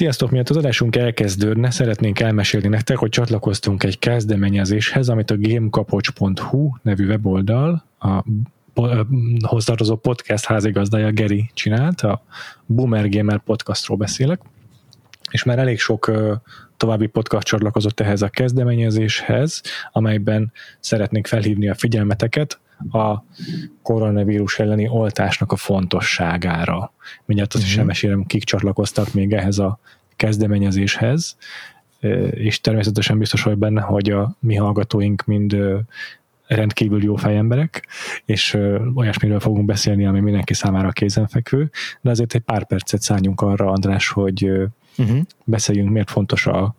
Sziasztok! Miatt az adásunk elkezdődne, szeretnénk elmesélni nektek, hogy csatlakoztunk egy kezdeményezéshez, amit a gamekapocs.hu nevű weboldal, a hoztartozó podcast házigazdája Geri csinált, a Boomer Gamer podcastról beszélek, és már elég sok további podcast csatlakozott ehhez a kezdeményezéshez, amelyben szeretnénk felhívni a figyelmeteket a koronavírus elleni oltásnak a fontosságára. Mindjárt azt uh-huh. is mhm. elmesélem, kik csatlakoztak még ehhez a kezdeményezéshez, és természetesen biztos vagy benne, hogy a mi hallgatóink mind rendkívül jó fejemberek, és olyasmiről fogunk beszélni, ami mindenki számára kézenfekvő, de azért egy pár percet szálljunk arra, András, hogy uh-huh. beszéljünk, miért fontos a,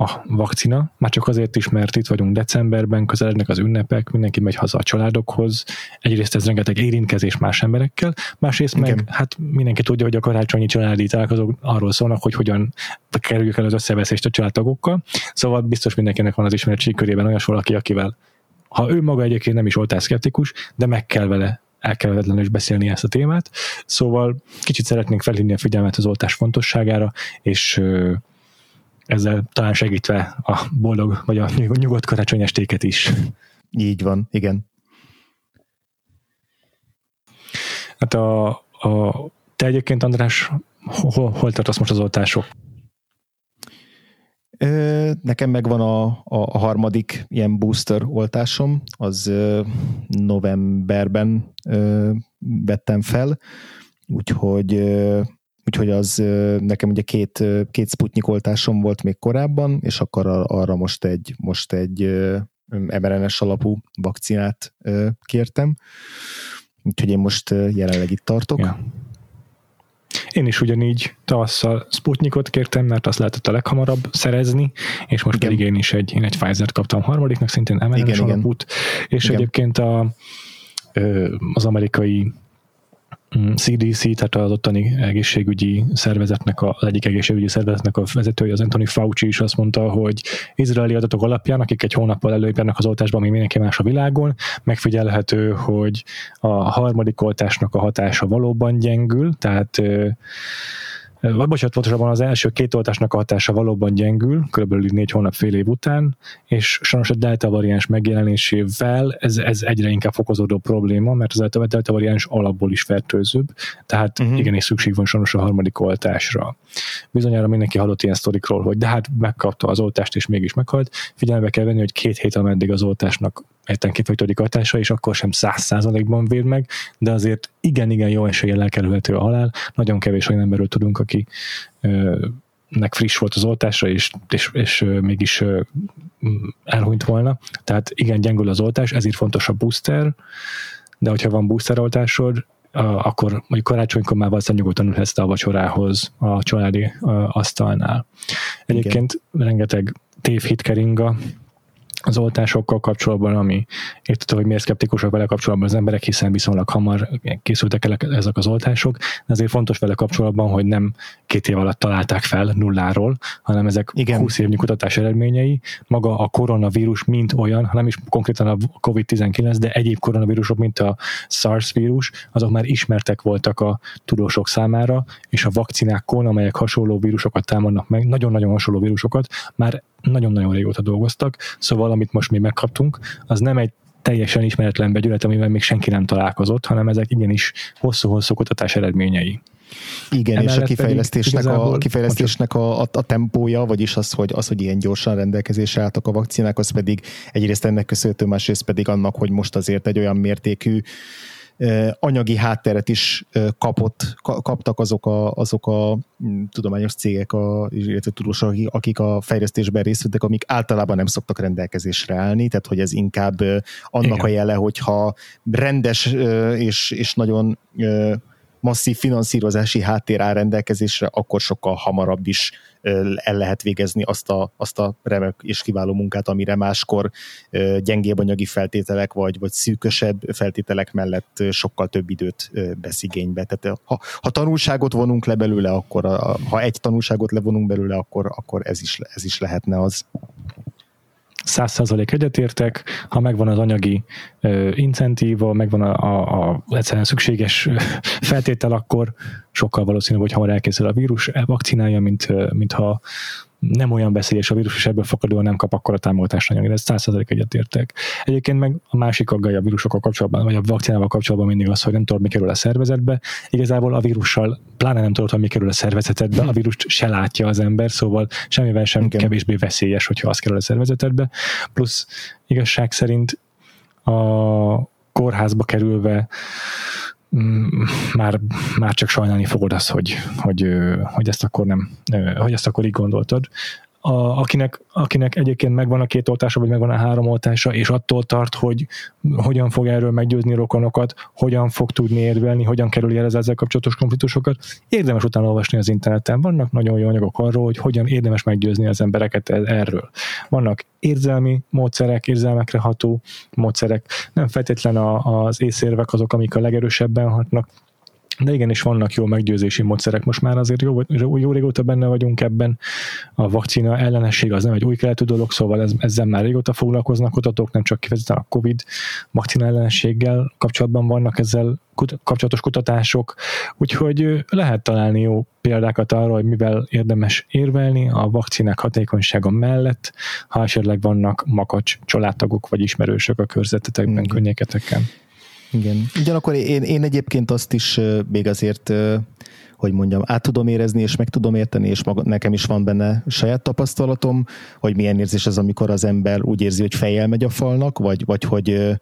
a vakcina, már csak azért is, mert itt vagyunk decemberben, közelednek az ünnepek, mindenki megy haza a családokhoz, egyrészt ez rengeteg érintkezés más emberekkel, másrészt Igen. meg hát mindenki tudja, hogy a karácsonyi családi találkozók arról szólnak, hogy hogyan kerüljük el az összeveszést a családtagokkal, szóval biztos mindenkinek van az ismeretség körében olyan valaki, akivel ha ő maga egyébként nem is oltászkeptikus, de meg kell vele elkerülhetetlenül is beszélni ezt a témát. Szóval kicsit szeretnénk felhívni a figyelmet az oltás fontosságára, és ezzel talán segítve a boldog, vagy a nyugodt karácsony estéket is. Így van, igen. Hát a, a te egyébként, András, hol, hol tartasz most az oltások? Nekem megvan a, a, a harmadik ilyen booster oltásom, az novemberben vettem fel, úgyhogy úgyhogy az nekem ugye két, két Sputnik oltásom volt még korábban, és akkor arra most egy, most egy mRNS alapú vakcinát kértem, úgyhogy én most jelenleg itt tartok. Ja. Én is ugyanígy tavasszal Sputnikot kértem, mert azt lehetett a leghamarabb szerezni, és most igen. pedig én is egy, én egy Pfizer-t kaptam harmadiknak, szintén mRNS alapút, és igen. egyébként a, az amerikai CDC, mm, tehát az ottani egészségügyi szervezetnek, az egyik egészségügyi szervezetnek a vezetője, az Anthony Fauci is azt mondta, hogy izraeli adatok alapján, akik egy hónappal előjönnek az oltásban, ami mindenki más a világon, megfigyelhető, hogy a harmadik oltásnak a hatása valóban gyengül, tehát vagy bocsánat, pontosabban az első két oltásnak a hatása valóban gyengül, körülbelül négy hónap fél év után, és sajnos a delta variáns megjelenésével ez, ez egyre inkább fokozódó probléma, mert az a delta variáns alapból is fertőzőbb, tehát uh-huh. igenis szükség van sajnos a harmadik oltásra. Bizonyára mindenki hallott ilyen sztorikról, hogy de hát megkapta az oltást, és mégis meghalt. Figyelme kell venni, hogy két hét ameddig az oltásnak egyetlen kifejtődik hatása, és akkor sem száz százalékban véd meg, de azért igen-igen jó eséllyel elkerülhető a halál. Nagyon kevés olyan emberről tudunk, aki nek friss volt az oltásra, és, és, és mégis elhunyt volna. Tehát igen, gyengül az oltás, ezért fontos a booster, de hogyha van booster oltásod, akkor mondjuk karácsonykor már valószínűleg nyugodtan ülhetsz a vacsorához a családi asztalnál. Egyébként Igen. rengeteg tévhit keringa az oltásokkal kapcsolatban, ami értette, hogy miért szkeptikusak vele kapcsolatban az emberek, hiszen viszonylag hamar készültek el ezek az oltások, de azért fontos vele kapcsolatban, hogy nem két év alatt találták fel nulláról, hanem ezek Igen. 20 évnyi kutatás eredményei, maga a koronavírus mint olyan, hanem is konkrétan a COVID-19, de egyéb koronavírusok, mint a SARS vírus, azok már ismertek voltak a tudósok számára, és a vakcinákon, amelyek hasonló vírusokat támadnak meg, nagyon-nagyon hasonló vírusokat, már nagyon-nagyon régóta dolgoztak, szóval amit most mi megkaptunk, az nem egy teljesen ismeretlen begyület, amivel még senki nem találkozott, hanem ezek igenis hosszú-hosszú kutatás eredményei. Igen, Emellett és a kifejlesztésnek, a, a, kifejlesztésnek a, a, a tempója, vagyis az hogy, az, hogy ilyen gyorsan rendelkezésre álltak a vakcinák, az pedig egyrészt ennek köszönhető, másrészt pedig annak, hogy most azért egy olyan mértékű anyagi hátteret is kapott, kaptak azok a, azok a tudományos cégek, a, illetve tudósok, akik a fejlesztésben részt vettek, amik általában nem szoktak rendelkezésre állni, tehát hogy ez inkább annak Igen. a jele, hogyha rendes és, és nagyon masszív finanszírozási háttér áll rendelkezésre, akkor sokkal hamarabb is el lehet végezni azt a, azt a remek és kiváló munkát, amire máskor gyengébb anyagi feltételek vagy, vagy szűkösebb feltételek mellett sokkal több időt vesz igénybe. Tehát ha, ha tanulságot vonunk le belőle, akkor a, ha egy tanulságot levonunk belőle, akkor, akkor ez, is, ez is lehetne az. Százalék egyetértek, ha megvan az anyagi incentíva, megvan a, a, a egyszerűen szükséges feltétel, akkor sokkal valószínűbb, hogy hamar elkészül a vírus vakcinája, mint, mint ha nem olyan veszélyes a vírus, és ebből fakadóan nem kap akkor a támogatást anyagi. Ez 100% egyetértek. Egyébként meg a másik aggály a vírusokkal kapcsolatban, vagy a vakcinával kapcsolatban mindig az, hogy nem tudod, mi kerül a szervezetbe. Igazából a vírussal, pláne nem tudod, hogy mi kerül a szervezetedbe, a vírust se látja az ember, szóval semmivel sem Igen. kevésbé veszélyes, hogyha az kerül a szervezetedbe. Plusz igazság szerint a kórházba kerülve már, már csak sajnálni fogod azt, hogy, hogy, hogy ezt akkor nem, hogy ezt akkor így gondoltad a, akinek, akinek egyébként megvan a két oltása, vagy megvan a három oltása, és attól tart, hogy hogyan fog erről meggyőzni rokonokat, hogyan fog tudni érvelni, hogyan kerül érez ezzel kapcsolatos konfliktusokat. Érdemes utána olvasni az interneten. Vannak nagyon jó anyagok arról, hogy hogyan érdemes meggyőzni az embereket e- erről. Vannak érzelmi módszerek, érzelmekre ható módszerek, nem feltétlen az észérvek azok, amik a legerősebben hatnak, de igenis vannak jó meggyőzési módszerek, most már azért jó, jó régóta benne vagyunk ebben. A vakcina ellenesség az nem egy új keletű dolog, szóval ez, ezzel már régóta foglalkoznak kutatók, nem csak kifejezetten a COVID vakcina ellenességgel kapcsolatban vannak ezzel kapcsolatos kutatások, úgyhogy lehet találni jó példákat arra, hogy mivel érdemes érvelni a vakcinák hatékonysága mellett, ha esetleg vannak makacs családtagok vagy ismerősök a körzetetekben, mm. könnyéketeken. Igen. Ugyanakkor én, én egyébként azt is még azért hogy mondjam, át tudom érezni, és meg tudom érteni, és maga, nekem is van benne saját tapasztalatom, hogy milyen érzés az, amikor az ember úgy érzi, hogy fejjel megy a falnak, vagy, vagy hogy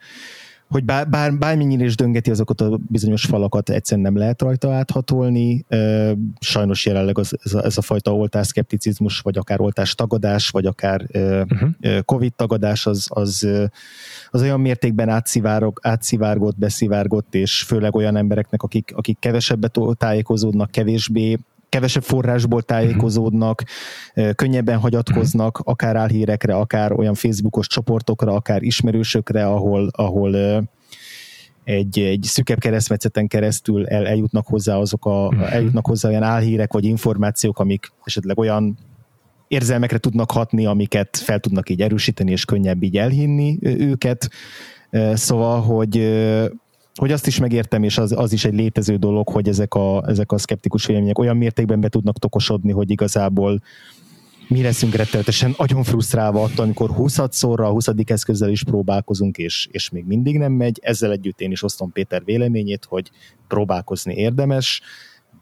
hogy bár, bár, bármennyire is döngeti azokat a bizonyos falakat, egyszerűen nem lehet rajta áthatolni. Sajnos jelenleg az, ez, a, ez a fajta oltásszkepticizmus, vagy akár oltástagadás, vagy akár uh-huh. COVID tagadás az, az, az olyan mértékben átszivárog, átszivárgott, beszivárgott, és főleg olyan embereknek, akik, akik kevesebbet tájékozódnak, kevésbé kevesebb forrásból tájékozódnak, könnyebben hagyatkoznak, akár álhírekre, akár olyan Facebookos csoportokra, akár ismerősökre, ahol, ahol egy, egy szükebb keresztmetszeten keresztül el, eljutnak hozzá azok a, uh-huh. eljutnak hozzá olyan álhírek vagy információk, amik esetleg olyan érzelmekre tudnak hatni, amiket fel tudnak így erősíteni, és könnyebb így elhinni őket. Szóval, hogy hogy azt is megértem, és az, az is egy létező dolog, hogy ezek a, ezek a szkeptikus vélemények olyan mértékben be tudnak tokosodni, hogy igazából mi leszünk rettenetesen nagyon frusztrálva attól, amikor 20 szorra, a 20. eszközzel is próbálkozunk, és, és még mindig nem megy. Ezzel együtt én is osztom Péter véleményét, hogy próbálkozni érdemes,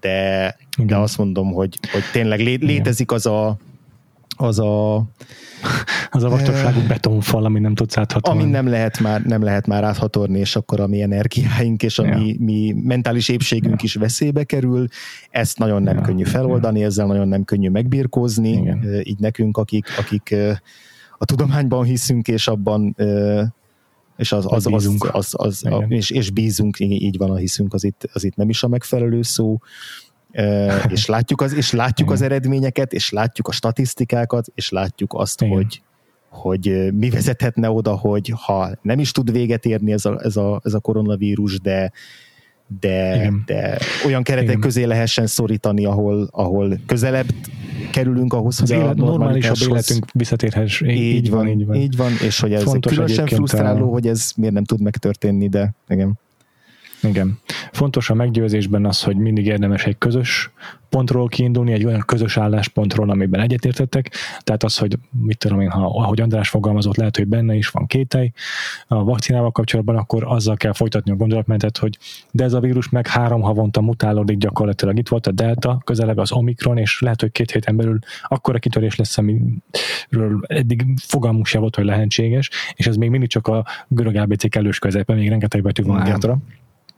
de, de azt mondom, hogy, hogy tényleg lé, létezik az a, az a az a vastagságú betonfal, ami nem tudsz áthatolni. Ami nem lehet már, nem lehet már áthatorni, és akkor a mi energiáink és a ja. mi, mi mentális épségünk ja. is veszélybe kerül. Ezt nagyon nem ja. könnyű feloldani, ja. ezzel nagyon nem könnyű megbirkózni. Igen. Így nekünk, akik, akik a tudományban hiszünk, és abban és az, az, az, az, az, az a, és, és bízunk, így van a hiszünk, az itt, az itt nem is a megfelelő szó és látjuk az, és látjuk az eredményeket, és látjuk a statisztikákat, és látjuk azt, Igen. hogy hogy mi vezethetne oda, hogy ha nem is tud véget érni ez a, ez a, ez a koronavírus, de de, de olyan keretek Igen. közé lehessen szorítani, ahol, ahol közelebb kerülünk ahhoz, hogy a normálisabb életünk visszatérhess. Így, így, van, így van. Így van, és hogy ez Fontos különösen frusztráló, a... hogy ez miért nem tud megtörténni, de igen. Igen. Fontos a meggyőzésben az, hogy mindig érdemes egy közös pontról kiindulni, egy olyan közös álláspontról, amiben egyetértettek. Tehát az, hogy mit tudom én, ha, ahogy András fogalmazott, lehet, hogy benne is van kételj a vakcinával kapcsolatban, akkor azzal kell folytatni a gondolatmenetet, hogy de ez a vírus meg három havonta mutálódik gyakorlatilag. Itt volt a delta, közeleg az omikron, és lehet, hogy két héten belül akkora kitörés lesz, amiről eddig fogalmunk se volt, hogy lehetséges, és ez még mindig csak a görög ABC kellős közepe, még rengeteg betű van hátra.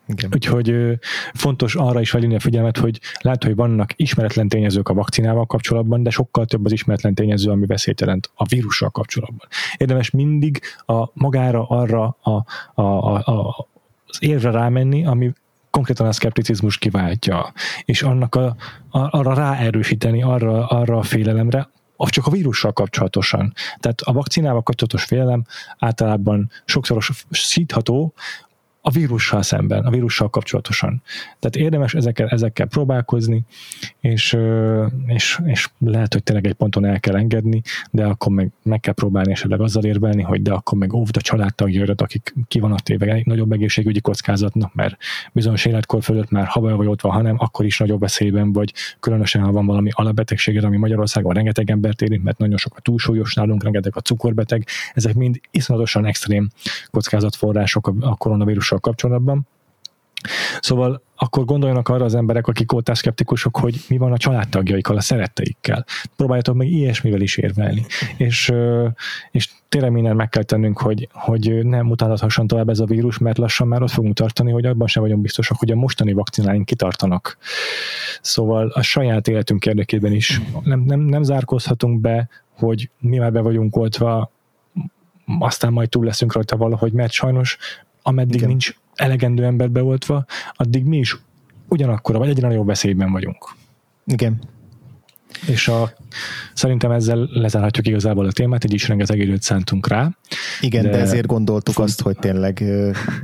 Igen. Úgyhogy fontos arra is felhívni a figyelmet, hogy lehet, hogy vannak ismeretlen tényezők a vakcinával kapcsolatban, de sokkal több az ismeretlen tényező, ami veszélyt jelent a vírussal kapcsolatban. Érdemes mindig a magára arra a, a, a, a, az érre rámenni, ami konkrétan a szkepticizmus kiváltja, és annak a, a, arra ráerősíteni, arra, arra a félelemre, csak a vírussal kapcsolatosan. Tehát a vakcinával kapcsolatos félelem általában sokszor szítható a vírussal szemben, a vírussal kapcsolatosan. Tehát érdemes ezekkel, ezekkel próbálkozni, és, és, és lehet, hogy tényleg egy ponton el kell engedni, de akkor meg, meg kell próbálni esetleg azzal érvelni, hogy de akkor meg óvd a családtagjaidat, akik ki vannak téve egy nagyobb egészségügyi kockázatnak, mert bizonyos életkor fölött már ha vagy ott van, hanem akkor is nagyobb veszélyben vagy, különösen ha van valami alapbetegséged, ami Magyarországon rengeteg embert érint, mert nagyon sok a túlsúlyos nálunk, rengeteg a cukorbeteg, ezek mind iszonyatosan extrém kockázatforrások a koronavírussal kapcsolatban. Szóval akkor gondoljanak arra az emberek, akik oltásszkeptikusok, hogy mi van a családtagjaikkal, a szeretteikkel. Próbáljatok meg ilyesmivel is érvelni. És, és tényleg minden meg kell tennünk, hogy, hogy nem mutálhathasson tovább ez a vírus, mert lassan már ott fogunk tartani, hogy abban sem vagyunk biztosak, hogy a mostani vakcináink kitartanak. Szóval a saját életünk érdekében is nem, nem, nem zárkózhatunk be, hogy mi már be vagyunk oltva, aztán majd túl leszünk rajta valahogy, mert sajnos ameddig Igen. nincs elegendő ember beoltva, addig mi is ugyanakkor, vagy egyre nagyobb veszélyben vagyunk. Igen. És a, szerintem ezzel lezárhatjuk igazából a témát, így is rengeteg időt szántunk rá. Igen, de, de ezért gondoltuk font... azt, hogy tényleg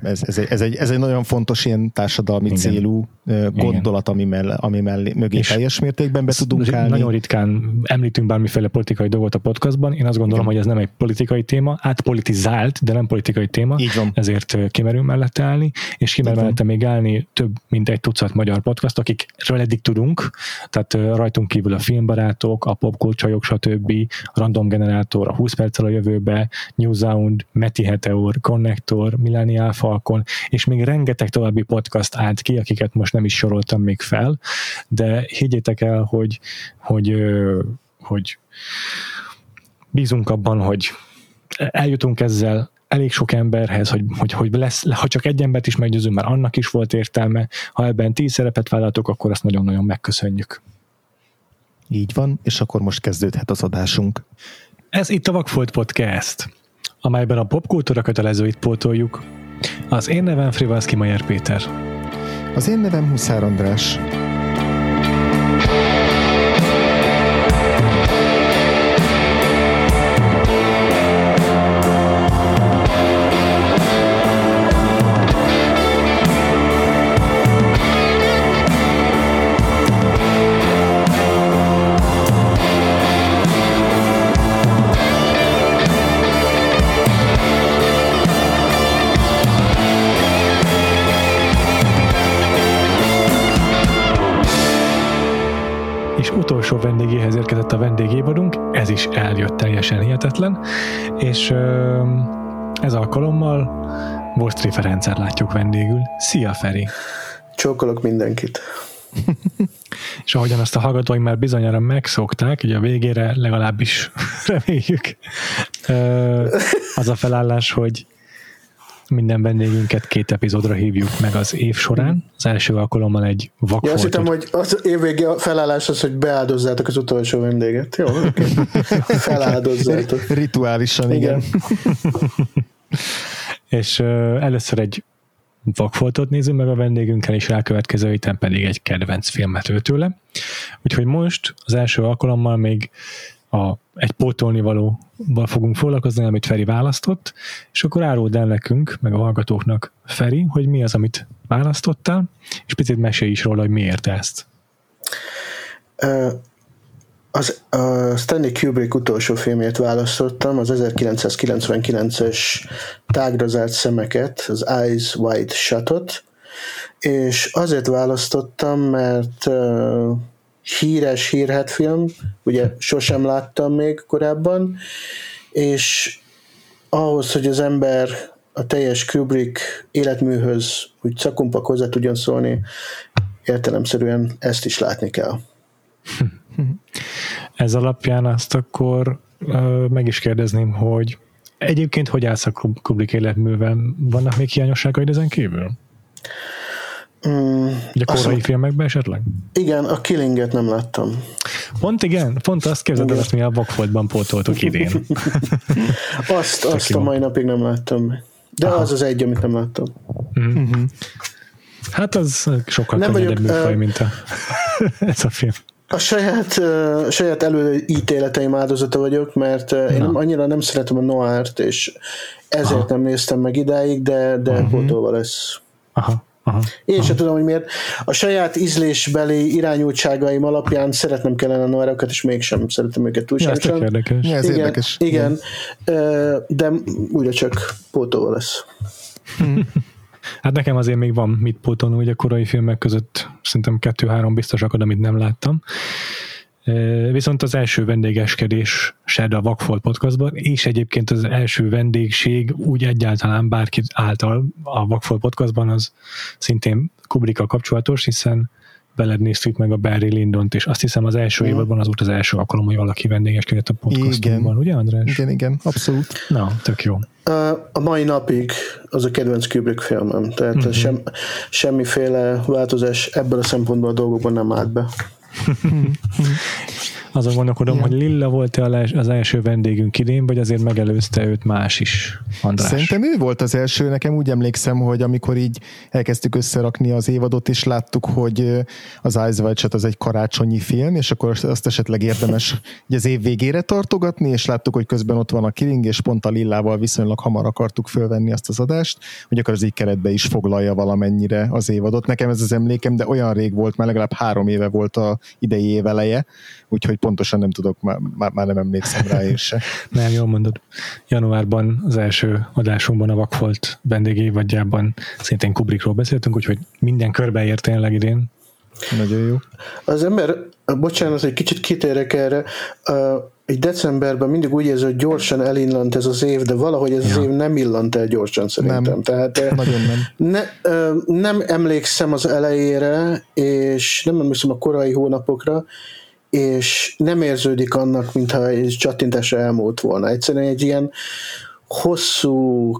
ez, ez, ez, egy, ez egy nagyon fontos ilyen társadalmi Igen. célú gondolat, ami, mell, ami mellé, mögé és teljes mértékben be tudunk állni. Nagyon ritkán említünk bármiféle politikai dolgot a podcastban. Én azt gondolom, Igen. hogy ez nem egy politikai téma, átpolitizált, de nem politikai téma. Így van. Ezért kimerül mellette állni, és kimer mellette még állni több mint egy tucat magyar podcast, akikről eddig tudunk, tehát rajtunk kívül a filmbarátok, a popkulcsajok, stb., random generátor, a 20 perccel a jövőbe, New Sound, Meti Heteor, Connector, Millennial Falcon, és még rengeteg további podcast állt ki, akiket most nem is soroltam még fel, de higgyétek el, hogy, hogy, hogy bízunk abban, hogy eljutunk ezzel elég sok emberhez, hogy, hogy, hogy lesz, ha csak egy embert is meggyőzünk, mert annak is volt értelme, ha ebben tíz szerepet vállaltok, akkor ezt nagyon-nagyon megköszönjük. Így van, és akkor most kezdődhet az adásunk. Ez itt a Vakfolt Podcast, amelyben a popkultúra kötelezőit pótoljuk. Az én nevem Frivalszki Majer Péter. Az én nevem Huszár András. Utolsó vendégéhez érkezett a vendégévadunk, ez is eljött teljesen hihetetlen, és ez alkalommal Bosztri Ferencer látjuk vendégül. Szia Feri! Csókolok mindenkit! és ahogyan azt a hallgatóink már bizonyára megszokták, ugye a végére legalábbis reméljük, az a felállás, hogy minden vendégünket két epizódra hívjuk meg az év során. Az első alkalommal egy vakfoltot. Ja, azt hittem, hogy az évvégi felállás az, hogy beáldozzátok az utolsó vendéget. Jó, okay. feláldozzátok. Rituálisan, igen. igen. és uh, először egy vakfoltot nézünk meg a vendégünkkel, és rákövetkező héten pedig egy kedvenc filmet tőle. Úgyhogy most az első alkalommal még a, egy pótolni valóval fogunk foglalkozni, amit Feri választott, és akkor áruld el nekünk, meg a hallgatóknak Feri, hogy mi az, amit választottál, és picit mesélj is róla, hogy miért ezt. Az a Stanley Kubrick utolsó filmét választottam, az 1999-es Tágra zárt szemeket, az Eyes Wide Shut-ot, és azért választottam, mert híres hírhet film, ugye sosem láttam még korábban, és ahhoz, hogy az ember a teljes Kubrick életműhöz úgy cakumpak hozzá tudjon szólni, értelemszerűen ezt is látni kell. Ez alapján azt akkor meg is kérdezném, hogy egyébként hogy állsz a Kubrick életművel? Vannak még hiányosságaid ezen kívül? Mm, Ugye korai azt, filmekben esetleg? Igen, a Killinget nem láttam. Pont igen, pont azt képzeld el, azt mi a Vokfoltban pótoltuk idén. azt azt a mai napig nem láttam. De Aha. az az egy, amit nem láttam. Mm-hmm. Hát az sokkal nem könnyedebb vagyok, műfaj, uh, mint a, ez a film. A saját, uh, saját előítéleteim áldozata vagyok, mert uh, én annyira nem szeretem a noárt, és ezért Aha. nem néztem meg idáig, de, de uh-huh. pótolva lesz. Aha. Aha, Én aha. sem tudom, hogy miért. A saját ízlésbeli irányultságaim alapján szeretnem kellene a noárokat, és mégsem szeretem őket túlságosan. Ja, ez érdekes. Ja, ez igen, érdekes. Igen, igen. de újra csak pótolva lesz. Hát nekem azért még van mit pótolni, hogy a korai filmek között szerintem kettő-három biztos akad, amit nem láttam. Viszont az első vendégeskedés Shed a Vakfolt podcastban, és egyébként az első vendégség úgy egyáltalán bárki által a Vakfolt podcastban az szintén Kubrickkal kapcsolatos, hiszen veled néztük meg a Barry Lindont, és azt hiszem az első mm. évadban az volt az első alkalom, hogy valaki vendégeskedett a podcastunkban, ugye András? Igen, igen, abszolút. Na, tök jó. A mai napig az a kedvenc Kubrick filmem, tehát mm-hmm. sem, semmiféle változás ebből a szempontból a dolgokban nem állt be. 哼哼哼 Azon gondolkodom, Igen. hogy Lilla volt-e az első vendégünk idén, vagy azért megelőzte őt más is, András? Szerintem ő volt az első, nekem úgy emlékszem, hogy amikor így elkezdtük összerakni az évadot, és láttuk, hogy az Eyes Wide az egy karácsonyi film, és akkor azt esetleg érdemes így az év végére tartogatni, és láttuk, hogy közben ott van a Killing, és pont a Lillával viszonylag hamar akartuk fölvenni azt az adást, hogy akkor az így keretbe is foglalja valamennyire az évadot. Nekem ez az emlékem, de olyan rég volt, már legalább három éve volt a idei éveleje, úgyhogy pontosan nem tudok, már, már nem emlékszem rá én se. nem, jól mondod. Januárban az első adásunkban a Vakfolt vendégévadjában szintén Kubrickról beszéltünk, úgyhogy minden körbeért tényleg idén. Nagyon jó. Az ember, bocsánat, egy kicsit kitérek erre, egy decemberben mindig úgy érzi, hogy gyorsan elillant ez az év, de valahogy ez ja. az év nem illant el gyorsan szerintem. Nem, Tehát, nagyon nem. Ne, nem emlékszem az elejére, és nem emlékszem a korai hónapokra, és nem érződik annak, mintha egy csattintásra elmúlt volna. Egyszerűen egy ilyen hosszú,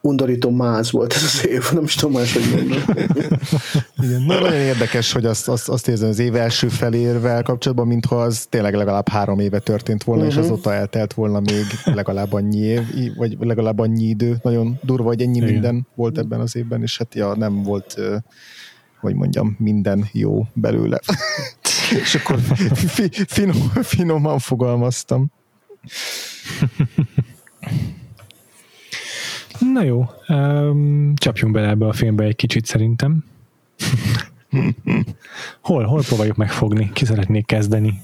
undorító máz volt ez az év, nem is tudom más, hogy mondani. Igen, nagyon érdekes, hogy azt, azt, azt érzem az év első felérvel kapcsolatban, mintha az tényleg legalább három éve történt volna, uh-huh. és mhm. azóta eltelt volna még legalább annyi év, vagy legalább annyi idő. Nagyon durva, hogy ennyi Igen. minden volt ebben az évben, és hát ja, nem volt hogy mondjam, minden jó belőle. és akkor fi, finom, finoman fogalmaztam. Na jó, um, csapjunk bele ebbe a filmbe egy kicsit szerintem. hol, hol próbáljuk megfogni? Ki szeretnék kezdeni?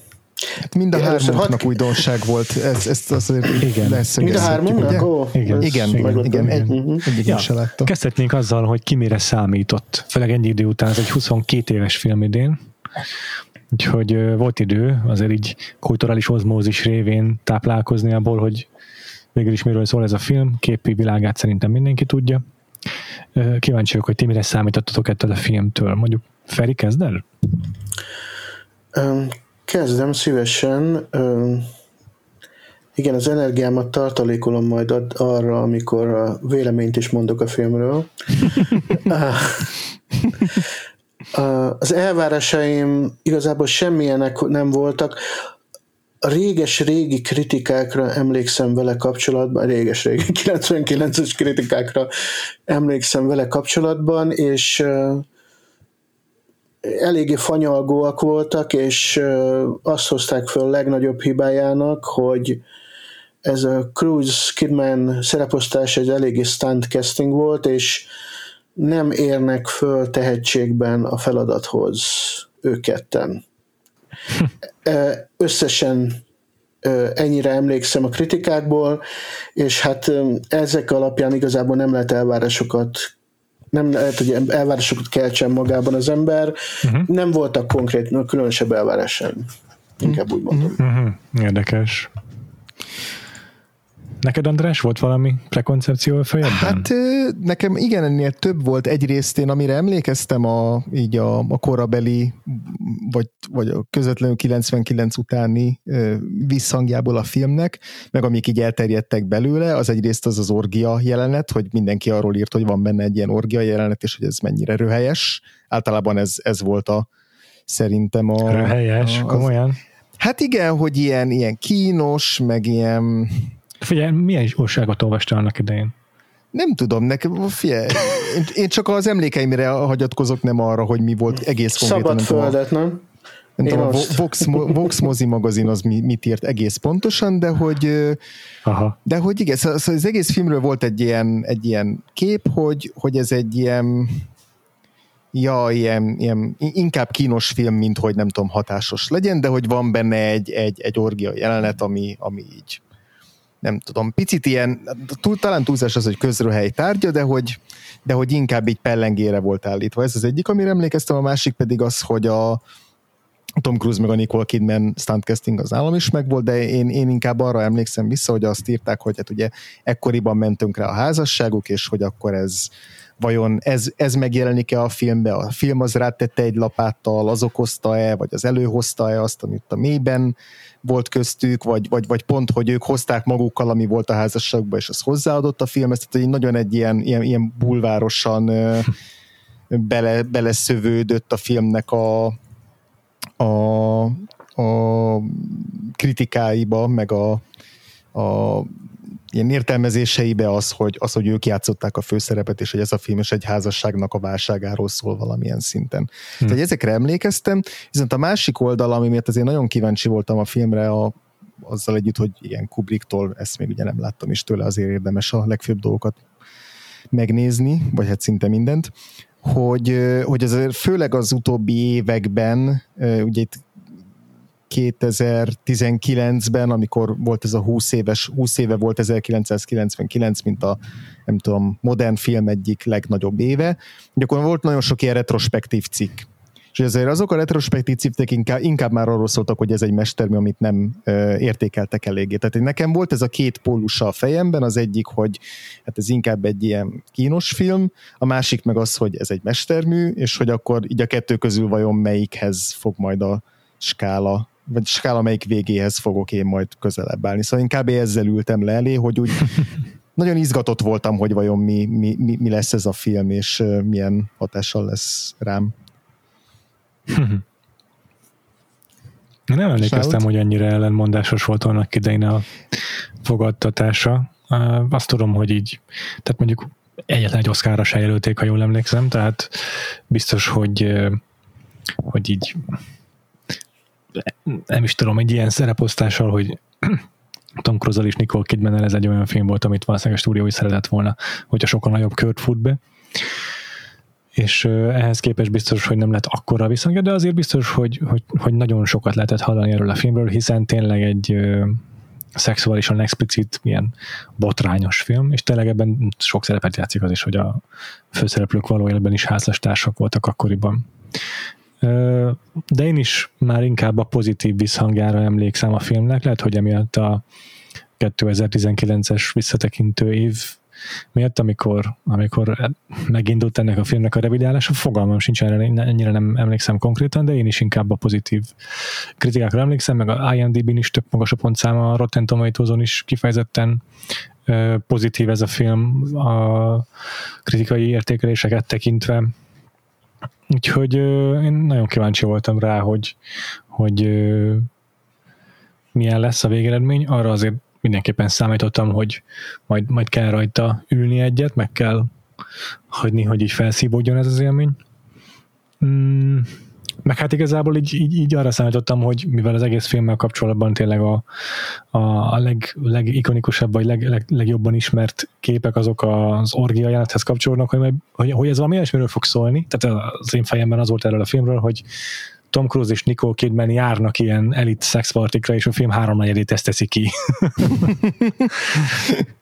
Hát mind a hármunknak újdonság volt, ez, ezt azért igen. Mind a hármunknak? Igen, igen, igen, igen, egy, uh-huh. egyik ja, se látta. Kezdhetnénk azzal, hogy ki mire számított. Főleg ennyi idő után, ez egy 22 éves film idén. Úgyhogy volt idő azért így kulturális ozmózis révén táplálkozni abból, hogy végül is miről szól ez a film. Képi világát szerintem mindenki tudja. Kíváncsi vagyok, hogy ti mire számítottatok ettől a filmtől. Mondjuk Feri, kezd el? Kezdem szívesen. Igen, az energiámat tartalékolom majd arra, amikor a véleményt is mondok a filmről. Az elvárásaim igazából semmilyenek nem voltak. A réges-régi kritikákra emlékszem vele kapcsolatban, réges-régi 99-es kritikákra emlékszem vele kapcsolatban, és eléggé fanyalgóak voltak, és azt hozták föl legnagyobb hibájának, hogy ez a Cruise Kidman szereposztás egy eléggé stunt casting volt, és nem érnek föl tehetségben a feladathoz ők ketten. Összesen ennyire emlékszem a kritikákból, és hát ezek alapján igazából nem lehet elvárásokat nem lehet, hogy elvárásokat keltsen magában az ember. Uh-huh. Nem voltak konkrét, különösebb elvárás sem. Inkább úgy mondom. Uh-huh. Érdekes. Neked, András, volt valami prekoncepció a fejedben? Hát nekem igen, ennél több volt. Egyrészt én, amire emlékeztem a, így a, a korabeli, vagy, vagy a közvetlenül 99 utáni visszhangjából a filmnek, meg amik így elterjedtek belőle, az egyrészt az az orgia jelenet, hogy mindenki arról írt, hogy van benne egy ilyen orgia jelenet, és hogy ez mennyire röhelyes. Általában ez, ez volt a szerintem a... Röhelyes, a, az, komolyan? Hát igen, hogy ilyen, ilyen kínos, meg ilyen Figyelj, milyen újságot olvastál annak idején? Nem tudom, nekem, figyelj, én, én csak az emlékeimre hagyatkozok, nem arra, hogy mi volt egész konkrétan. Szabad földet, nem? nem tudom, a Vox, Vox mozi magazin az mit írt egész pontosan, de hogy Aha. de hogy igen, szóval az egész filmről volt egy ilyen, egy ilyen kép, hogy, hogy ez egy ilyen ja, ilyen, ilyen, inkább kínos film, mint hogy nem tudom, hatásos legyen, de hogy van benne egy, egy, egy orgia jelenet, ami, ami így nem tudom, picit ilyen, túl, talán túlzás az, hogy közröhely tárgya, de hogy, de hogy inkább így pellengére volt állítva. Ez az egyik, amire emlékeztem, a másik pedig az, hogy a Tom Cruise meg a Nicole Kidman stuntcasting az állam is megvolt, de én, én inkább arra emlékszem vissza, hogy azt írták, hogy hát ugye ekkoriban mentünk rá a házasságuk, és hogy akkor ez vajon ez, ez megjelenik-e a filmbe, a film az rátette egy lapáttal, az okozta-e, vagy az előhozta-e azt, amit a mélyben volt köztük, vagy, vagy, vagy pont, hogy ők hozták magukkal, ami volt a házasságban, és az hozzáadott a filmhez, tehát egy nagyon egy ilyen, ilyen, ilyen bulvárosan bele, beleszövődött a filmnek a, a, a kritikáiba, meg a, a ilyen értelmezéseibe az hogy, az, hogy ők játszották a főszerepet, és hogy ez a film is egy házasságnak a válságáról szól valamilyen szinten. Hmm. Tehát ezekre emlékeztem, viszont a másik oldal, ami miatt azért nagyon kíváncsi voltam a filmre, a, azzal együtt, hogy ilyen Kubricktól, ezt még ugye nem láttam is tőle, azért érdemes a legfőbb dolgokat megnézni, vagy hát szinte mindent, hogy, hogy ez főleg az utóbbi években, ugye itt 2019-ben, amikor volt ez a 20 éves, 20 éve volt 1999, mint a nem tudom, modern film egyik legnagyobb éve, hogy akkor volt nagyon sok ilyen retrospektív cikk. És azért azok a retrospektív cikkek inkább, inkább már arról szóltak, hogy ez egy mestermű, amit nem ö, értékeltek eléggé. Tehát nekem volt ez a két pólusa a fejemben, az egyik, hogy hát ez inkább egy ilyen kínos film, a másik meg az, hogy ez egy mestermű, és hogy akkor így a kettő közül vajon melyikhez fog majd a skála vagy skála melyik végéhez fogok én majd közelebb állni. Szóval inkább ezzel ültem le elé, hogy úgy nagyon izgatott voltam, hogy vajon mi, mi, mi, mi lesz ez a film, és milyen hatással lesz rám. Nem emlékeztem, hogy ennyire ellenmondásos volt annak idején a fogadtatása. Azt tudom, hogy így, tehát mondjuk egyetlen egy oszkára se jelölték, ha jól emlékszem, tehát biztos, hogy, hogy így nem is tudom, egy ilyen szereposztással, hogy Tom cruise és Nicole kidman ez egy olyan film volt, amit valószínűleg a stúdió is szeretett volna, hogyha sokkal nagyobb kört fut be. És ehhez képest biztos, hogy nem lett akkora viszont, de azért biztos, hogy, hogy, hogy nagyon sokat lehetett hallani erről a filmről, hiszen tényleg egy szexuálisan explicit, ilyen botrányos film, és tényleg ebben sok szerepet játszik az is, hogy a főszereplők való életben is házastársak voltak akkoriban. De én is már inkább a pozitív visszhangjára emlékszem a filmnek, lehet, hogy emiatt a 2019-es visszatekintő év miatt, amikor, amikor megindult ennek a filmnek a revidálása, fogalmam sincs erre, ennyire nem emlékszem konkrétan, de én is inkább a pozitív kritikákra emlékszem, meg a IMDb-n is több magas a pontszáma, a Rotten tomatoes is kifejezetten pozitív ez a film a kritikai értékeléseket tekintve, Úgyhogy én nagyon kíváncsi voltam rá, hogy, hogy milyen lesz a végeredmény. Arra azért mindenképpen számítottam, hogy majd, majd kell rajta ülni egyet, meg kell hagyni, hogy így felszívódjon ez az élmény. Mm, meg hát igazából így, így, így arra számítottam, hogy mivel az egész filmmel kapcsolatban tényleg a, a, a leg, legikonikusabb, vagy leg, leg, legjobban ismert képek azok az orgia jelenethez kapcsolódnak, hogy, hogy, hogy ez valami ilyesmiről fog szólni. Tehát az én fejemben az volt erről a filmről, hogy Tom Cruise és Nicole Kidman járnak ilyen elit szexpartikra, és a film háromnegyedét ezt teszi ki.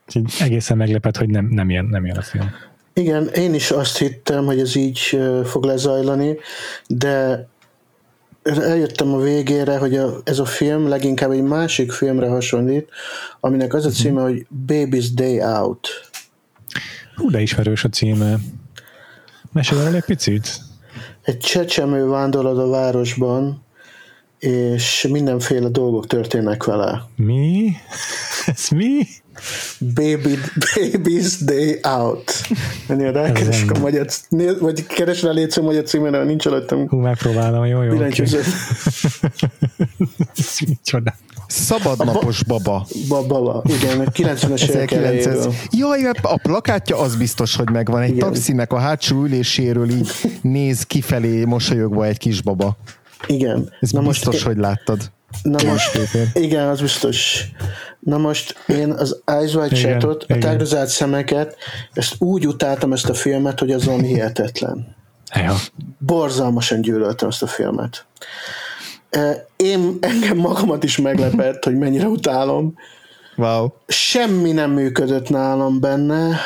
egészen meglepett, hogy nem, nem, ilyen, nem ilyen a film. Igen, én is azt hittem, hogy ez így fog lezajlani, de eljöttem a végére, hogy a, ez a film leginkább egy másik filmre hasonlít, aminek az a mhm. címe, hogy Baby's Day Out. Hú, de ismerős a címe. Mesélj el egy picit. Egy csecsemő vándorol a városban, és mindenféle dolgok történnek vele. Mi? Ez mi? Baby, Baby's Day Out. Menjél rá, keres a magyar, vagy keres rá létsző magyar címére, nincs előttem. Hú, megpróbálom, jó, jó. Billentyűző. Micsoda. Szabadnapos baba. Baba, igen, 90-es évek elejéről. Jaj, a plakátja az biztos, hogy megvan. Egy igen. taxinek a hátsó üléséről így néz kifelé mosolyogva egy kis baba. Igen. Ez Na biztos, most, hogy láttad. Na most, igen, az biztos. Na most én az Eyes Wide Shut-ot, a tágrozált szemeket, ezt úgy utáltam ezt a filmet, hogy azon hihetetlen. Ja. Borzalmasan gyűlöltem ezt a filmet. Én engem magamat is meglepett, hogy mennyire utálom. Wow. Semmi nem működött nálam benne.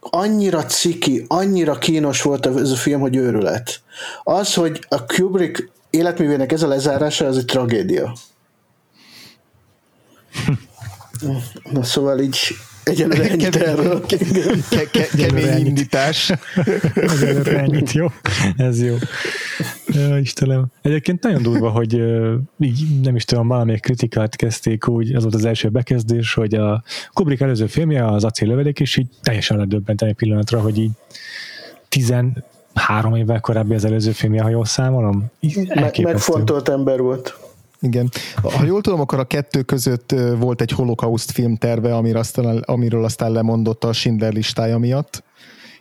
annyira ciki, annyira kínos volt ez a film, hogy őrület. Az, hogy a Kubrick életművének ez a lezárása, az egy tragédia. Na szóval így Egyelőre ennyit erről. Ke- ke- kemény indítás. Egyelőre ennyit, jó. Ez jó. Ja, Istenem. Egyébként nagyon durva, hogy így nem is tudom, valamelyik kritikát kezdték úgy, az volt az első bekezdés, hogy a Kubrick előző filmje, az acéllövedék, és így teljesen ledöbbent egy pillanatra, hogy így tizen három évvel korábbi az előző filmje, ha jól számolom. Me- megfontolt ember volt. Igen. Ha jól tudom, akkor a kettő között volt egy holokauszt filmterve, amiről aztán, amiről aztán lemondott a Schindler listája miatt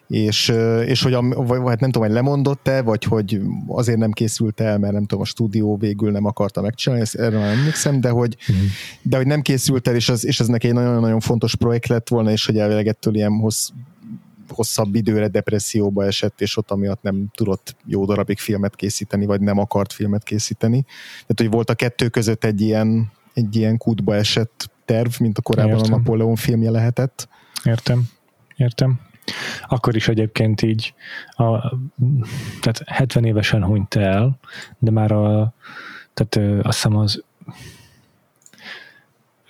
és, és hogy, a, vagy, hát nem tudom, hogy lemondott-e, vagy hogy azért nem készült el, mert nem tudom, a stúdió végül nem akarta megcsinálni, ezt erre nem emlékszem, de hogy, uh-huh. de hogy nem készült el, és az, és ez neki egy nagyon-nagyon fontos projekt lett volna, és hogy elvileg ettől ilyen hossz, hosszabb időre depresszióba esett, és ott amiatt nem tudott jó darabig filmet készíteni, vagy nem akart filmet készíteni. Tehát, hogy volt a kettő között egy ilyen, egy ilyen kútba esett terv, mint a korábban Értem. a Napoleon filmje lehetett. Értem. Értem. Akkor is egyébként így, a, tehát 70 évesen hunyt el, de már a, tehát azt hiszem az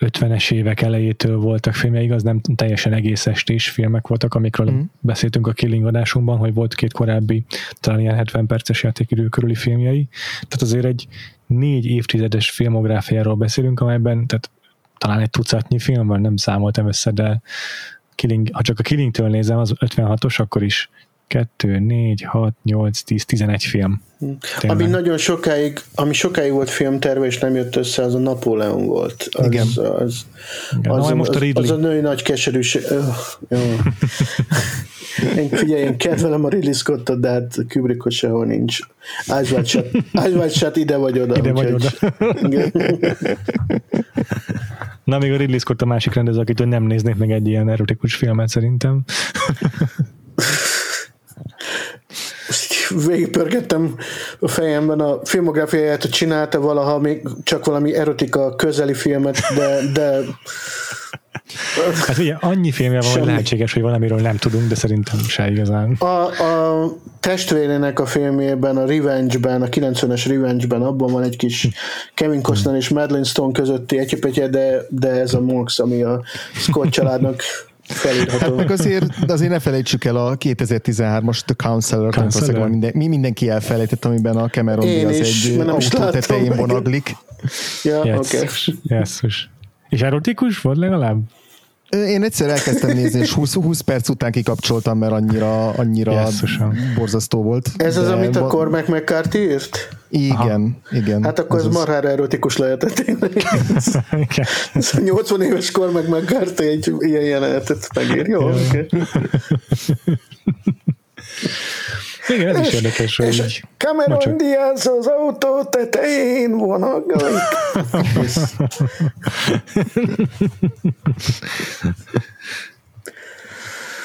50-es évek elejétől voltak filmje, igaz, nem teljesen egész estés filmek voltak, amikről mm. beszéltünk a Killing adásunkban, hogy volt két korábbi, talán ilyen 70 perces játékidő körüli filmjei. Tehát azért egy négy évtizedes filmográfiáról beszélünk, amelyben tehát talán egy tucatnyi film van, nem számoltam össze, de Killing, ha csak a Killingtől nézem, az 56-os, akkor is 2, 4, 6, 8, 10, 11 film. Tényleg. Ami nagyon sokáig, ami sokáig volt filmterve, és nem jött össze, az a Napóleon volt. Az, Igen. Az, az, Igen, az, az, most a Ridley. az a női nagy keserűség. Jó. Én figyelj, én kedvelem a Ridley Scottot, de hát Kubrickot sehol nincs. Wide Shut ide vagy oda. Ide vagy oda. Na, még a Ridley Scott a másik rendező, akitől nem néznék meg egy ilyen erotikus filmet szerintem. végigpörgettem a fejemben a filmográfiáját, csinálta valaha még csak valami erotika közeli filmet, de, de Hát ugye annyi filmje van, hogy lehetséges, hogy valamiről nem tudunk, de szerintem se igazán. A, a testvérének a filmjében, a Revenge-ben, a 90-es Revenge-ben, abban van egy kis Kevin Costner és Madeline Stone közötti egyipetje, de, de ez a Monks, ami a Scott családnak felírható. Hát meg azért, azért ne felejtsük el a 2013-as The Counselor, Counselor. Minden, mi mindenki elfelejtett, amiben a Cameron Diaz egy autó tetején vonaglik. Ja, yes. oké. Okay. Yes. És erotikus volt legalább? Én egyszer elkezdtem nézni, és 20, 20 perc után kikapcsoltam, mert annyira, annyira borzasztó volt. Ez az, amit a Cormac McCarthy írt? Igen, Aha. igen. Hát akkor ez, ez marhára erotikus lehetett. ez a 80 éves Cormac McCarthy egy ilyen jelenetet megír. Jó, oké. Okay. Igen, ez és, is érdekes, hogy és Cameron csak... Diaz az autó tetején vonaglik.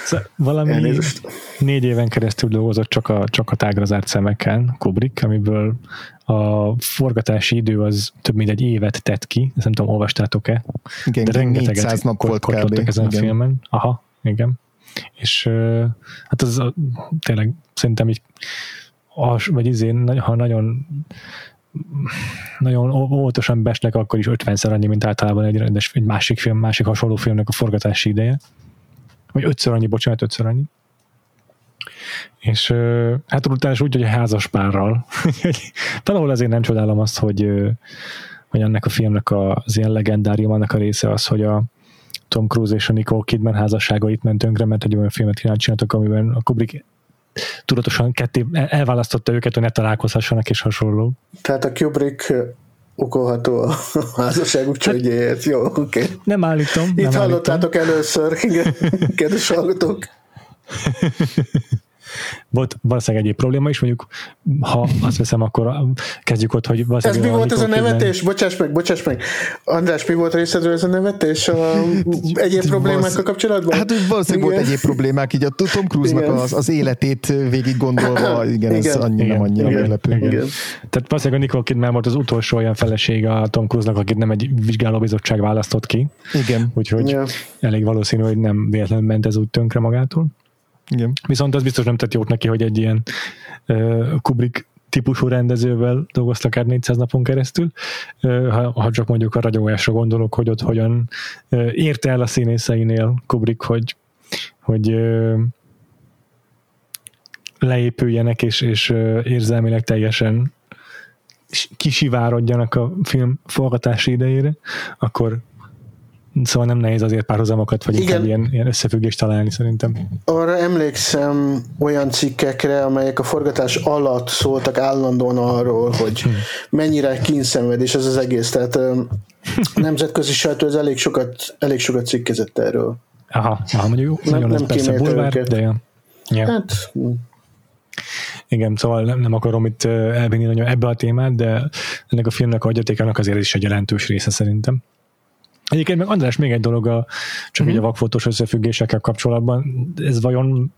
Szóval valami Elnézést. négy éven keresztül dolgozott csak a, csak a tágra zárt szemeken Kubrick, amiből a forgatási idő az több mint egy évet tett ki, ezt nem tudom, olvastátok-e? Igen, de rengeteget 400 nap volt kb. ezen igen. a filmen. Aha, igen és hát az tényleg szerintem így as, vagy izén, ha nagyon nagyon óvatosan besnek, akkor is 50-szer annyi, mint általában egy egy másik film, másik hasonló filmnek a forgatási ideje. Vagy ötször annyi, bocsánat, ötször annyi. És hát utána is úgy, hogy a házas párral. Valahol azért nem csodálom azt, hogy, hogy ennek a filmnek az ilyen legendárium, annak a része az, hogy a, Tom Cruise és a Nicole Kidman házasságait ment tönkre, mert egy olyan filmet csináltak, amiben a Kubrick tudatosan ketté elválasztotta őket, hogy ne találkozhassanak és hasonló. Tehát a Kubrick okolható a házasságuk csődjéért. Jó, oké. Okay. Nem állítom. Itt nem hallottátok állítom. először, igen, kedves hallgatók. volt valószínűleg egyéb probléma is, mondjuk ha azt veszem, akkor kezdjük ott, hogy Ez mi volt ez a nevetés? Bocsáss meg, bocsáss meg. András, mi volt részedről ez a nevetés a egyéb problémákkal kapcsolatban? Hát valószínűleg volt egyéb problémák, így a Tom Cruise-nak az, az életét végig gondolva, igen, igen, ez annyira igen, annyira igen, meglepő. Igen. igen. Tehát valószínűleg a Nicole Kidman volt az utolsó olyan felesége a Tom Cruise-nak, akit nem egy vizsgálóbizottság választott ki. Igen. Úgyhogy elég valószínű, hogy nem véletlenül ment ez úgy tönkre magától. Igen. Viszont az biztos nem tett jót neki, hogy egy ilyen uh, Kubrick típusú rendezővel dolgoztak akár 400 napon keresztül. Ha, ha csak mondjuk a ragyogásra gondolok, hogy ott hogyan érte el a színészeinél Kubrick, hogy, hogy leépüljenek és, és érzelmileg teljesen kisivárodjanak a film forgatási idejére, akkor Szóval nem nehéz azért párhuzamokat, vagy Igen. ilyen, ilyen összefüggést találni szerintem. Arra emlékszem olyan cikkekre, amelyek a forgatás alatt szóltak állandóan arról, hogy hm. mennyire kínszenvedés ez az egész. Tehát a nemzetközi sajtó ez elég sokat, elég sokat cikkezett erről. Aha, aha mondjuk nem, nagyon nem persze bulvár, őket. de ja. ja. Hát, hm. igen, szóval nem, nem akarom itt elvinni nagyon ebbe a témát, de ennek a filmnek a hagyatékának azért is egy jelentős része szerintem. Egyébként meg András, még egy dolog a, csak mm-hmm. így a vakfotós összefüggésekkel kapcsolatban, ez vajon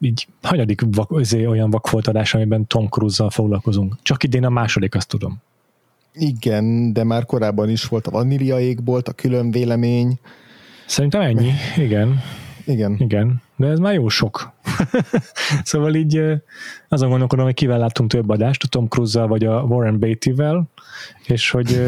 így hanyadik vak, azért olyan vakfoltadás, amiben Tom Cruise-zal foglalkozunk? Csak idén a második, azt tudom. Igen, de már korábban is volt a Vanilla égbolt, a külön vélemény. Szerintem ennyi, igen. Igen. Igen, de ez már jó sok. szóval így azon gondolkodom, hogy kivel láttunk több adást, a Tom Cruise-zal vagy a Warren Beatty-vel, és hogy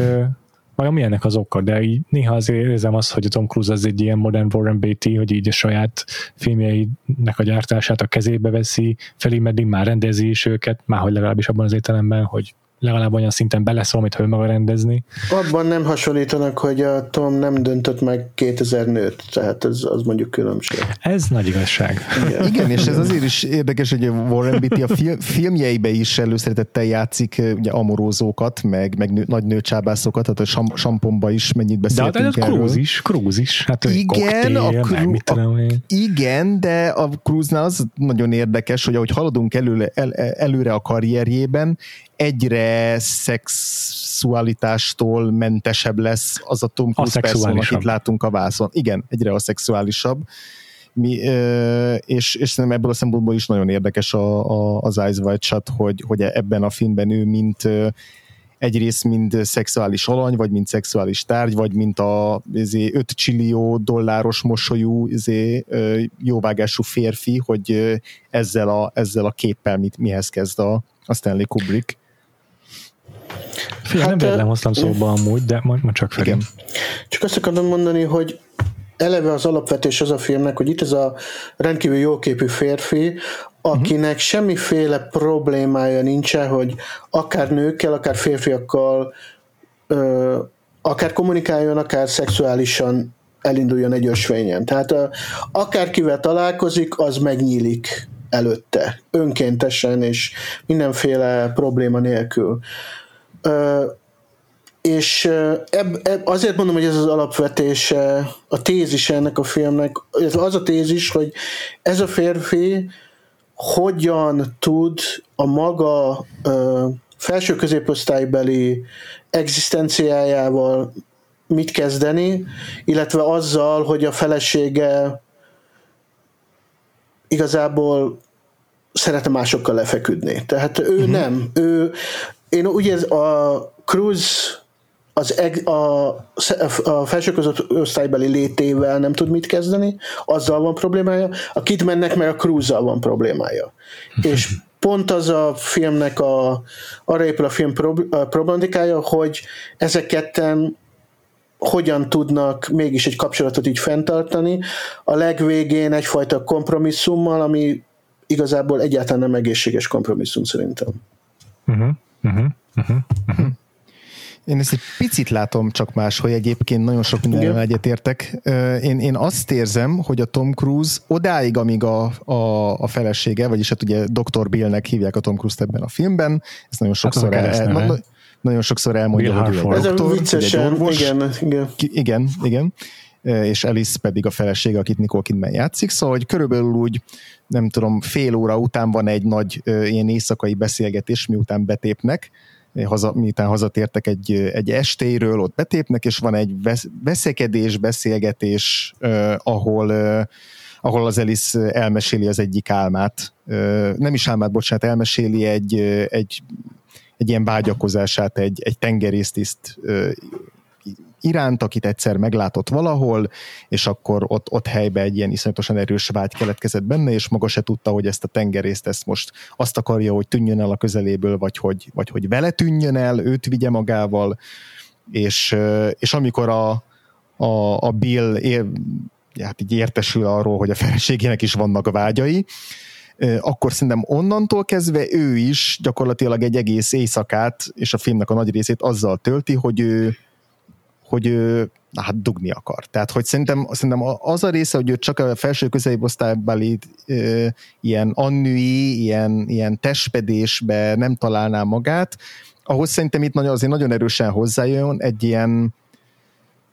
vajon milyennek az oka, de így néha azért érzem azt, hogy a Tom Cruise az egy ilyen modern Warren Beatty, hogy így a saját filmjeinek a gyártását a kezébe veszi, felé meddig már rendezi is őket, már hogy legalábbis abban az értelemben, hogy legalább olyan szinten beleszól, amit ő maga rendezni. Abban nem hasonlítanak, hogy a Tom nem döntött meg 2000 nőt, tehát ez az mondjuk különbség. Ez nagy igazság. Igen, Igen és ez azért is érdekes, hogy Warren Beatty a fil- filmjeibe is előszeretettel játszik ugye amorózókat, meg, meg nő, nagy nőcsábászokat, tehát a sam- samponba is mennyit beszéltünk de hát erről. Cruise is, Cruise is. Hát igen, koktél, a, cru- a, igen, de a Cruise-nál az nagyon érdekes, hogy ahogy haladunk előle, el, előre a karrierjében, egyre szexualitástól mentesebb lesz az a Tom Cruise person, akit látunk a vászon. Igen, egyre a szexuálisabb. Mi, és, és szerintem ebből a szempontból is nagyon érdekes a, a, az Eyes Wide Shut, hogy, hogy ebben a filmben ő mint egyrészt mind szexuális alany, vagy mint szexuális tárgy, vagy mint a 5 csillió dolláros mosolyú izé, jóvágású férfi, hogy ezzel a, ezzel a képpel mit, mihez kezd a, a Stanley Kubrick. Fia, hát, nem véletlen hoztam szóba amúgy, de majd, majd csak felém. Csak azt akarom mondani, hogy eleve az alapvetés az a filmnek, hogy itt ez a rendkívül jóképű férfi, akinek uh-huh. semmiféle problémája nincsen, hogy akár nőkkel, akár férfiakkal ö, akár kommunikáljon, akár szexuálisan elinduljon egy ösvényen. Tehát ö, akárkivel találkozik, az megnyílik előtte, önkéntesen és mindenféle probléma nélkül és eb, eb, azért mondom, hogy ez az alapvetése, a tézis ennek a filmnek, ez az a tézis, hogy ez a férfi hogyan tud a maga ö, felső középosztálybeli egzisztenciájával mit kezdeni, illetve azzal, hogy a felesége igazából szeretne másokkal lefeküdni. Tehát ő uh-huh. nem, ő én ugye a Cruz az eg, a, a felső osztálybeli létével nem tud mit kezdeni, azzal van problémája, a Kidmannek meg a cruise van problémája. És pont az a filmnek a, arra épül a film problematikája, hogy ezek ketten hogyan tudnak mégis egy kapcsolatot így fenntartani, a legvégén egyfajta kompromisszummal, ami igazából egyáltalán nem egészséges kompromisszum szerintem. Uh-huh. Uh-huh, uh-huh, uh-huh. Én ezt egy picit látom csak más, hogy egyébként nagyon sok mindenben egyetértek. Én, én azt érzem, hogy a Tom Cruise odáig, amíg a, a, a felesége, vagyis hát ugye Dr. Billnek hívják a Tom Cruise-t ebben a filmben, ezt nagyon hát sokszor hát el, nagyon sokszor elmondja, Bill hogy ő egy doktor, viccesen, igen, igen. igen, igen. És Alice pedig a felesége, akit Nicole Kidman játszik, szóval hogy körülbelül úgy nem tudom, fél óra után van egy nagy ilyen éjszakai beszélgetés, miután betépnek, haza, miután hazatértek egy, egy estéről, ott betépnek, és van egy veszekedés, beszélgetés, eh, ahol eh, ahol az Alice elmeséli az egyik álmát, nem is álmát, bocsánat, elmeséli egy, egy, egy ilyen vágyakozását egy, egy tengerésztiszt iránt, akit egyszer meglátott valahol, és akkor ott, ott helyben egy ilyen iszonyatosan erős vágy keletkezett benne, és maga se tudta, hogy ezt a tengerészt ezt most azt akarja, hogy tűnjön el a közeléből, vagy hogy, vagy hogy vele tűnjön el, őt vigye magával, és, és amikor a, a, a Bill ér, hát így értesül arról, hogy a feleségének is vannak vágyai, akkor szerintem onnantól kezdve ő is gyakorlatilag egy egész éjszakát, és a filmnek a nagy részét azzal tölti, hogy ő, hogy ő hát dugni akar. Tehát, hogy szerintem, szerintem az a része, hogy ő csak a felső középosztálybeli ilyen annui, ilyen, ilyen testpedésbe nem találná magát, ahhoz szerintem itt nagyon, azért nagyon erősen hozzájön egy ilyen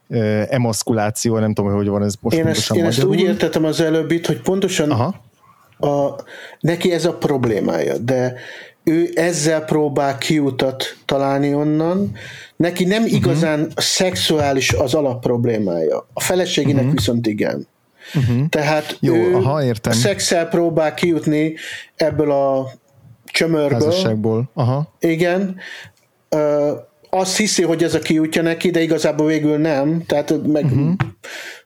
ö, emaszkuláció, nem tudom, hogy van ez most Én ezt, én ezt úgy értettem az előbbit, hogy pontosan Aha. A, neki ez a problémája, de ő ezzel próbál kiutat találni onnan, neki nem uh-huh. igazán szexuális az alapproblémája. A feleségének uh-huh. viszont igen. Uh-huh. Tehát Jó, ő aha, értem. a szexel próbál kijutni ebből a csömörből. Aha. Igen. Ö, azt hiszi, hogy ez a kiútja neki, de igazából végül nem. Tehát meg, uh-huh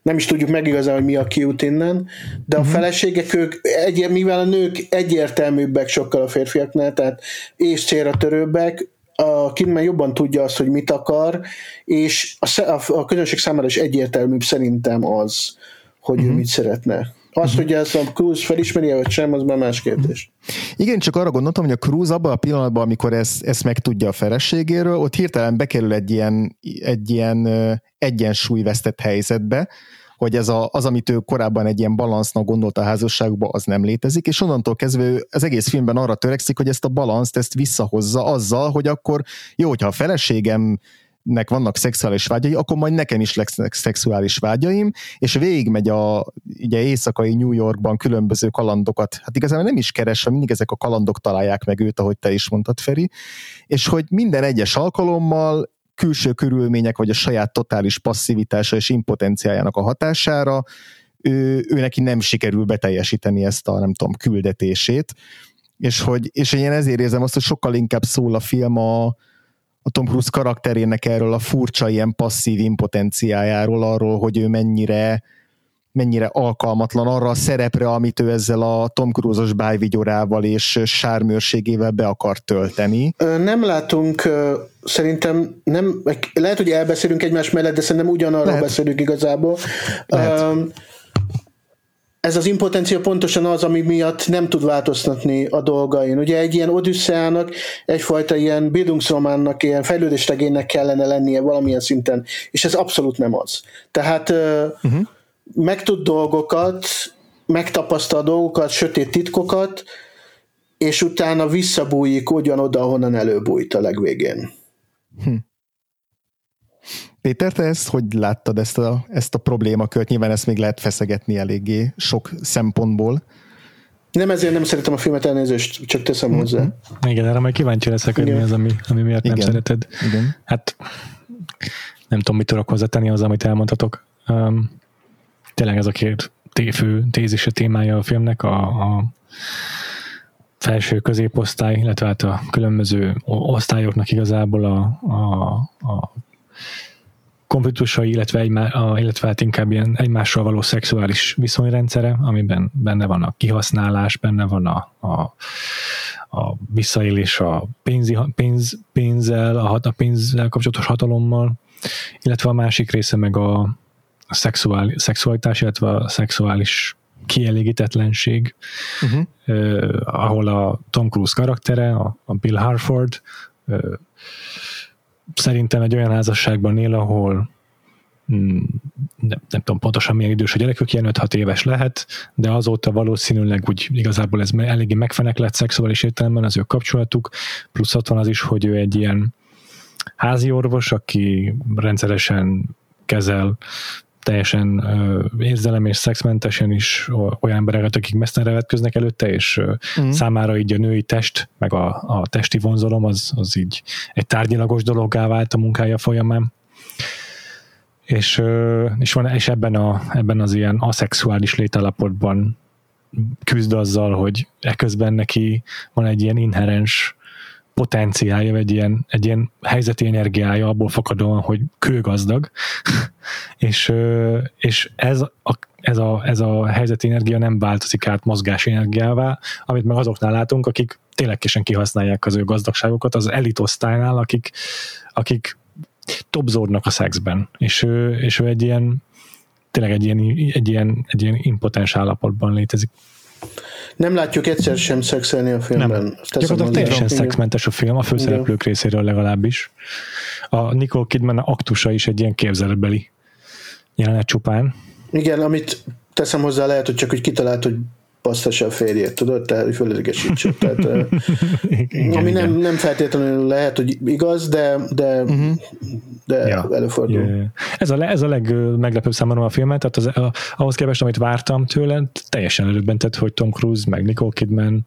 nem is tudjuk meg igazán, hogy mi a kiút innen, de a uh-huh. feleségek ők, egy, mivel a nők egyértelműbbek sokkal a férfiaknál, tehát és célra törőbbek, a Kidman jobban tudja azt, hogy mit akar, és a, a, a közönség számára is egyértelműbb szerintem az, hogy uh-huh. ő mhm. mit szeretne. Azt, hogy ezt a Cruz felismeri, vagy sem, az már más kérdés. Igen, csak arra gondoltam, hogy a Cruz abban a pillanatban, amikor ezt, ezt megtudja a feleségéről, ott hirtelen bekerül egy ilyen, egy ilyen egyensúlyvesztett helyzetbe, hogy ez a, az, amit ő korábban egy ilyen balansznak gondolt a házasságban, az nem létezik, és onnantól kezdve az egész filmben arra törekszik, hogy ezt a balanszt, ezt visszahozza azzal, hogy akkor jó, hogyha a feleségem nek vannak szexuális vágyai, akkor majd nekem is lesznek szexuális vágyaim, és végigmegy a ugye éjszakai New Yorkban különböző kalandokat, hát igazából nem is keresve, mindig ezek a kalandok találják meg őt, ahogy te is mondtad, Feri, és hogy minden egyes alkalommal külső körülmények, vagy a saját totális passzivitása és impotenciájának a hatására ő, ő neki nem sikerül beteljesíteni ezt a, nem tudom, küldetését, és hogy és én ezért érzem azt, hogy sokkal inkább szól a film a, a Tom Cruise karakterének erről a furcsa ilyen passzív impotenciájáról, arról, hogy ő mennyire mennyire alkalmatlan arra a szerepre, amit ő ezzel a Tom Cruise-os bájvigyorával és sármőrségével be akar tölteni. Nem látunk, szerintem nem, lehet, hogy elbeszélünk egymás mellett, de szerintem ugyanarról lehet. beszélünk igazából. Lehet. Ez az impotencia pontosan az, ami miatt nem tud változtatni a dolgain. Ugye egy ilyen odüsszeának, egyfajta ilyen bildungsrománnak, ilyen fejlődéstegénynek kellene lennie valamilyen szinten, és ez abszolút nem az. Tehát uh-huh megtud dolgokat, megtapasztal dolgokat, sötét titkokat, és utána visszabújik ugyanoda, ahonnan előbújt a legvégén. Hm. Péter, te ezt hogy láttad ezt a, ezt a problémakört? Nyilván ezt még lehet feszegetni eléggé sok szempontból. Nem ezért nem szeretem a filmet, elnézést, csak teszem mm-hmm. hozzá. Igen, erre majd kíváncsi leszek, hogy mi az, ami, ami miatt Igen. nem szereted. Igen. Hát nem tudom, mit tudok hozzátenni az, amit elmondhatok. Um, tényleg ez a két fő tézise témája a filmnek, a, a felső középosztály, illetve hát a különböző osztályoknak igazából a, a, a konfliktusai, illetve, egymá, illetve hát inkább ilyen egymással való szexuális viszonyrendszere, amiben benne van a kihasználás, benne van a, a, a visszaélés a pénzi, pénz, pénzzel, a, a pénzzel kapcsolatos hatalommal, illetve a másik része meg a, a szexuál, szexualitás, illetve a szexuális kielégítetlenség, uh-huh. eh, ahol a Tom Cruise karaktere, a, a Bill Harford eh, szerintem egy olyan házasságban él, ahol mm, nem, nem tudom pontosan milyen idős a gyerekük, ilyen 5-6 éves lehet, de azóta valószínűleg úgy igazából ez eléggé megfeneklett szexuális értelemben az ő kapcsolatuk, plusz ott van az is, hogy ő egy ilyen házi orvos, aki rendszeresen kezel teljesen érzelem és szexmentesen is olyan embereket, akik mesztenre vetköznek előtte, és mm. számára így a női test, meg a, a testi vonzalom az, az így egy tárgyilagos dologgá vált a munkája folyamán. És, és, van, és ebben, a, ebben az ilyen aszexuális létállapotban küzd azzal, hogy eközben neki van egy ilyen inherens potenciálja, egy ilyen, egy ilyen helyzeti energiája abból fakadóan, hogy kőgazdag, és, és ez a, ez, a, ez a helyzeti energia nem változik át mozgás energiává, amit meg azoknál látunk, akik ténylegesen kihasználják az ő gazdagságokat, az elitosztálynál, akik, akik topzódnak a szexben, és és ő egy ilyen tényleg egy ilyen, egy ilyen, egy ilyen impotens állapotban létezik. Nem látjuk egyszer sem szexelni a filmben. Nem. Gyakorlatilag teljesen szexmentes a film, a főszereplők részéről legalábbis. A Nicole Kidman aktusa is egy ilyen képzeletbeli jelenet csupán. Igen, amit teszem hozzá, lehet, hogy csak hogy kitalált, hogy basztassa a férjét, tudod, tehát fölidegesítse. Tehát, igen, ami nem, nem feltétlenül lehet, hogy igaz, de, de, uh-huh. de ja. előfordul. Yeah. Ez a, ez a legmeglepőbb számomra a filmet, tehát az, a, ahhoz képest, amit vártam tőle, teljesen előbbentett, hogy Tom Cruise, meg Nicole Kidman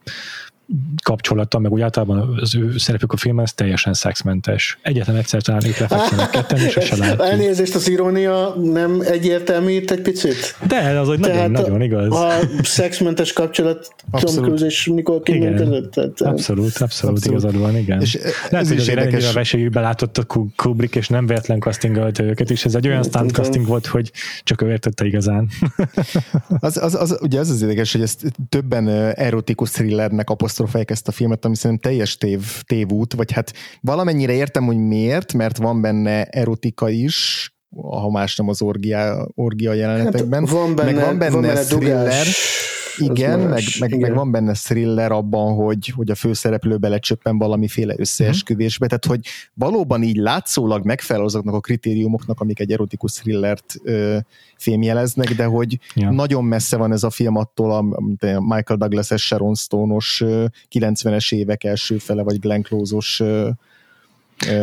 kapcsolata, meg úgy általában az ő szerepük a filmben, ez teljesen szexmentes. Egyetlen egyszer talán itt lefekszenek ketten, és se látjuk. Elnézést, az irónia nem egyértelmű itt egy picit? De, az hogy nagyon, nagyon igaz. A szexmentes kapcsolat. Tom Cruise és Nicole Kidman között. Tehát, abszolút, abszolút, abszolút, igazad van, igen. És Lehet, hogy azért ennyire vesélyű belátott a Kubrick, és nem véletlen castingolta őket, és ez egy olyan stunt casting volt, hogy csak ő értette igazán. az, az, az, ugye az az érdekes, hogy ezt többen erotikus thrillernek apostrofálják ezt a filmet, ami szerintem teljes tév, tévút, vagy hát valamennyire értem, hogy miért, mert van benne erotika is, ha más nem az orgia, orgia jelenetekben. Hát van benne, meg van benne, van benne thriller, dugás igen, meg, meg, igen. meg van benne thriller abban, hogy, hogy a főszereplő belecsöppen valamiféle összeesküvésbe, tehát hogy valóban így látszólag megfelel azoknak a kritériumoknak, amik egy erotikus thrillert ö, fémjeleznek, de hogy ja. nagyon messze van ez a film attól a, a Michael Douglas-es Sharon Stone-os 90-es évek első fele, vagy Glenn Close-os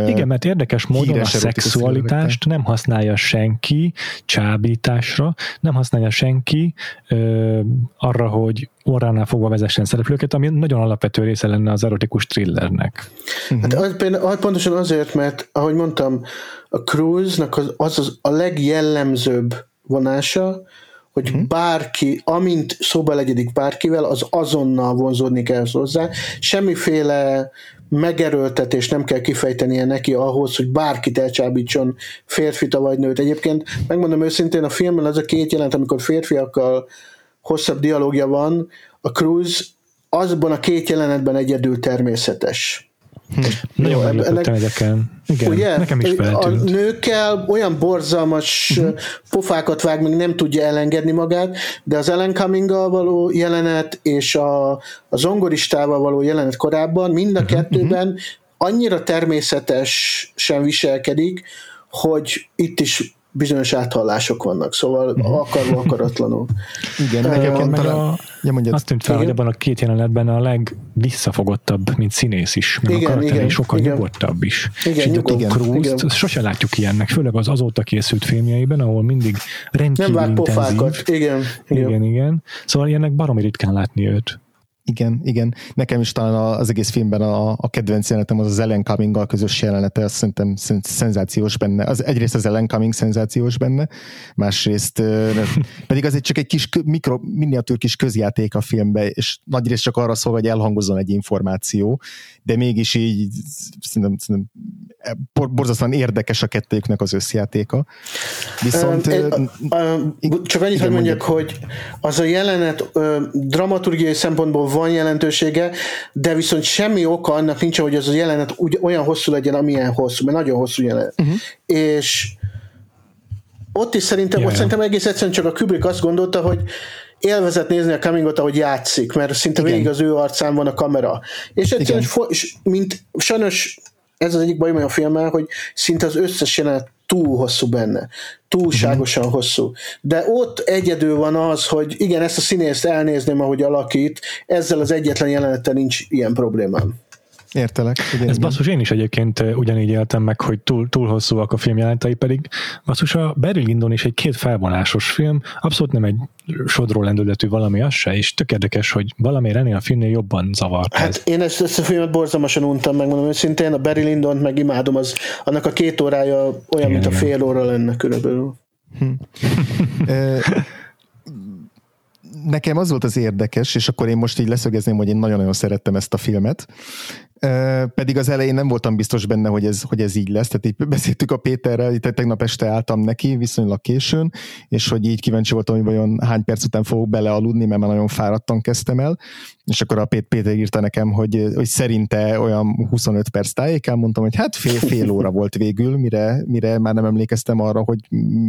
igen, mert érdekes módon a szexualitást nem használja senki csábításra, nem használja senki ö, arra, hogy orránál fogva vezessen szereplőket, ami nagyon alapvető része lenne az erotikus thrillernek. Hát az, például, pontosan azért, mert ahogy mondtam, a Cruise-nak az, az, az a legjellemzőbb vonása, hogy uh-huh. bárki, amint szóba legyedik bárkivel, az azonnal vonzódni kell hozzá. Semmiféle megerőltetés nem kell kifejtenie neki ahhoz, hogy bárkit elcsábítson, férfit vagy nőt. Egyébként megmondom őszintén, a filmben az a két jelent, amikor férfiakkal hosszabb dialógia van, a Cruise azban a két jelenetben egyedül természetes. Hm. Nagyon meglepődtem ezeken. Igen, ugye? nekem is feltűnt. A nőkkel olyan borzalmas uh-huh. pofákat vág, még nem tudja elengedni magát, de az Ellen cumming való jelenet és a, a zongoristával való jelenet korábban mind a uh-huh. kettőben annyira természetesen viselkedik, hogy itt is bizonyos áthallások vannak, szóval uh-huh. akarva akaratlanul. Igen, uh, nekem meg a, ja, mondjad, azt tűnt fel, igen. hogy abban a két jelenetben a legvisszafogottabb, mint színész is, meg igen, a karakter igen, sokkal igen. nyugodtabb is. Igen, és nyugod, igen, Cruise-t igen. sose látjuk ilyennek, főleg az azóta készült filmjeiben, ahol mindig rendkívül Nem intenzív. Pofákat. Igen, igen. igen, igen. Szóval ilyennek baromi ritkán látni őt. Igen, igen. Nekem is talán az egész filmben a, a kedvenc jelenetem az az Ellen cumming közös jelenete, azt szerintem szenzációs benne. Az, egyrészt az Ellen Cumming szenzációs benne, másrészt pedig az egy csak egy kis mikro, miniatűr kis közjáték a filmbe, és nagyrészt csak arra szól, hogy elhangozzon egy információ, de mégis így szerintem, szerintem borzasztóan érdekes a kettőjüknek az összjátéka. Viszont... Um, uh, csak annyit, hogy mondjak, hogy az a jelenet uh, dramaturgiai szempontból van jelentősége, de viszont semmi oka annak nincs, hogy az a jelenet úgy, olyan hosszú legyen, amilyen hosszú, mert nagyon hosszú jelenet. Uh-huh. És ott is szerintem, yeah. ott szerintem egész egyszerűen csak a Kubrick azt gondolta, hogy élvezett nézni a Cummingot, ahogy játszik, mert szinte Igen. végig az ő arcán van a kamera. És egyszerűen, és mint sajnos ez az egyik bajom a filmmel, hogy szinte az összes jelenet túl hosszú benne. Túlságosan uh-huh. hosszú. De ott egyedül van az, hogy igen, ezt a színészt elnézném, ahogy alakít, ezzel az egyetlen jelenettel nincs ilyen problémám. Értelek. Igen, Ez basszus, én is egyébként ugyanígy éltem meg, hogy túl, túl hosszúak a filmjelentei, pedig basszus a Barry Lyndon is egy két felvonásos film, abszolút nem egy sodró lendületű valami az se, és tök érdekes, hogy valami ennél a filmnél jobban zavart. Hát ez. én ezt, ezt a filmet borzalmasan untam, megmondom őszintén, a Barry Lyndon meg imádom, az, annak a két órája olyan, igen, mint igen. a fél óra lenne körülbelül. Hm. nekem az volt az érdekes, és akkor én most így leszögezném, hogy én nagyon-nagyon szerettem ezt a filmet, pedig az elején nem voltam biztos benne, hogy ez, hogy ez így lesz. Tehát így beszéltük a Péterrel, itt tegnap este álltam neki viszonylag későn, és hogy így kíváncsi voltam, hogy vajon hány perc után fogok belealudni, mert már nagyon fáradtan kezdtem el. És akkor a Péter írta nekem, hogy, hogy szerinte olyan 25 perc tájékán, mondtam, hogy hát fél, fél óra volt végül, mire, mire már nem emlékeztem arra, hogy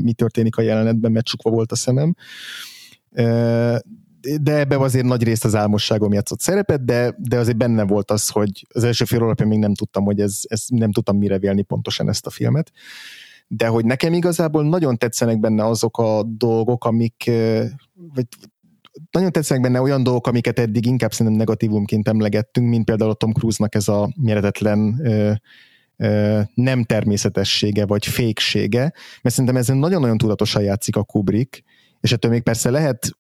mi történik a jelenetben, mert csukva volt a szemem de ebbe azért nagy részt az álmosságom játszott szerepet, de, de azért benne volt az, hogy az első fél alapján még nem tudtam, hogy ez, ez nem tudtam mire vélni pontosan ezt a filmet. De hogy nekem igazából nagyon tetszenek benne azok a dolgok, amik, vagy nagyon tetszenek benne olyan dolgok, amiket eddig inkább szerintem negatívumként emlegettünk, mint például a Tom Cruise-nak ez a méretetlen nem természetessége, vagy féksége, mert szerintem ezen nagyon-nagyon tudatosan játszik a Kubrick, és ettől még persze lehet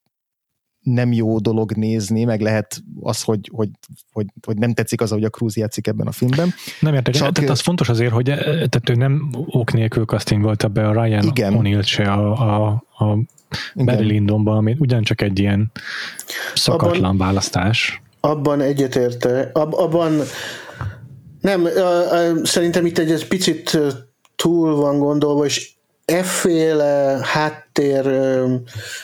nem jó dolog nézni, meg lehet az, hogy, hogy, hogy, hogy nem tetszik az, hogy a Cruz játszik ebben a filmben. Nem értek, Csak... tehát az fontos azért, hogy tehát ő nem ok nélkül castingolta be a Ryan Igen. O'Neill se a, a, a Barry Lyndonba, ami ugyancsak egy ilyen szakatlan abban, választás. Abban egyetérte, ab, abban nem, szerintem itt egy, egy picit túl van gondolva, és efféle háttér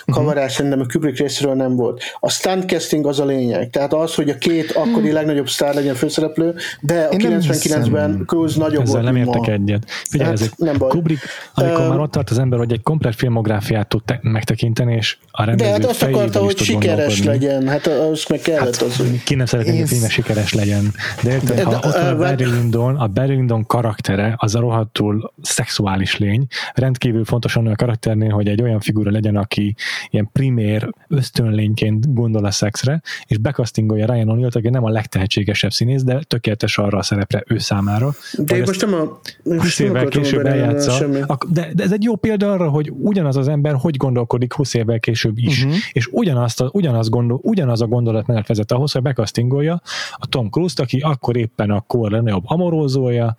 kavarás uh-huh. szerintem a Kubrick részéről nem volt. A stuntcasting az a lényeg, tehát az, hogy a két akkori hmm. legnagyobb sztár legyen főszereplő, de a 99-ben Cruise nagyobb Ezzel volt, nem értek ma. egyet. Figyelj, hát, ez nem baj. Kubrick, amikor uh, már ott tart az ember, hogy egy komplet filmográfiát tud te- megtekinteni, és a rendező De hát azt akarta, hogy sikeres legyen, hát az meg kellett hát, az. Ki nem szeretné, hogy a filmes sikeres legyen. De érted, de, ha de, ott van a Barry Lyndon, a Barry Lyndon karaktere, az a rohadtul szexuális lény, rendkívül fontos a karakternél, hogy egy olyan figura legyen, aki ilyen primér ösztönlényként gondol a szexre, és bekasztingolja Ryan O'Neill, aki nem a legtehetségesebb színész, de tökéletes arra a szerepre ő számára. De én most nem a... 20 évvel később eljátsza. De, de ez egy jó példa arra, hogy ugyanaz az ember hogy gondolkodik 20 évvel később is, uh-huh. és ugyanazt a, ugyanaz, gondol, ugyanaz a gondolatmenet vezet ahhoz, hogy bekasztingolja a Tom Cruise-t, aki akkor éppen a kor legnagyobb amorózója,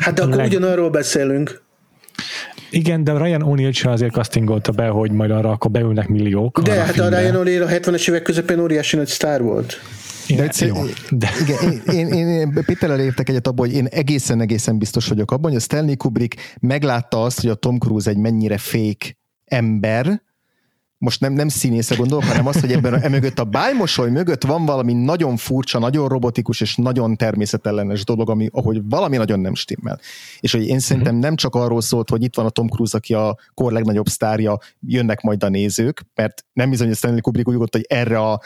Hát de akkor leg... ugyanarról beszélünk. Igen, de Ryan O'Neill sem azért castingolta be, hogy majd arra akkor beülnek milliók. De hát a, a Ryan O'Neill a 70-es évek közepén óriási nagy sztár volt. De, egyszer, jó, de. Igen, én, én, én Péterrel értek egyet abban, hogy én egészen-egészen biztos vagyok abban, hogy a Stanley Kubrick meglátta azt, hogy a Tom Cruise egy mennyire fék ember, most nem, nem színésze gondolok, hanem azt, hogy ebben a, emögött a bájmosoly mögött van valami nagyon furcsa, nagyon robotikus és nagyon természetellenes dolog, ami, ahogy valami nagyon nem stimmel. És hogy én szerintem mhm. nem csak arról szólt, hogy itt van a Tom Cruise, aki a kor legnagyobb sztárja, jönnek majd a nézők, mert nem bizony, hogy Stanley Kubrick úgy gondolta, hogy erre a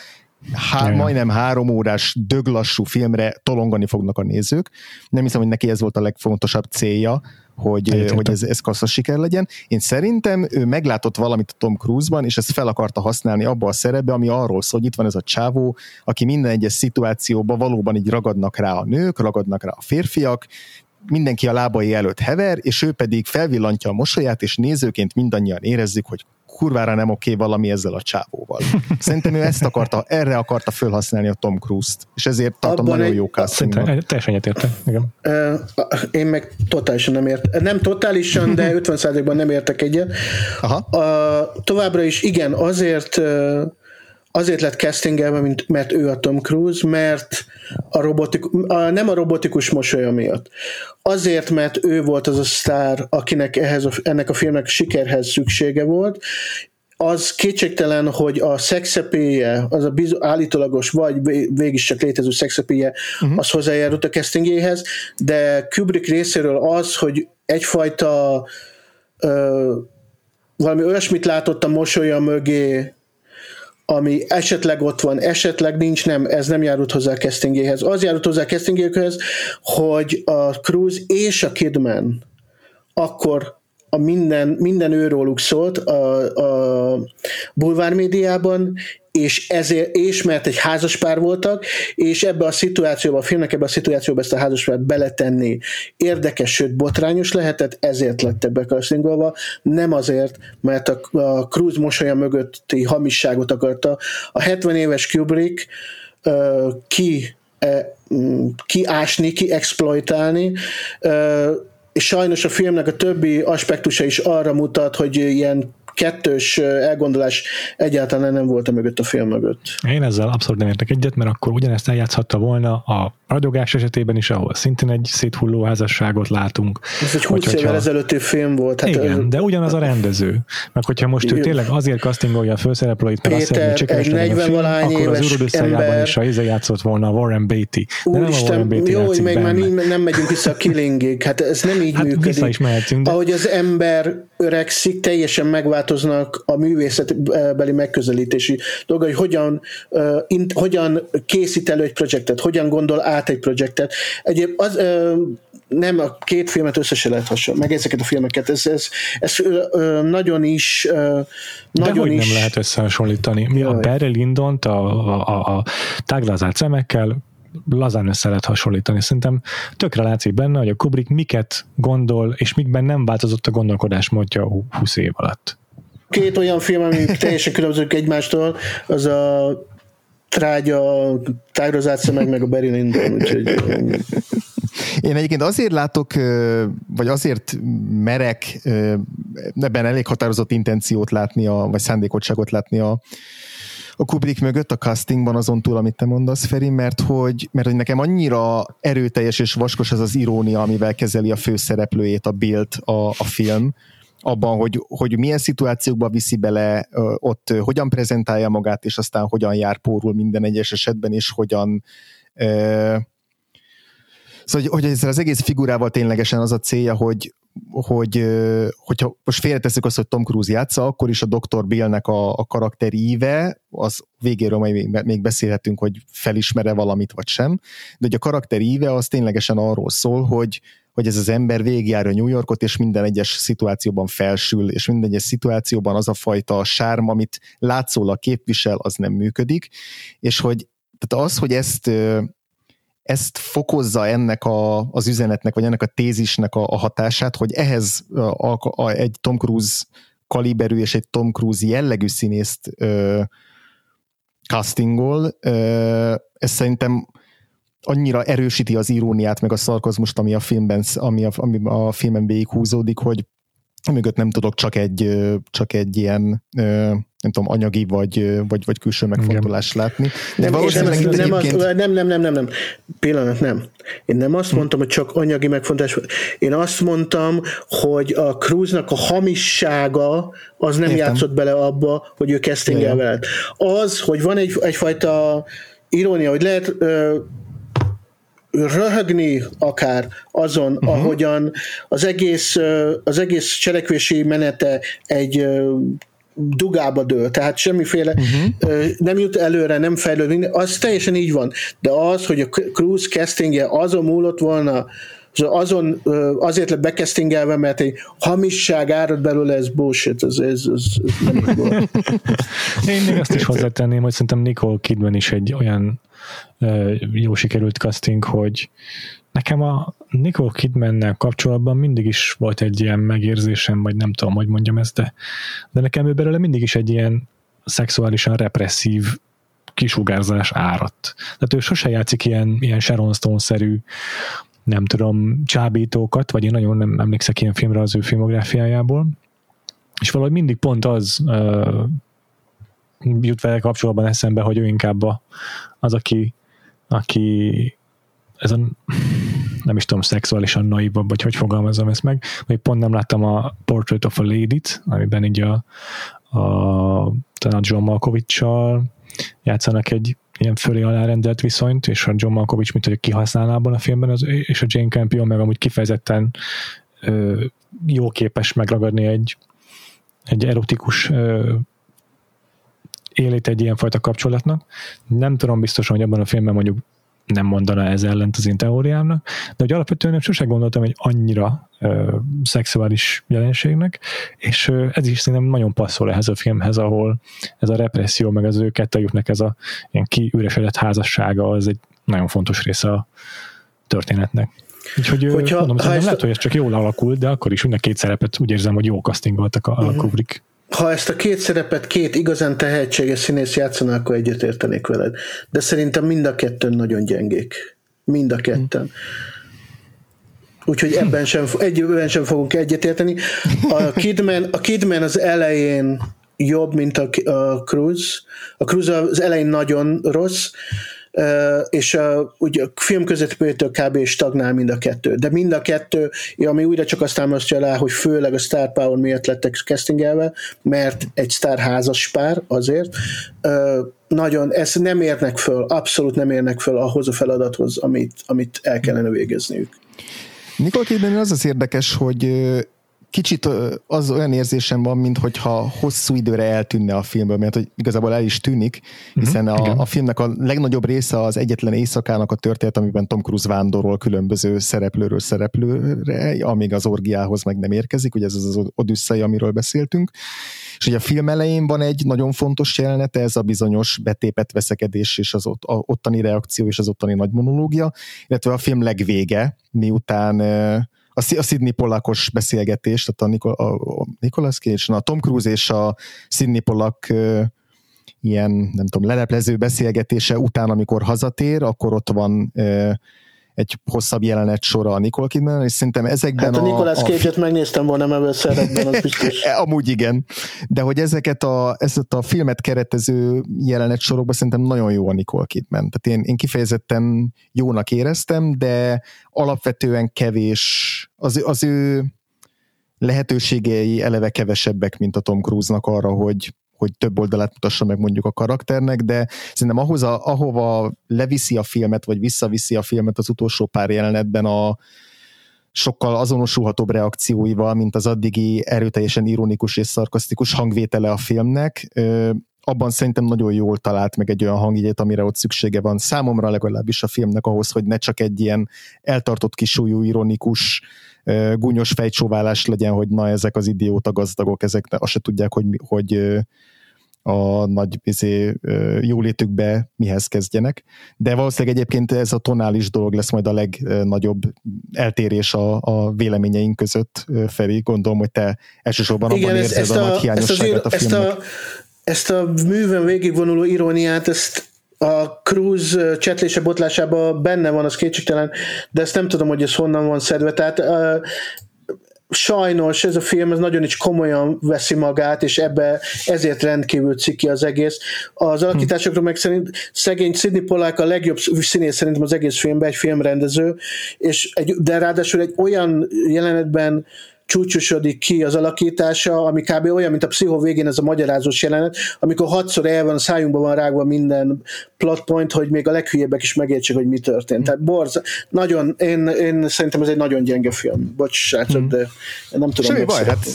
há, majdnem három órás döglassú filmre tolongani fognak a nézők. Nem hiszem, hogy neki ez volt a legfontosabb célja, hogy, hogy ez, ez kassza siker legyen. Én szerintem ő meglátott valamit a Tom Cruise-ban, és ezt fel akarta használni abba a szerepbe, ami arról szól, hogy itt van ez a csávó, aki minden egyes szituációban valóban így ragadnak rá a nők, ragadnak rá a férfiak, mindenki a lábai előtt hever, és ő pedig felvillantja a mosolyát, és nézőként mindannyian érezzük, hogy kurvára nem oké okay valami ezzel a csávóval. Szerintem ő ezt akarta, erre akarta felhasználni a Tom Cruise-t, és ezért tartom Abban nagyon egy... jó castingban. Teljesen egyetértek, igen. Én meg totálisan nem ért, nem totálisan, de 50%-ban nem értek egyet. Aha. továbbra is igen, azért azért lett castingelve, mint, mert ő a Tom Cruise, mert a robotik, a, nem a robotikus mosolya miatt. Azért, mert ő volt az a sztár, akinek ehhez a, ennek a filmnek sikerhez szüksége volt, az kétségtelen, hogy a szexepéje, az a biz- állítólagos, vagy végig csak létező szexepéje, uh-huh. az hozzájárult a castingéhez, de Kubrick részéről az, hogy egyfajta ö, valami olyasmit látott a mosolya mögé, ami esetleg ott van, esetleg nincs, nem, ez nem járult hozzá a castingéhez. Az járult hozzá a castingéhez, hogy a Cruz és a Kidman akkor a minden, minden őróluk szólt a, a bulvár médiában, és, ezért, és mert egy házaspár voltak, és ebbe a szituációba, a filmnek ebbe a szituációba ezt a házaspárt beletenni érdekes, sőt botrányos lehetett, ezért lett ebbe castingolva, nem azért, mert a, a Cruise mosolya mögötti hamisságot akarta. A 70 éves Kubrick uh, ki uh, kiásni, kiexploitálni, és sajnos a filmnek a többi aspektusa is arra mutat, hogy ilyen kettős elgondolás egyáltalán nem volt a mögött a film mögött. Én ezzel abszolút nem értek egyet, mert akkor ugyanezt eljátszhatta volna a ragyogás esetében is, ahol szintén egy széthulló házasságot látunk. Ez egy 20 évvel ezelőtti film volt. Hát igen, de ugyanaz a rendező. Meg hogyha most ő tényleg azért castingolja a főszereplőit, mert Péter, azt szeretné, hogy 40 valány akkor az Urod is a Ize játszott volna a Warren Beatty. De nem Isten, a Warren Beatty jó, hogy még már nem megyünk vissza a Killingig. Hát ez nem így hát működik. Vissza is mehetünk. De... Ahogy az ember öregszik, teljesen megváltoznak a művészetbeli megközelítési dolgai, hogy hogyan, uh, in, hogyan készít elő egy projektet, hogyan gondol át egy projektet. Egyéb az, uh, nem, a két filmet össze lehet hasonlítani, meg ezeket a filmeket, ez, ez, ez ö, nagyon is ö, nagyon De is... nem lehet összehasonlítani. Mi a Barry Lindont a, a, a, a táglázált szemekkel lazán össze lehet hasonlítani. Szerintem tökre látszik benne, hogy a Kubrick miket gondol, és mikben nem változott a gondolkodásmódja 20 év alatt. Két olyan film, ami teljesen különbözők egymástól, az a trágya, tájrozált szemek, meg a Barry Lyndon, úgyhogy... Én egyébként azért látok, vagy azért merek ebben elég határozott intenciót látni, a, vagy szándékotságot látni a, a Kubrick mögött a castingban azon túl, amit te mondasz, Feri, mert hogy, mert hogy nekem annyira erőteljes és vaskos az az irónia, amivel kezeli a főszereplőjét a Bill a, a film, abban, hogy, hogy milyen szituációkba viszi bele, ott hogyan prezentálja magát, és aztán hogyan jár pórul minden egyes esetben, és hogyan Szóval, hogy, hogy ezzel az egész figurával ténylegesen az a célja, hogy, hogy hogyha most félretesszük azt, hogy Tom Cruise játsza, akkor is a Dr. Billnek a, a karakter íve, az végéről majd még, még beszélhetünk, hogy felismere valamit vagy sem, de hogy a karakter íve az ténylegesen arról szól, hogy, hogy ez az ember végigjárja New Yorkot, és minden egyes szituációban felsül, és minden egyes szituációban az a fajta sárm, amit látszólag képvisel, az nem működik, és hogy tehát az, hogy ezt ezt fokozza ennek a, az üzenetnek, vagy ennek a tézisnek a, a hatását, hogy ehhez a, a, egy Tom Cruise kaliberű és egy Tom Cruise jellegű színészt ö, castingol, ö, ez szerintem annyira erősíti az iróniát, meg a szarkozmust, ami a filmben, ami a, ami a filmen végig húzódik, hogy mögött nem tudok csak egy, csak egy ilyen nem tudom, anyagi vagy, vagy, vagy külső megfontolást látni. De nem, nem, nem, nem, az, nem, nem, nem, nem, nem, pillanat, nem. Én nem azt hm. mondtam, hogy csak anyagi megfontolás. Én azt mondtam, hogy a Cruise-nak a hamissága az nem Értem. játszott bele abba, hogy ő castingel veled. Az, hogy van egy, egyfajta irónia, hogy lehet röhögni akár azon, uh-huh. ahogyan az egész, az egész cselekvési menete egy dugába dől, tehát semmiféle uh-huh. nem jut előre, nem fejlődik, az teljesen így van, de az, hogy a Cruise castingje azon múlott volna, azon azért lett bekesztingelve, mert egy hamisság árad belőle, ez bullshit, ez, ez, ez, ez nem Én még azt is hozzátenném, hogy szerintem Nicole Kidman is egy olyan jó sikerült casting, hogy nekem a Nicole Kidmannel kapcsolatban mindig is volt egy ilyen megérzésem, vagy nem tudom, hogy mondjam ezt, de, de nekem ő belőle mindig is egy ilyen szexuálisan represszív kisugárzás áradt. Tehát ő sose játszik ilyen, ilyen Sharon Stone-szerű nem tudom, csábítókat, vagy én nagyon nem emlékszek ilyen filmre az ő filmográfiájából, és valahogy mindig pont az uh, jut vele kapcsolatban eszembe, hogy ő inkább a, az, aki, aki ez a, nem is tudom, szexuálisan naivabb, vagy hogy fogalmazom ezt meg, vagy pont nem láttam a Portrait of a Lady-t, amiben így a, a talán John Malkovich-sal játszanak egy ilyen fölé alárendelt viszonyt, és a John Malkovich, mint hogy kihasználná abban a filmben, az, és a Jane Campion meg amúgy kifejezetten ö, jó képes megragadni egy, egy erotikus ö, élét egy ilyenfajta kapcsolatnak. Nem tudom biztosan, hogy abban a filmben mondjuk nem mondana ez ellent az én teóriámnak, de hogy alapvetően sosem gondoltam egy annyira ö, szexuális jelenségnek, és ö, ez is szerintem nagyon passzol ehhez a filmhez, ahol ez a represszió, meg az ő kettőjüknek ez a ilyen kiüresedett házassága, az egy nagyon fontos része a történetnek. Úgyhogy Hogyha, mondom, ha ezt lehet, hogy ez csak jól alakult, de akkor is mind két szerepet úgy érzem, hogy jó castingoltak a, uh-huh. Kubrick ha ezt a két szerepet két igazán tehetséges színész játszaná, akkor egyetértenék veled. De szerintem mind a kettőn nagyon gyengék. Mind a ketten. Úgyhogy ebben sem, egyben sem fogunk egyetérteni. A Kidman, a Kidman az elején jobb, mint a, a Cruz. A Cruz az elején nagyon rossz, és a, ugye a film közepétől kb. stagnál mind a kettő. De mind a kettő, ami újra csak azt támasztja alá, hogy főleg a Star Power miatt lettek castingelve, mert egy Star házas pár azért, nagyon, ezt nem érnek föl, abszolút nem érnek föl ahhoz a feladathoz, amit, amit el kellene végezniük. Nikol Kidman az az érdekes, hogy kicsit az olyan érzésem van, mintha hosszú időre eltűnne a filmből, mert hogy igazából el is tűnik, mhm, hiszen uh-huh, a, a filmnek a legnagyobb része az egyetlen éjszakának a történet, amiben Tom Cruise vándorol különböző szereplőről szereplőre, amíg az orgiához meg nem érkezik, ugye ez az az Odyssey, amiről beszéltünk. És ugye a film elején van egy nagyon fontos jelenete, ez a bizonyos betépet veszekedés és az ott, a, ottani reakció és az ottani nagy monológia, illetve a film legvége, miután a, a Sidney Pollakos beszélgetés, tehát a, Nikol, a, a Nicolas Cage, a Tom Cruise és a Sidney Pollack ilyen, nem tudom, leleplező beszélgetése után, amikor hazatér, akkor ott van egy hosszabb jelenet sora a Nicole Kidman, és szerintem ezekben hát a... Nicolas a, Cage-et a... megnéztem volna szerepben, az biztos. Amúgy igen. De hogy ezeket a, ezt a filmet keretező jelenet sorokban szerintem nagyon jó a Nicole Kidman. Tehát én, én kifejezetten jónak éreztem, de alapvetően kevés az, az ő lehetőségei eleve kevesebbek, mint a Tom Cruise-nak arra, hogy, hogy több oldalát mutassa meg mondjuk a karakternek, de szerintem ahhoz, a, ahova leviszi a filmet, vagy visszaviszi a filmet az utolsó pár jelenetben a sokkal azonosulhatóbb reakcióival, mint az addigi erőteljesen ironikus és szarkasztikus hangvétele a filmnek, abban szerintem nagyon jól talált meg egy olyan hangjegyet, amire ott szüksége van számomra legalábbis a filmnek ahhoz, hogy ne csak egy ilyen eltartott kisúlyú, ironikus, gúnyos fejcsóválás legyen, hogy na ezek az idióta gazdagok, ezek azt se tudják, hogy, hogy a nagy izé, jólétükbe mihez kezdjenek. De valószínűleg egyébként ez a tonális dolog lesz majd a legnagyobb eltérés a, a véleményeink között, Feri. Gondolom, hogy te elsősorban Igen, abban ez, érzed a, a nagy hiányosságát a filmnek. Ezt a, ezt a művön végigvonuló iróniát, ezt a Cruz csetlése botlásában benne van, az kétségtelen, de ezt nem tudom, hogy ez honnan van szedve. Tehát uh, sajnos ez a film ez nagyon is komolyan veszi magát, és ebbe ezért rendkívül ciki az egész. Az alakításokról meg szerint szegény Sidney Pollack a legjobb színész szerintem az egész filmben, egy filmrendező, és egy, de ráadásul egy olyan jelenetben csúcsosodik ki az alakítása, ami kb. olyan, mint a pszichó végén ez a magyarázós jelenet, amikor hatszor el van, a szájunkban van rágva minden plot point, hogy még a leghülyébbek is megértsék, hogy mi történt. Tehát borz, nagyon, én, én szerintem ez egy nagyon gyenge film. Bocs, srácok, de nem tudom. Semmi baj, hát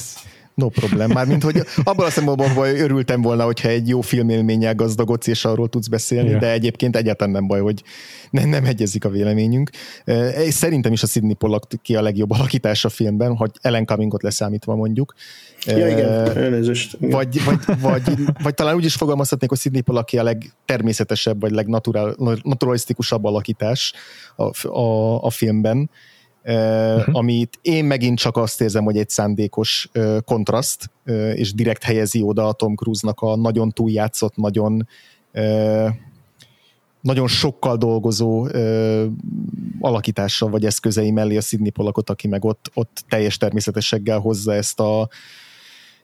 No problem. Mármint, hogy abban a szempontból hogy örültem volna, hogyha egy jó filmélménnyel gazdagodsz, és arról tudsz beszélni, yeah. de egyébként egyáltalán nem baj, hogy nem, nem egyezik a véleményünk. És szerintem is a Sidney Pollack ki a legjobb alakítás a filmben, hogy Ellen Cummingot leszámítva mondjuk. Ja, igen, elnézést. Igen. Vagy, vagy, vagy, vagy, talán úgy is fogalmazhatnék, hogy Sidney Pollack a legtermészetesebb, vagy legnaturalisztikusabb alakítás a, a, a filmben uh-huh. amit én megint csak azt érzem, hogy egy szándékos kontraszt, és direkt helyezi oda a Tom Cruise-nak a nagyon túljátszott, nagyon nagyon sokkal dolgozó ö, alakítással vagy eszközei mellé a Sidney Pollackot, aki meg ott, ott teljes természetességgel hozza ezt a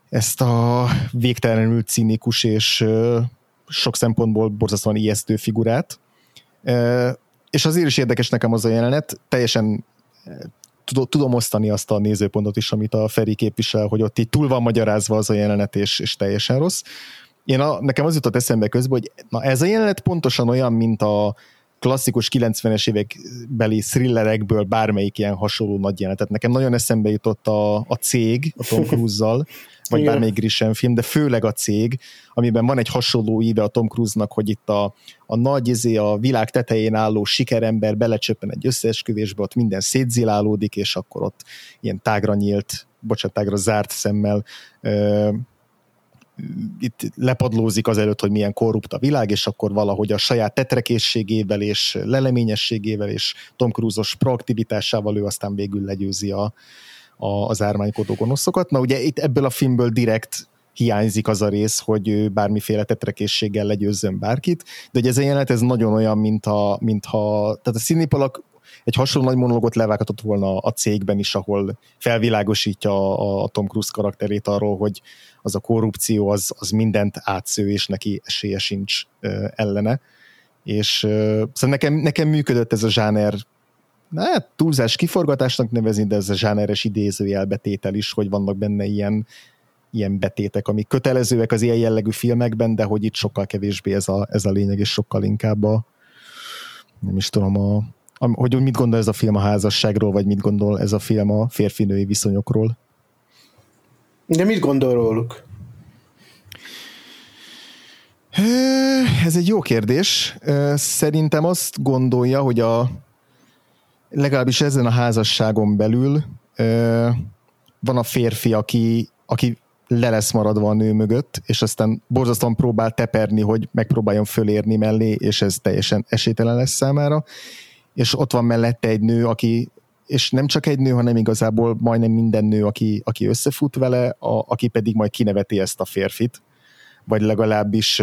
ezt a végtelenül cínikus és ö, sok szempontból borzasztóan ijesztő figurát. Ö, és azért is érdekes nekem az a jelenet, teljesen tudom osztani azt a nézőpontot is, amit a Feri képvisel, hogy ott így túl van magyarázva az a jelenet, és, és teljesen rossz. Én a, nekem az jutott eszembe közben, hogy na ez a jelenet pontosan olyan, mint a klasszikus 90-es évek beli thrillerekből bármelyik ilyen hasonló nagy jelenetet. Nekem nagyon eszembe jutott a, a cég, a Tom Cruise-zal, vagy Igen. bármelyik Grisham film, de főleg a cég, amiben van egy hasonló íve a Tom Cruise-nak, hogy itt a, a nagy, izé, a világ tetején álló sikerember belecsöppen egy összeesküvésbe, ott minden szétzilálódik, és akkor ott ilyen tágra nyílt, bocsánat, tágra zárt szemmel ö, itt lepadlózik azelőtt, hogy milyen korrupt a világ, és akkor valahogy a saját tetrekészségével és leleményességével és Tom Cruise-os proaktivitásával ő aztán végül legyőzi a, a, az ármánykodó gonoszokat. Na ugye itt ebből a filmből direkt hiányzik az a rész, hogy ő bármiféle tetrekészséggel legyőzzön bárkit, de ugye ez a jelenet ez nagyon olyan, mint, a, mint ha, tehát a színipalak egy hasonló nagy monológot levághatott volna a cégben is, ahol felvilágosítja a, a Tom Cruise karakterét arról, hogy az a korrupció az, az mindent átsző, és neki esélye sincs uh, ellene. És uh, szóval nekem, nekem működött ez a zsáner hát túlzás kiforgatásnak nevezni, de ez a zsáneres idézőjelbetétel is, hogy vannak benne ilyen, ilyen betétek, amik kötelezőek az ilyen jellegű filmekben, de hogy itt sokkal kevésbé ez a, ez a lényeg, és sokkal inkább a nem is tudom, a, hogy mit gondol ez a film a házasságról, vagy mit gondol ez a film a férfinői viszonyokról. De mit gondol róluk? Ez egy jó kérdés. Szerintem azt gondolja, hogy a legalábbis ezen a házasságon belül van a férfi, aki, aki le lesz maradva a nő mögött, és aztán borzasztóan próbál teperni, hogy megpróbáljon fölérni mellé, és ez teljesen esélytelen lesz számára és ott van mellette egy nő, aki és nem csak egy nő, hanem igazából majdnem minden nő, aki, aki összefut vele, a, aki pedig majd kineveti ezt a férfit, vagy legalábbis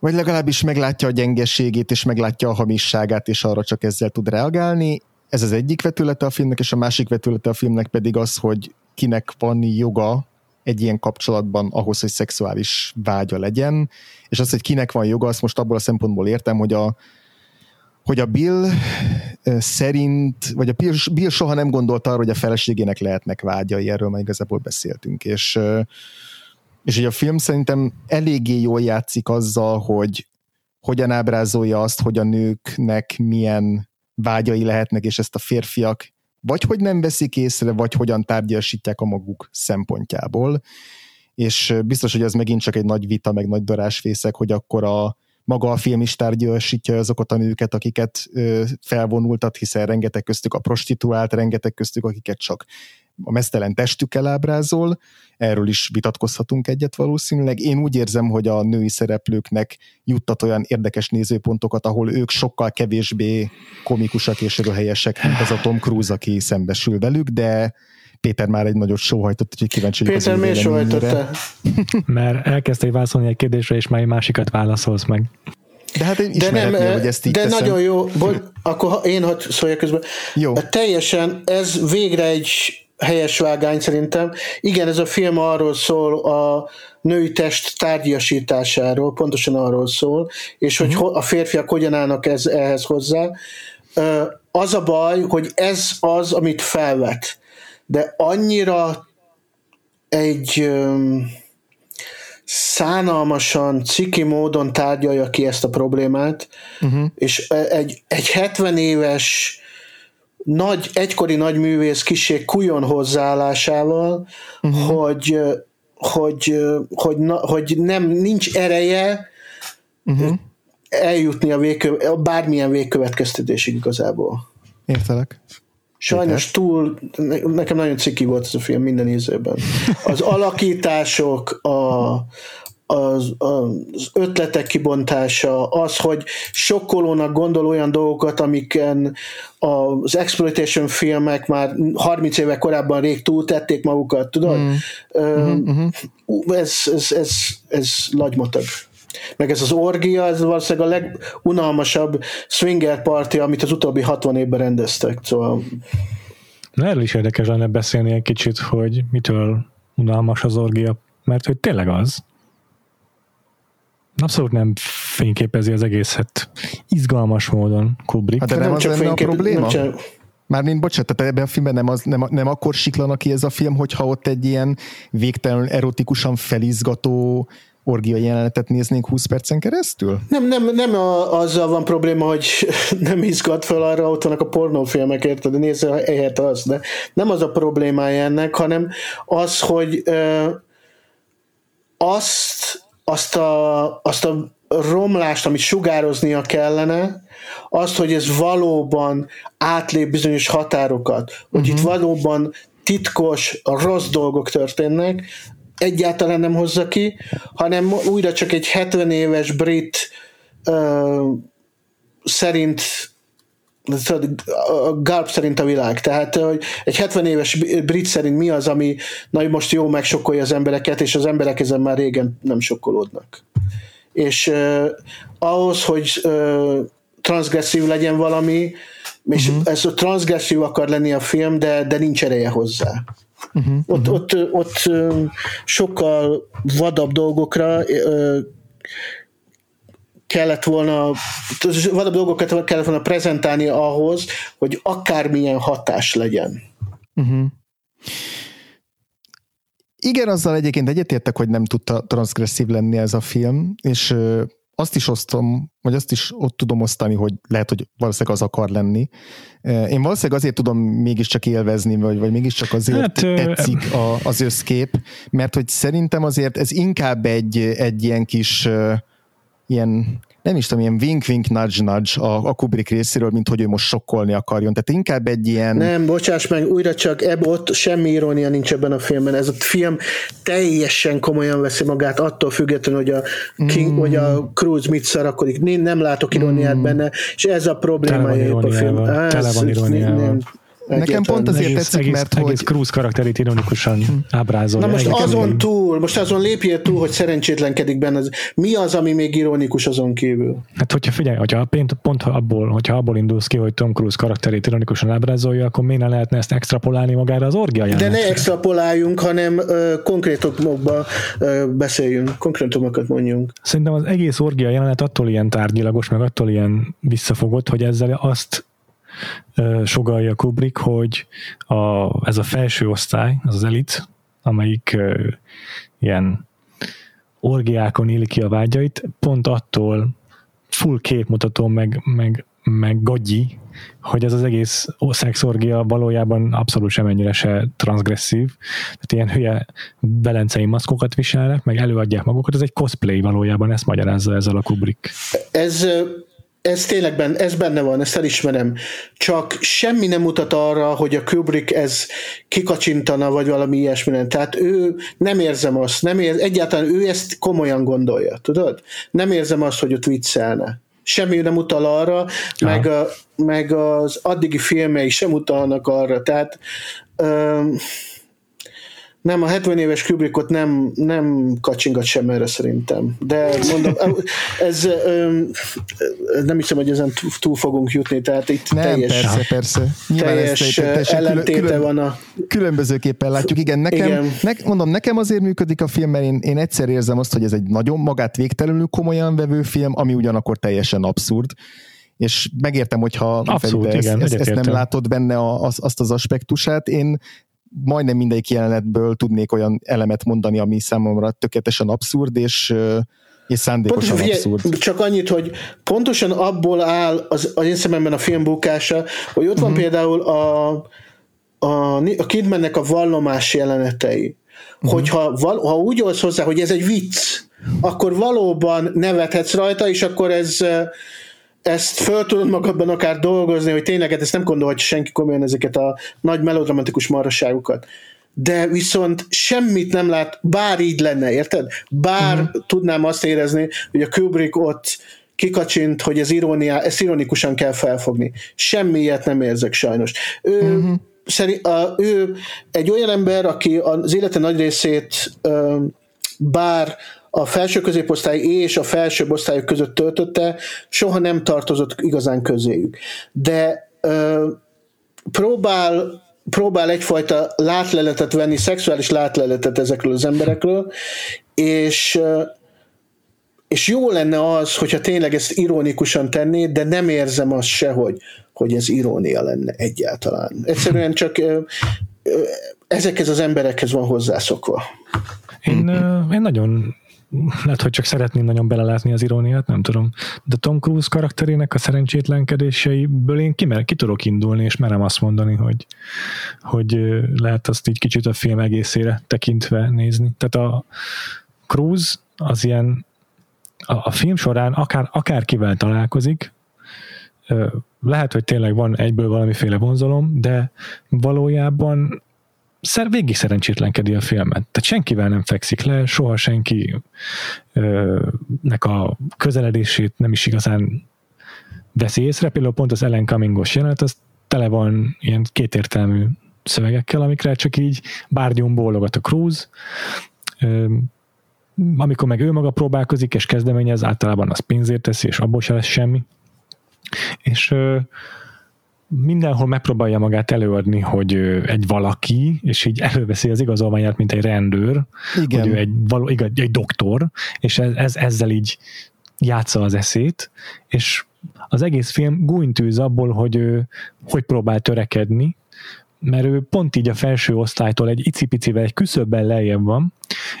vagy legalábbis meglátja a gyengeségét, és meglátja a hamisságát, és arra csak ezzel tud reagálni. Ez az egyik vetülete a filmnek, és a másik vetülete a filmnek pedig az, hogy kinek van joga egy ilyen kapcsolatban ahhoz, hogy szexuális vágya legyen, és az, hogy kinek van joga, azt most abból a szempontból értem, hogy a, hogy a Bill szerint, vagy a Bill, Bill soha nem gondolta arra, hogy a feleségének lehetnek vágyai, erről már igazából beszéltünk, és, és hogy a film szerintem eléggé jól játszik azzal, hogy hogyan ábrázolja azt, hogy a nőknek milyen vágyai lehetnek, és ezt a férfiak vagy hogy nem veszik észre, vagy hogyan tárgyasítják a maguk szempontjából. És biztos, hogy ez megint csak egy nagy vita, meg nagy darásfészek, hogy akkor a, maga a film is tárgyasítja azokat a nőket, akiket felvonultat, hiszen rengeteg köztük a prostituált, rengeteg köztük, akiket csak a mesztelen testükkel ábrázol, erről is vitatkozhatunk egyet valószínűleg. Én úgy érzem, hogy a női szereplőknek juttat olyan érdekes nézőpontokat, ahol ők sokkal kevésbé komikusak és röhelyesek, mint az a Tom Cruise, aki szembesül velük, de Péter már egy nagyot sóhajtott, úgyhogy kíváncsi vagyok Péter miért sóhajtotta? Mert elkezdte válaszolni egy kérdésre, és már egy másikat válaszolsz meg. De hát én de nem, hogy ezt így De teszem. nagyon jó, Bocs, akkor én hadd szóljak közben. Jó. Teljesen, ez végre egy helyes vágány szerintem. Igen, ez a film arról szól a női test tárgyasításáról, pontosan arról szól, és hogy uh-huh. a férfiak hogyan állnak ez, ehhez hozzá. Az a baj, hogy ez az, amit felvet de annyira egy um, szánalmasan, ciki módon tárgyalja ki ezt a problémát, uh-huh. és egy, egy 70 éves nagy, egykori nagy művész kiség kujon hozzáállásával, uh-huh. hogy, hogy, hogy, na, hogy nem, nincs ereje uh-huh. eljutni a, végkö, a bármilyen végkövetkeztetésig igazából. Értelek. Sajnos túl, nekem nagyon ciki volt ez a film minden ízében. Az alakítások, a, az, az ötletek kibontása, az, hogy sokkolónak gondol olyan dolgokat, amiken az exploitation filmek már 30 éve korábban rég túltették magukat, tudod? Mm. Mm-hmm. Ez, ez, ez, ez lagymatag. Meg ez az orgia, ez valószínűleg a legunalmasabb swinger party, amit az utóbbi 60 évben rendeztek. Szóval... Na, erről is érdekes lenne beszélni egy kicsit, hogy mitől unalmas az orgia, mert hogy tényleg az. Abszolút nem fényképezi az egészet izgalmas módon Kubrick. Hát de nem, nem az lenne fénykép... a probléma? Csak... Mármint, bocsánat, tehát ebben a filmben nem, az, nem, nem akkor siklanak ki ez a film, hogyha ott egy ilyen végtelenül erotikusan felizgató orgia jelenetet néznénk 20 percen keresztül? Nem, nem, nem a, azzal van probléma, hogy nem izgat fel arra, ott vannak a pornófilmek, érted, de nézze ehhez az, de nem az a problémája ennek, hanem az, hogy ö, azt, azt, a, azt a romlást, amit sugároznia kellene, azt, hogy ez valóban átlép bizonyos határokat, hogy uh-huh. itt mhm. valóban titkos, rossz dolgok történnek, egyáltalán nem hozza ki, hanem újra csak egy 70 éves brit uh, szerint a Garp szerint a világ. Tehát hogy egy 70 éves brit szerint mi az, ami na, most jó megsokkolja az embereket, és az emberek ezen már régen nem sokkolódnak. És uh, ahhoz, hogy uh, transgresszív legyen valami, és uh-huh. ez a transgresszív akar lenni a film, de, de nincs ereje hozzá. Uh-huh, ott, uh-huh. ott, ott sokkal vadabb dolgokra kellett volna, vadabb dolgokat kellett volna prezentálni ahhoz, hogy akármilyen hatás legyen. Uh-huh. Igen, azzal egyébként egyetértek, hogy nem tudta transgresszív lenni ez a film, és azt is osztom, vagy azt is ott tudom osztani, hogy lehet, hogy valószínűleg az akar lenni. Én valószínűleg azért tudom mégiscsak élvezni, vagy, vagy mégiscsak azért hát, tetszik a, az összkép, mert hogy szerintem azért ez inkább egy, egy ilyen kis ilyen nem is tudom, ilyen wink-wink nudge-nudge a, a Kubrick részéről, mint hogy ő most sokkolni akarjon. Tehát inkább egy ilyen... Nem, bocsáss meg, újra csak ebb ott semmi irónia nincs ebben a filmben. Ez a film teljesen komolyan veszi magát, attól függetlenül, hogy a, King, mm. hogy a Cruise mit szarakodik. Én nem látok iróniát mm. benne, és ez a problémája a film. Tele van iróniával. Nekem pont azért egész, tetszik, egész, mert egész hogy... Cruise karakterét ironikusan hm. ábrázolja. Na most egész azon egész. túl, most azon lépjél túl, hogy szerencsétlenkedik benne. Mi az, ami még ironikus azon kívül? Hát hogyha figyelj, hogyha pont, pont abból, hogyha abból indulsz ki, hogy Tom Cruise karakterét ironikusan ábrázolja, akkor miért ne lehetne ezt extrapolálni magára az orgia jelenetre? De ne extrapoláljunk, hanem uh, konkrétumokba uh, beszéljünk, konkrétumokat mondjunk. Szerintem az egész orgia jelenet attól ilyen tárgyilagos, meg attól ilyen visszafogott, hogy ezzel azt sugalja Kubrick, hogy a, ez a felső osztály, az az elit, amelyik ilyen orgiákon éli ki a vágyait, pont attól full képmutató, meg, meg, meg gagyi, hogy ez az egész szexorgia valójában abszolút semennyire se transgresszív. Tehát ilyen hülye belencei maszkokat viselnek, meg előadják magukat, ez egy cosplay valójában, ezt magyarázza ezzel a Kubrick. Ez ez tényleg benne, ez benne van, ezt elismerem. Csak semmi nem mutat arra, hogy a Kubrick ez kikacsintana, vagy valami ilyesmi. Tehát ő nem érzem azt, nem ér, egyáltalán ő ezt komolyan gondolja, tudod? Nem érzem azt, hogy ott viccelne. Semmi nem utal arra, meg, a, meg az addigi filmei sem utalnak arra. Tehát um, nem, a 70 éves Kubrickot nem, nem kacsingat sem erre szerintem. De mondom, ez nem hiszem, hogy ezen túl fogunk jutni, tehát itt nem, teljes, persze, persze. Nyilván teljes ellentéte külön, van a... Különbözőképpen látjuk, igen. Nekem, igen. Ne, mondom, nekem azért működik a film, mert én, én egyszer érzem azt, hogy ez egy nagyon magát végtelenül komolyan vevő film, ami ugyanakkor teljesen abszurd és megértem, hogyha Abszolút, Feri, igen, ezt, ezt nem látod benne a, az, azt az aspektusát. Én majdnem mindegyik jelenetből tudnék olyan elemet mondani, ami számomra tökéletesen abszurd, és és szándékosan Pont, abszurd. Csak annyit, hogy pontosan abból áll az, az én szememben a film bukása, hogy ott van uh-huh. például a, a, a Kidmannek a vallomás jelenetei. Uh-huh. Hogyha val, ha úgy olsz hozzá, hogy ez egy vicc, akkor valóban nevethetsz rajta, és akkor ez ezt föl tudod magadban akár dolgozni, hogy tényleg hát ezt nem gondol, hogy senki komolyan ezeket a nagy melodramatikus marasságokat. De viszont semmit nem lát, bár így lenne, érted? Bár uh-huh. tudnám azt érezni, hogy a Kubrick ott kikacsint, hogy ez irónia, ezt ironikusan kell felfogni. Semmi ilyet nem érzek sajnos. Ő, uh-huh. szerint, a, ő egy olyan ember, aki az élete nagy részét bár a felső középosztály és a felsőbb osztályok között töltötte, soha nem tartozott igazán közéjük. De ö, próbál próbál egyfajta látleletet venni, szexuális látleletet ezekről az emberekről, és és jó lenne az, hogyha tényleg ezt ironikusan tenné, de nem érzem azt se, hogy, hogy ez irónia lenne egyáltalán. Egyszerűen csak ezekhez az emberekhez van hozzászokva. Én, én nagyon lehet, hogy csak szeretném nagyon belelátni az iróniát, nem tudom. De Tom Cruise karakterének a szerencsétlenkedéseiből én ki, ki tudok indulni, és merem azt mondani, hogy, hogy lehet azt így kicsit a film egészére tekintve nézni. Tehát a Cruise az ilyen a, a film során akár, akárkivel találkozik, lehet, hogy tényleg van egyből valamiféle vonzalom, de valójában szer, végig szerencsétlenkedi a filmet. Tehát senkivel nem fekszik le, soha senki nek a közeledését nem is igazán veszi észre. Például pont az Ellen Cummingos jelenet, az tele van ilyen kétértelmű szövegekkel, amikre csak így bárgyón bólogat a Cruise. Amikor meg ő maga próbálkozik és kezdeményez, általában az pénzért teszi, és abból se lesz semmi. És mindenhol megpróbálja magát előadni, hogy egy valaki, és így előveszi az igazolványát, mint egy rendőr, Igen. hogy ő egy, való, igaz, egy doktor, és ez, ez, ezzel így játsza az eszét, és az egész film gúnytűz abból, hogy ő hogy próbál törekedni, mert ő pont így a felső osztálytól egy icipicivel, egy küszöbben lejjebb van,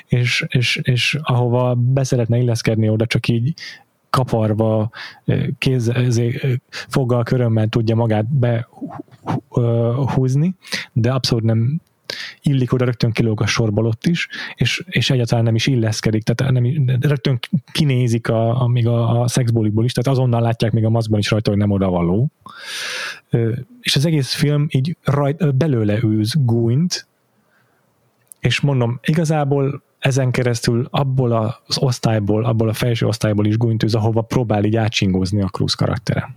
és, és, és ahova beszeretne illeszkedni, oda csak így kaparva, kéz, foggal, körömmel tudja magát behúzni, de abszolút nem illik oda, rögtön kilóg a sorból ott is, és, és egyáltalán nem is illeszkedik, tehát nem, rögtön kinézik a, a, még a, a szexbólikból is, tehát azonnal látják még a maszkban is rajta, hogy nem oda való. És az egész film így rajt, belőle űz gúnyt, és mondom, igazából ezen keresztül abból az osztályból, abból a felső osztályból is gúnytűz, ahova próbál így átsingózni a Cruz karaktere.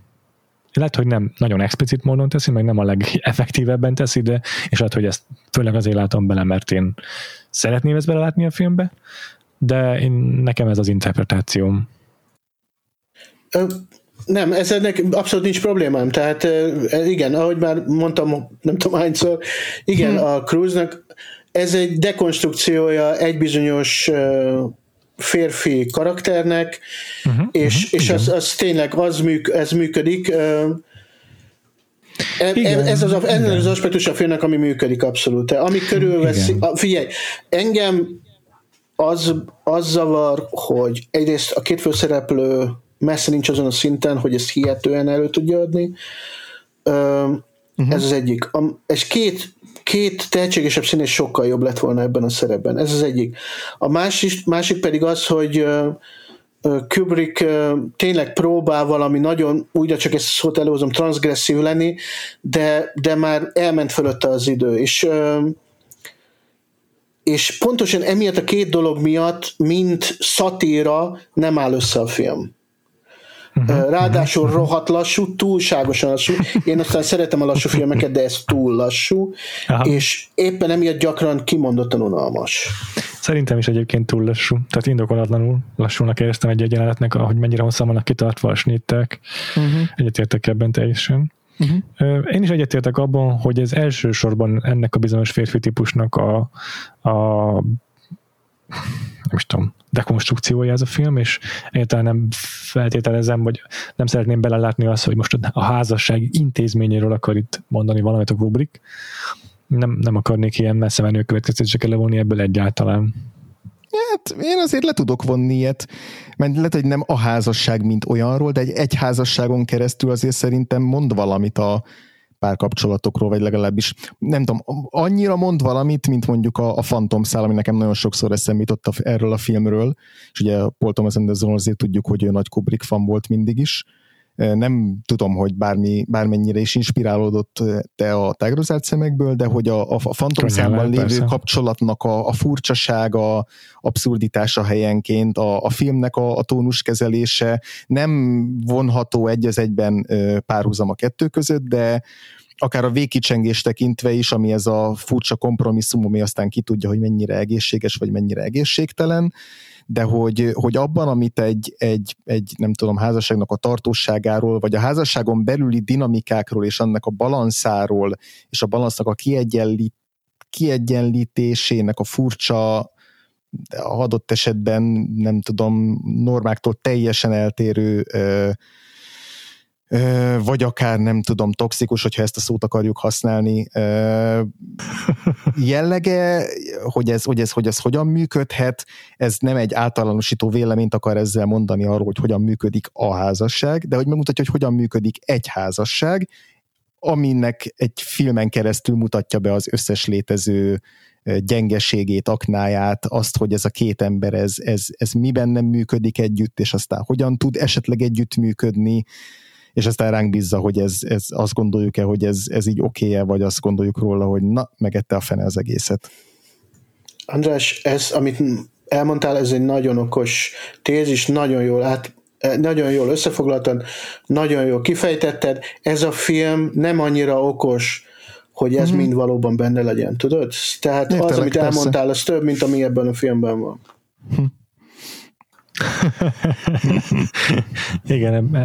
Lehet, hogy nem nagyon explicit módon teszi, meg nem a legeffektívebben teszi, de és lehet, hogy ezt főleg azért látom bele, mert én szeretném ezt belelátni a filmbe, de én, nekem ez az interpretációm. Ö, nem, ezzel abszolút nincs problémám. Tehát igen, ahogy már mondtam, nem tudom hányszor, igen, hmm. a Cruise-nak ez egy dekonstrukciója egy bizonyos férfi karakternek, uh-huh, és, uh-huh, és az, az tényleg az műk, ez működik. E, igen, ez az, ez az aspektus a filmnek, ami működik abszolút. Ami körülveszi, igen. figyelj, engem az, az zavar, hogy egyrészt a két főszereplő messze nincs azon a szinten, hogy ezt hihetően elő tudja adni. Uh-huh. Ez az egyik. És két két tehetségesebb színész sokkal jobb lett volna ebben a szerepben. Ez az egyik. A másik, másik pedig az, hogy Kubrick tényleg próbál valami nagyon, újra csak ezt szót előhozom, transgresszív lenni, de, de már elment fölötte az idő, és és pontosan emiatt a két dolog miatt, mint szatíra nem áll össze a film. Uh-huh, Ráadásul uh-huh. rohadt lassú, túlságosan lassú. Én aztán szeretem a lassú filmeket, de ez túl lassú, Aha. és éppen emiatt gyakran kimondottan unalmas. Szerintem is egyébként túl lassú. Tehát indokolatlanul lassúnak éreztem egy egyenletnek, ahogy mennyire hosszan vannak kitartva a snittek. Uh-huh. Egyetértek ebben teljesen. Uh-huh. Én is egyetértek abban, hogy ez elsősorban ennek a bizonyos férfi típusnak a, a nem is tudom, dekonstrukciója ez a film, és egyáltalán nem feltételezem, vagy nem szeretném belelátni azt, hogy most a házasság intézményéről akar itt mondani valamit a Kubrick. Nem, nem akarnék ilyen messze menő következtetéseket levonni ebből egyáltalán. Hát én azért le tudok vonni ilyet, mert lehet, hogy nem a házasság, mint olyanról, de egy, egy házasságon keresztül azért szerintem mond valamit a, párkapcsolatokról, vagy legalábbis nem tudom, annyira mond valamit, mint mondjuk a, a Phantom szál, ami nekem nagyon sokszor eszembe jutott a, erről a filmről, és ugye Paul Thomas Anderson azért tudjuk, hogy ő nagy Kubrick fan volt mindig is, nem tudom, hogy bármi, bármennyire is inspirálódott te a tágrozált szemekből, de hogy a, a fantomszámban lévő persze. kapcsolatnak a, a furcsasága, abszurditása helyenként, a, a filmnek a, a tónuskezelése nem vonható egy az egyben párhuzam a kettő között, de akár a végkicsengést tekintve is, ami ez a furcsa kompromisszum, ami aztán ki tudja, hogy mennyire egészséges, vagy mennyire egészségtelen, de hogy, hogy abban, amit egy, egy, egy, nem tudom, házasságnak a tartóságáról, vagy a házasságon belüli dinamikákról, és annak a balanszáról, és a balansznak a kiegyenlít, kiegyenlítésének a furcsa adott esetben, nem tudom, normáktól teljesen eltérő ö, vagy akár nem tudom, toxikus, hogyha ezt a szót akarjuk használni. Jellege, hogy ez, hogy ez, hogy ez hogyan működhet, ez nem egy általánosító véleményt akar ezzel mondani arról, hogy hogyan működik a házasság, de hogy megmutatja, hogy hogyan működik egy házasság, aminek egy filmen keresztül mutatja be az összes létező gyengeségét, aknáját, azt, hogy ez a két ember, ez, ez, ez miben nem működik együtt, és aztán hogyan tud esetleg együtt működni, és aztán ránk bízza, hogy ez, ez azt gondoljuk-e, hogy ez, ez így oké-e, vagy azt gondoljuk róla, hogy na, megette a fene az egészet. András, ez, amit elmondtál, ez egy nagyon okos tézis, nagyon jól át, nagyon jól összefoglaltad, nagyon jól kifejtetted. Ez a film nem annyira okos, hogy ez mm-hmm. mind valóban benne legyen, tudod? Tehát Értelek, az, amit persze. elmondtál, az több, mint ami ebben a filmben van. Hm. igen,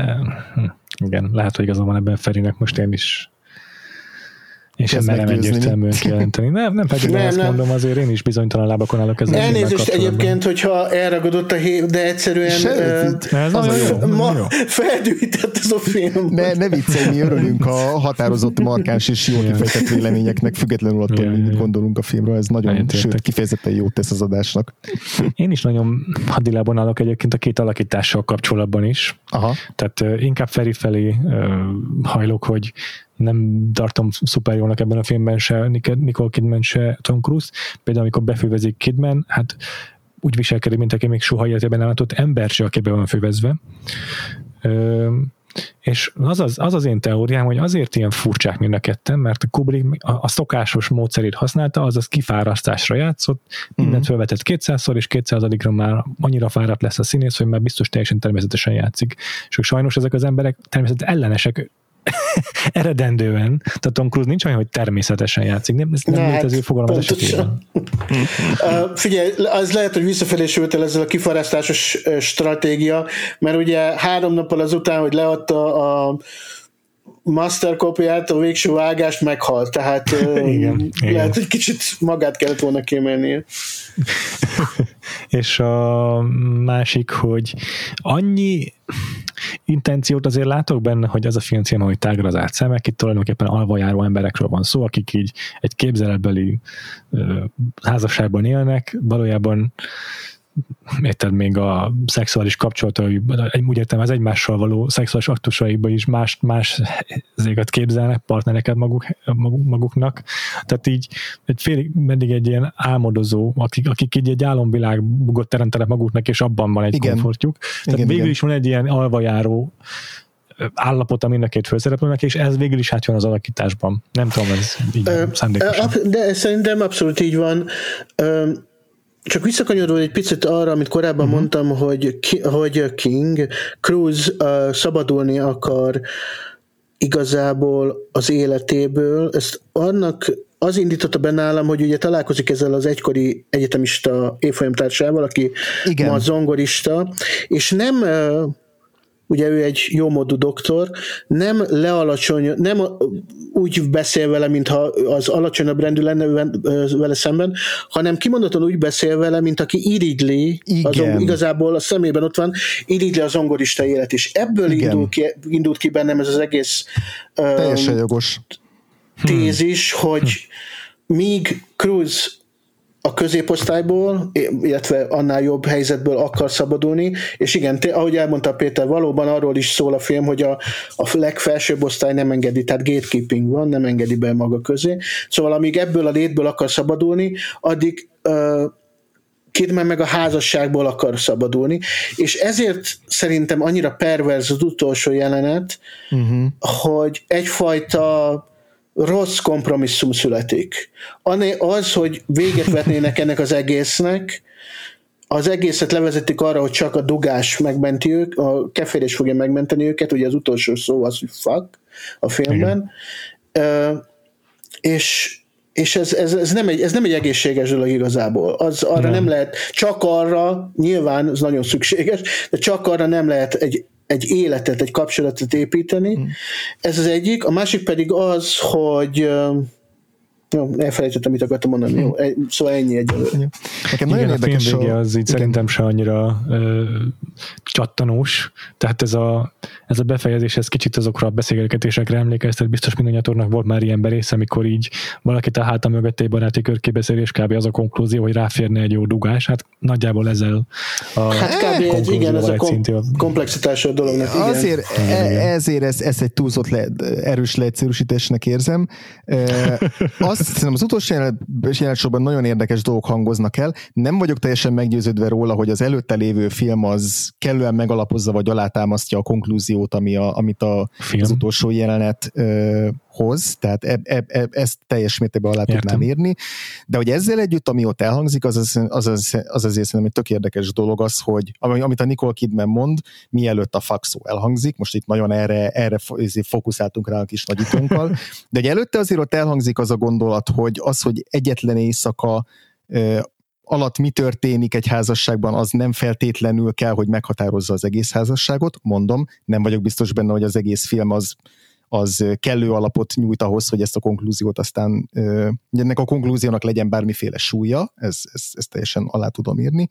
igen, lehet, hogy igaza van ebben Ferinek, most én is és sem merem egyértelműen kijelenteni. Nem, nem pedig nem, azt nem. mondom, azért én is bizonytalan lábakon állok ezzel. Elnézést egyébként, hogyha elragadott a hív, de egyszerűen uh, ez nagyon jó, ma jó. feldűített ez a film. Ne, ne viccelj, mi örülünk a határozott, markáns és jól kifejtett véleményeknek, függetlenül attól, hogy mit gondolunk a filmről. Ez nagyon, Egyetértek. sőt, kifejezetten jót tesz az adásnak. Én is nagyon hadilában állok egyébként a két alakítással kapcsolatban is. Aha. Tehát uh, inkább Feri felé uh, hajlok, hogy nem tartom szuper jónak ebben a filmben se Nicole Kidman, se Tom Cruise. Például amikor befővezik Kidman, hát úgy viselkedik, mint aki még soha életében nem látott ember se, aki be van fővezve. Ö, és az az, az az én teóriám, hogy azért ilyen furcsák mind a ketten, mert Kubrick a, a szokásos módszerét használta, azaz kifárasztásra játszott, mindent mm-hmm. felvetett 200-szor, és 200-ra már annyira fáradt lesz a színész, hogy már biztos teljesen természetesen játszik. És sajnos ezek az emberek természetesen ellenesek eredendően, tehát Tom Cruise nincs olyan, hogy természetesen játszik, nem, ez nem ne, létező hát, fogalom az esetében. uh, figyelj, az lehet, hogy visszafelé sült el ezzel a kiforrasztásos stratégia, mert ugye három nappal azután, hogy leadta a master kopiát, a végső vágást meghalt, tehát igen, lehet, igen. hogy kicsit magát kellett volna kémelnie. És a másik, hogy annyi intenciót azért látok benne, hogy az a film címe, hogy tágra az szemek, itt tulajdonképpen alvajáró emberekről van szó, akik így egy képzeletbeli házasságban élnek, valójában érted még a szexuális kapcsolatai, úgy értem, az egymással való szexuális aktusaiban is más, más ezeket képzelnek, partnereket maguk, maguknak. Tehát így egy félig meddig egy ilyen álmodozó, akik, akik így egy álomvilágot teremtenek maguknak, és abban van egy igen. komfortjuk. Tehát igen, végül igen. is van egy ilyen alvajáró állapota mind a két főszereplőnek, és ez végül is átjön az alakításban. Nem tudom, ez így szándékosan. De szerintem abszolút így van csak visszakanyarul egy picit arra, amit korábban uh-huh. mondtam, hogy, hogy King, Cruz uh, szabadulni akar igazából az életéből. Ezt annak az indította benne nálam, hogy ugye találkozik ezzel az egykori egyetemista évfolyamtársával, aki Igen. ma zongorista, és nem uh, ugye ő egy jómódú doktor, nem lealacsony, nem úgy beszél vele, mintha az alacsonyabb rendű lenne vele szemben, hanem kimondottan úgy beszél vele, mint aki irigyli, azon, igazából a szemében ott van, irigyli az zongorista élet is. Ebből indul ki, indult ki bennem ez az egész Teljesen jogos. tézis, hmm. hogy míg Cruz a középosztályból, illetve annál jobb helyzetből akar szabadulni, és igen, te, ahogy elmondta Péter, valóban arról is szól a film, hogy a, a legfelsőbb osztály nem engedi, tehát gatekeeping van, nem engedi be maga közé. Szóval amíg ebből a létből akar szabadulni, addig uh, Kidman meg a házasságból akar szabadulni, és ezért szerintem annyira perverz az utolsó jelenet, uh-huh. hogy egyfajta rossz kompromisszum születik. Az, hogy véget vetnének ennek az egésznek, az egészet levezetik arra, hogy csak a dugás megmenti ők, a keférés fogja megmenteni őket, ugye az utolsó szó az, hogy fuck a filmben, uh, és és ez, ez, ez, nem egy, ez nem egy egészséges dolog igazából. Az arra nem. nem lehet, csak arra, nyilván ez nagyon szükséges, de csak arra nem lehet egy egy életet, egy kapcsolatot építeni. Mm. Ez az egyik. A másik pedig az, hogy Jó, elfelejtettem, mit akartam mondani. Jó, szóval ennyi egyelőre. Nekem nagyon Igen, érdekes a vége az így Igen. szerintem se annyira ö, csattanós, tehát ez a, ez a befejezés, ez kicsit azokra a beszélgetésekre emlékeztet, biztos mindannyiatornak volt már ilyen berész, amikor így valakit a háta mögött egy baráti körkébeszél, és kb. az a konklúzió, hogy ráférne egy jó dugás, hát nagyjából ezzel a Hát kb. egy, igen, ez a kom- komplexitás a dolognak. Igen. Azért, e, ezért ez, ez egy túlzott le, erős leegyszerűsítésnek érzem. E, azt hiszem, az utolsó jelenetsorban nagyon érdekes dolgok hangoznak el. Nem vagyok teljesen meggyőződve róla, hogy az előtte lévő film az kellően megalapozza vagy alátámasztja a konklúziót, ami a, amit a, az utolsó jelenet ö, hoz, tehát e, e, e, ezt teljes mértékben alá Értem. tudnám írni. De hogy ezzel együtt, ami ott elhangzik, az, az, az, az, az azért szerintem egy tök érdekes dolog az, hogy amit a Nicole Kidman mond, mielőtt a faxó elhangzik, most itt nagyon erre, erre fókuszáltunk rá a kis nagyítónkkal, de hogy előtte azért ott elhangzik az a gondolat, hogy az, hogy egyetlen éjszaka alatt mi történik egy házasságban, az nem feltétlenül kell, hogy meghatározza az egész házasságot. Mondom, nem vagyok biztos benne, hogy az egész film az az kellő alapot nyújt ahhoz, hogy ezt a konklúziót aztán, ennek a konklúziónak legyen bármiféle súlya, ez, ez, ez teljesen alá tudom írni,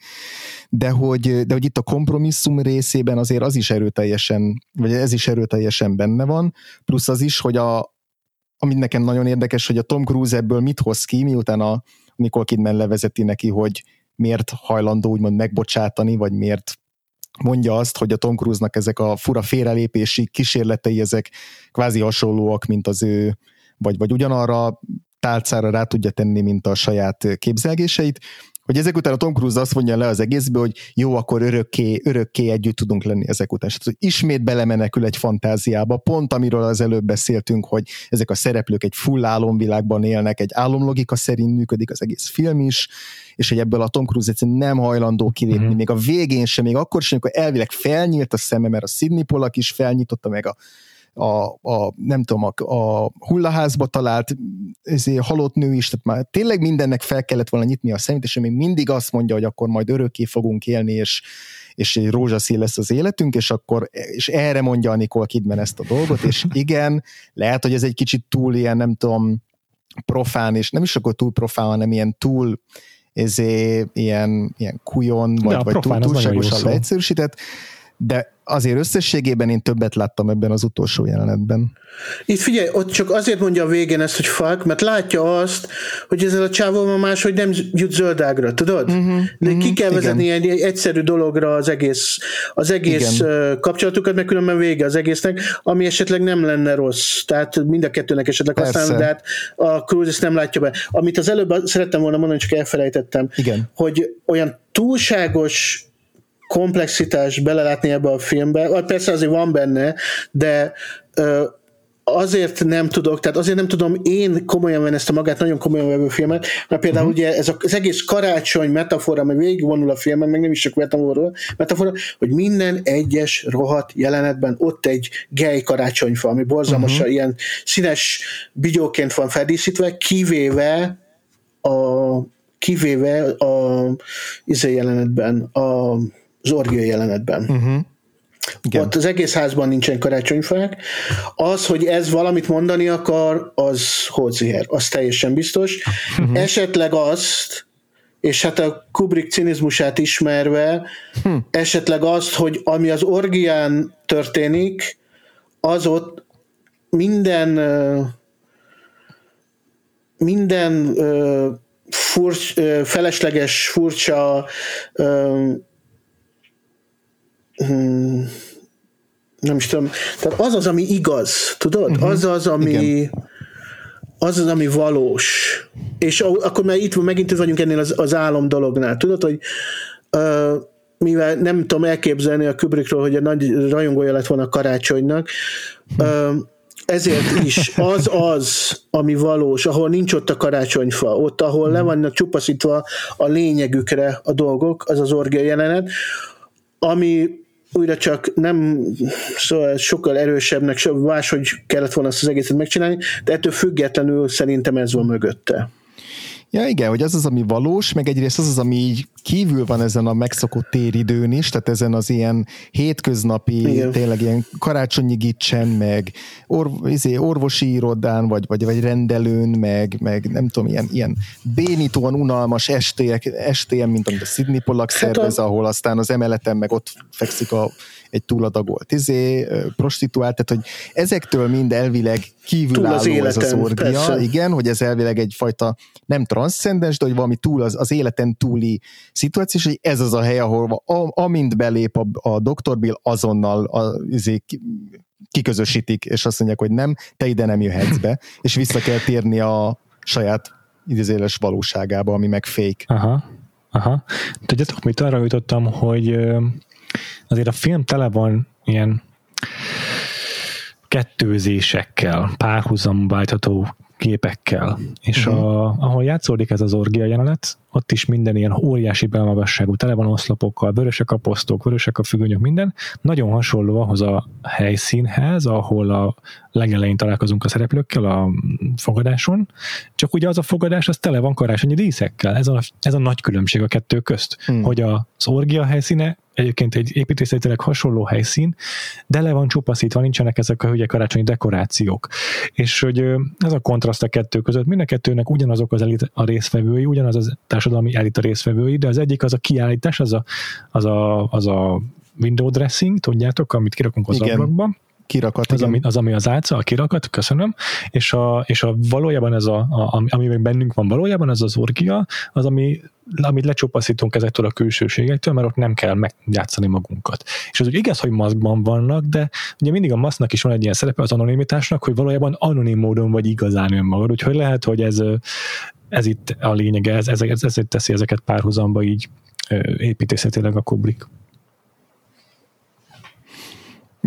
de hogy, de hogy itt a kompromisszum részében azért az is erőteljesen, vagy ez is erőteljesen benne van, plusz az is, hogy a, ami nekem nagyon érdekes, hogy a Tom Cruise ebből mit hoz ki, miután a Nicole Kidman levezeti neki, hogy miért hajlandó úgymond megbocsátani, vagy miért mondja azt, hogy a Tom Cruise-nak ezek a fura félrelépési kísérletei, ezek kvázi hasonlóak, mint az ő, vagy, vagy ugyanarra tálcára rá tudja tenni, mint a saját képzelgéseit, hogy ezek után a Tom Cruise azt mondja le az egészbe, hogy jó, akkor örökké, örökké együtt tudunk lenni ezek után. És hogy ismét belemenekül egy fantáziába, pont amiről az előbb beszéltünk, hogy ezek a szereplők egy full álomvilágban élnek, egy álomlogika szerint működik az egész film is, és hogy ebből a Tom Cruise egyszerűen nem hajlandó kilépni, mm-hmm. még a végén sem, még akkor sem, amikor elvileg felnyílt a szeme, mert a Sidney Pollack is felnyitotta meg a a, a nem tudom, a, a hullaházba talált ezért halott nő is, tehát már tényleg mindennek fel kellett volna nyitni a szemét, és még mindig azt mondja, hogy akkor majd örökké fogunk élni, és, és egy rózsaszín lesz az életünk, és akkor, és erre mondja a Nicole Kidman ezt a dolgot, és igen, lehet, hogy ez egy kicsit túl ilyen, nem tudom, profán, és nem is akkor túl profán, hanem ilyen túl ezé, ilyen, ilyen kujon, vagy, vagy túl, túlságosan leegyszerűsített, de azért összességében én többet láttam ebben az utolsó jelenetben. Itt figyelj, ott csak azért mondja a végén ezt, hogy fuck, mert látja azt, hogy ezzel a csávóval máshogy nem jut zöldágra, tudod? Uh-huh, De uh-huh, ki kell vezetni egy, egy egyszerű dologra az egész, az egész igen. kapcsolatukat, mert különben vége az egésznek, ami esetleg nem lenne rossz. Tehát mind a kettőnek esetleg használni, de hát a Cruise ezt nem látja be. Amit az előbb szerettem volna mondani, csak elfelejtettem, igen. hogy olyan túlságos komplexitás belelátni ebbe a filmbe, persze azért van benne, de azért nem tudok, tehát azért nem tudom én komolyan venni ezt a magát nagyon komolyan vevő filmet, mert például uh-huh. ugye ez az egész karácsony metafora, ami végigvonul a filmen, meg nem is csak metafora, metafora, hogy minden egyes rohadt jelenetben ott egy gay karácsonyfa, ami borzalmasan uh-huh. ilyen színes bigyóként van feldíszítve, kivéve a kivéve a izé jelenetben, a az orgia jelenetben. Uh-huh. Igen. Ott az egész házban nincsen karácsonyfák. Az, hogy ez valamit mondani akar, az Holziher, az teljesen biztos. Uh-huh. Esetleg azt, és hát a Kubrick cinizmusát ismerve, uh-huh. esetleg azt, hogy ami az orgián történik, az ott minden minden furcs, felesleges, furcsa hmm, nem is tudom, tehát az az, ami igaz, tudod? Uh-huh. Az az, ami Igen. az az, ami valós. És akkor már itt megint vagyunk ennél az, az álom dolognál. Tudod, hogy uh, mivel nem tudom elképzelni a Kubrickról, hogy a nagy rajongója lett volna a karácsonynak, uh, ezért is az az, ami valós, ahol nincs ott a karácsonyfa, ott, ahol le vannak csupaszítva a lényegükre a dolgok, az az orgia jelenet, ami újra csak nem szóval sokkal erősebbnek, máshogy kellett volna azt az egészet megcsinálni, de ettől függetlenül szerintem ez van mögötte. Ja igen, hogy az az, ami valós, meg egyrészt az az, ami így kívül van ezen a megszokott téridőn is, tehát ezen az ilyen hétköznapi, igen. tényleg ilyen karácsonyi gicsen, meg orv, izé, orvosi irodán, vagy, vagy, vagy rendelőn, meg, meg nem tudom, ilyen, ilyen bénítóan unalmas estélyek, estélyen, mint amit a Sydney Pollack hát szervez, a... ahol aztán az emeleten meg ott fekszik a egy túladagolt izé, prostituált, tehát hogy ezektől mind elvileg kívül az életen, ez az orgia, persze. igen, hogy ez elvileg egyfajta nem transzcendens, de hogy valami túl az, az életen túli szituáció, és hogy ez az a hely, ahol a, amint belép a, a Dr. Bill, azonnal a, izé, kiközösítik, és azt mondják, hogy nem, te ide nem jöhetsz be, és vissza kell térni a saját idézéles valóságába, ami meg fake. Aha, aha. Tudjátok, mit arra jutottam, hogy azért a film tele van ilyen kettőzésekkel, párhuzamba váltható képekkel. És uh-huh. a, ahol játszódik ez az orgia jelenet, ott is minden ilyen óriási belmagasságú, tele van oszlopokkal, vörösek a posztok, vörösek a függönyök, minden. Nagyon hasonló ahhoz a helyszínhez, ahol a legelején találkozunk a szereplőkkel a fogadáson, csak ugye az a fogadás, az tele van karácsonyi díszekkel. Ez a, ez a nagy különbség a kettő közt, hmm. hogy az orgia helyszíne egyébként egy építészetileg hasonló helyszín, de le van csupaszítva, nincsenek ezek a hülye karácsonyi dekorációk. És hogy ez a kontraszt a kettő között, mind a kettőnek ugyanazok az elit a részvevői, ugyanaz az társadalmi elit a részvevői, de az egyik az a kiállítás, az a, az a, az a window dressing, tudjátok, amit kirakunk az Igen. ablakba, kirakat. Az, ami, az, ami az álca, a kirakat, köszönöm, és a, és a valójában ez a, a ami még bennünk van valójában, ez az orgia, az, ami, amit lecsupaszítunk ezektől a külsőségektől, mert ott nem kell megjátszani magunkat. És az úgy igaz, hogy maszkban vannak, de ugye mindig a maszknak is van egy ilyen szerepe az anonimitásnak, hogy valójában anonim módon vagy igazán önmagad, úgyhogy lehet, hogy ez, ez itt a lényege, ez, ez, ez, ezért teszi ezeket párhuzamba így építészetileg a Kubrick.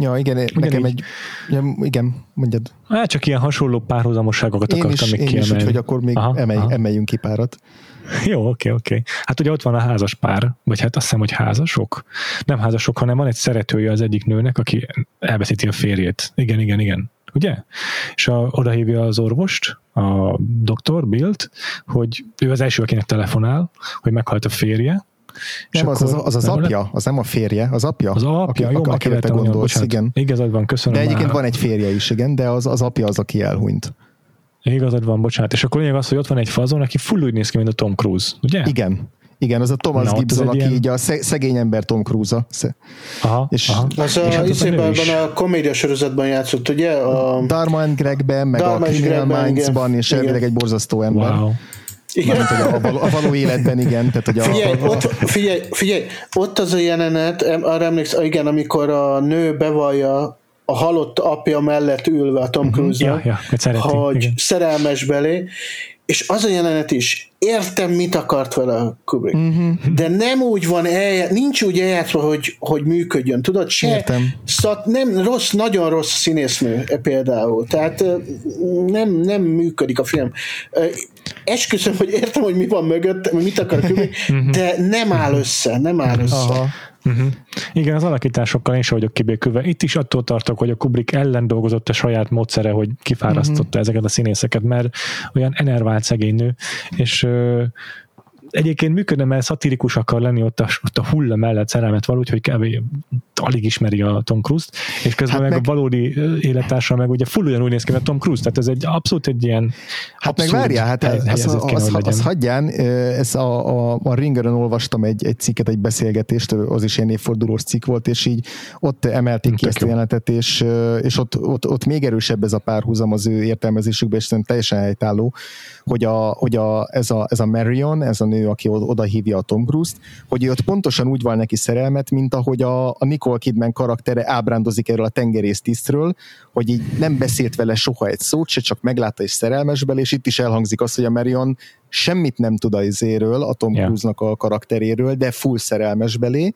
Ja, igen, Ugyanígy. nekem egy, ja, igen, mondjad. Hát csak ilyen hasonló párhuzamosságokat én akartam is, még én kiemelni. Is, hogy akkor még aha, emelj, aha. emeljünk ki párat. Jó, oké, oké. Hát ugye ott van a házas pár, vagy hát azt hiszem, hogy házasok. Nem házasok, hanem van egy szeretője az egyik nőnek, aki elveszíti a férjét. Igen, igen, igen. Ugye? És a, oda hívja az orvost, a doktor, Bilt, hogy ő az első, akinek telefonál, hogy meghalt a férje, nem, az, az, az, az apja, az nem a férje, az apja. Az apja, aki, jó, akire te gondolsz, bocsánat, igen. Igazad van, köszönöm. De egyébként már. van egy férje is, igen, de az, az apja az, aki elhunyt. Igazad van, bocsánat. És akkor lényeg az, hogy ott van egy fazon, aki full úgy néz ki, mint a Tom Cruise, ugye? Igen. Igen, az a Thomas Na, Gibson, aki ilyen... így a szegény ember Tom Cruise-a. Aha, és, aha. Az a, és hát a komédia sorozatban játszott, ugye? A... Dharma and Gregben, meg Dharma a Criminal Minds-ban, és elvileg egy borzasztó ember. Wow. Igen. Mármint, hogy a, a, való életben igen. Tehát, hogy a, figyelj, a, ott, figyelj, figyelj, ott az a jelenet, arra emlékszem, igen, amikor a nő bevallja a halott apja mellett ülve a Tom mhm. cruise uh-huh. ja, ja, hogy igen. szerelmes belé, és az a jelenet is, értem, mit akart vele a Kubrick. Uh-huh. De nem úgy van, eljá, nincs úgy eljátszva, hogy, hogy működjön. Tudod, se értem. Szat, nem rossz, nagyon rossz színésznő például. Tehát nem, nem működik a film. Esküszöm, hogy értem, hogy mi van mögött, mit akar Kubrick, mhm. de nem áll össze, nem áll össze. Aha. Uh-huh. Igen, az alakításokkal én sem vagyok kibékülve. Itt is attól tartok, hogy a Kubrick ellen dolgozott a saját módszere, hogy kifárasztotta uh-huh. ezeket a színészeket, mert olyan enervált szegény nő, és egyébként működne, mert szatirikus akar lenni ott a, ott a hulla mellett szerelmet való, úgyhogy kb. alig ismeri a Tom Cruise-t, és közben hát meg, meg, a valódi élettársa meg ugye full ugyanúgy néz ki, mint Tom Cruise, tehát ez egy abszolút egy ilyen Hát meg várjál, hát ez, az, az, az, az, hagyján, ez a, a, a Ringeren olvastam egy, egy cikket, egy beszélgetést, az is egy évfordulós cikk volt, és így ott emelték ki ezt a jelenetet, és, és ott, ott, ott még erősebb ez a párhuzam az ő értelmezésükben, és szerintem teljesen helytálló, hogy, a, hogy a, ez, a, ez a Marion, ez a nő, aki oda hívja a Tom Cruise-t, hogy ő ott pontosan úgy van neki szerelmet, mint ahogy a, a Nicole Kidman karaktere ábrándozik erről a tengerész tisztről, hogy így nem beszélt vele soha egy szót, se csak meglátta és szerelmes belé, és itt is elhangzik az, hogy a Marion semmit nem tud a izéről, a Tom Cruise-nak a karakteréről, de full szerelmes belé,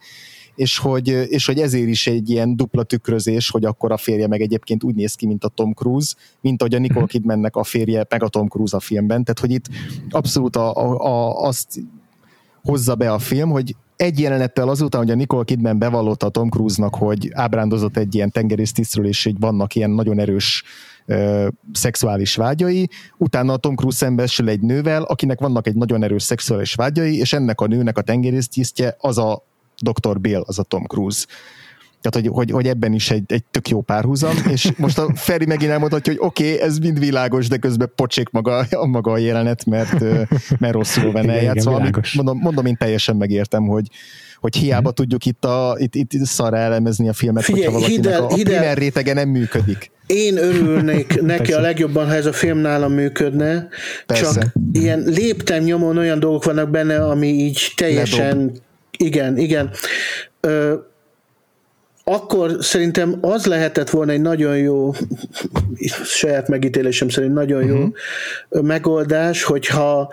és hogy, és hogy ezért is egy ilyen dupla tükrözés, hogy akkor a férje meg egyébként úgy néz ki, mint a Tom Cruise, mint ahogy a Nicole mhm. Kidmannek a férje, meg a Tom Cruise a filmben. Tehát, hogy itt abszolút a, a, a, azt hozza be a film, hogy egy jelenettel azután, hogy a Nicole Kidman bevallotta a Tom Cruise-nak, hogy ábrándozott egy ilyen tengerésztisztről, és így vannak ilyen nagyon erős ö, szexuális vágyai, utána a Tom Cruise szembesül egy nővel, akinek vannak egy nagyon erős szexuális vágyai, és ennek a nőnek a tengerésztisztje az a Dr. Bill, az a Tom Cruise. Tehát, hogy, hogy, hogy ebben is egy, egy tök jó párhuzam, és most a Feri megint elmondhatja, hogy oké, okay, ez mind világos, de közben pocsék maga, a maga a jelenet, mert, mert rosszul venne eljátszva. Mondom, mondom, én teljesen megértem, hogy, hogy hiába hmm. tudjuk itt, a, itt, itt szarra elemezni a filmet, Figyelj, hogyha valakinek hidel, a, a hidel, primer rétege nem működik. Én örülnék neki Persze. a legjobban, ha ez a film nálam működne, Persze. csak ilyen léptem nyomon olyan dolgok vannak benne, ami így teljesen Ledob. Igen, igen. Ö, akkor szerintem az lehetett volna egy nagyon jó, saját megítélésem szerint nagyon jó uh-huh. megoldás, hogyha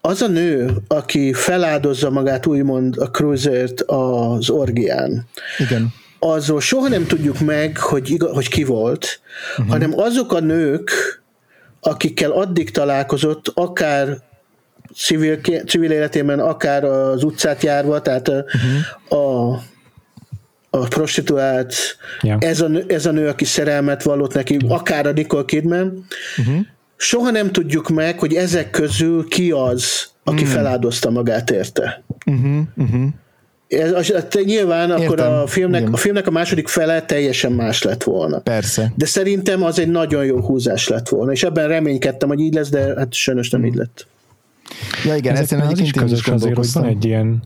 az a nő, aki feláldozza magát úgymond a cruisert az orgián, Igen. azról soha nem tudjuk meg, hogy, hogy ki volt, uh-huh. hanem azok a nők, akikkel addig találkozott, akár civil, civil életében, akár az utcát járva, tehát uh-huh. a a prostituált, yeah. ez, a, ez a nő, aki szerelmet vallott neki, akár a Nicole Kidman, uh-huh. soha nem tudjuk meg, hogy ezek közül ki az, aki uh-huh. feláldozta magát érte. Uh-huh. Uh-huh. Ez, az, nyilván Értem. akkor a filmnek, a filmnek a második fele teljesen más lett volna. Persze. De szerintem az egy nagyon jó húzás lett volna, és ebben reménykedtem, hogy így lesz, de hát sajnos nem uh-huh. így lett. Ja igen, ez az is közös azért, hogy van egy ilyen,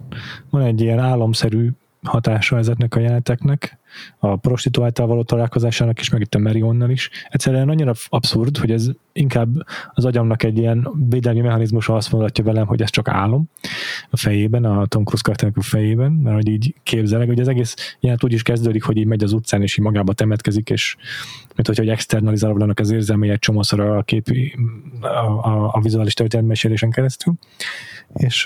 van egy ilyen álomszerű hatása ezeknek a jeleneteknek, a prostituáltál való találkozásának is, meg itt a Marionnal is. Egyszerűen annyira abszurd, hogy ez inkább az agyamnak egy ilyen védelmi mechanizmusa azt mondatja velem, hogy ez csak álom a fejében, a Tom Cruise karakternek a fejében, mert hogy így képzelek, hogy az egész jelenet úgy is kezdődik, hogy így megy az utcán, és így magába temetkezik, és mint hogy, hogy externalizálva lennek az érzelmei egy csomószor a képi, a, a, a vizuális történetmesélésen keresztül és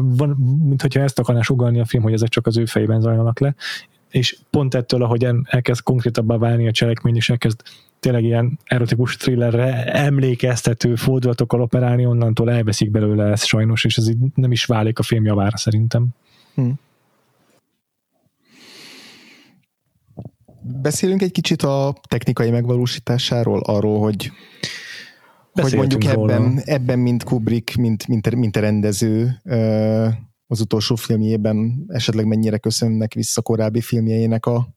van, mint hogyha ezt akarná sugalni a film, hogy ezek csak az ő fejében zajlanak le, és pont ettől, ahogy elkezd konkrétabbá válni a cselekmény, és elkezd tényleg ilyen erotikus thrillerre emlékeztető fordulatokkal operálni, onnantól elveszik belőle ezt sajnos, és ez így nem is válik a film javára szerintem. Hmm. Beszélünk egy kicsit a technikai megvalósításáról, arról, hogy hogy mondjuk ebben, ebben, mint Kubrick, mint, mint, mint a rendező az utolsó filmjében esetleg mennyire köszönnek vissza korábbi filmjeinek a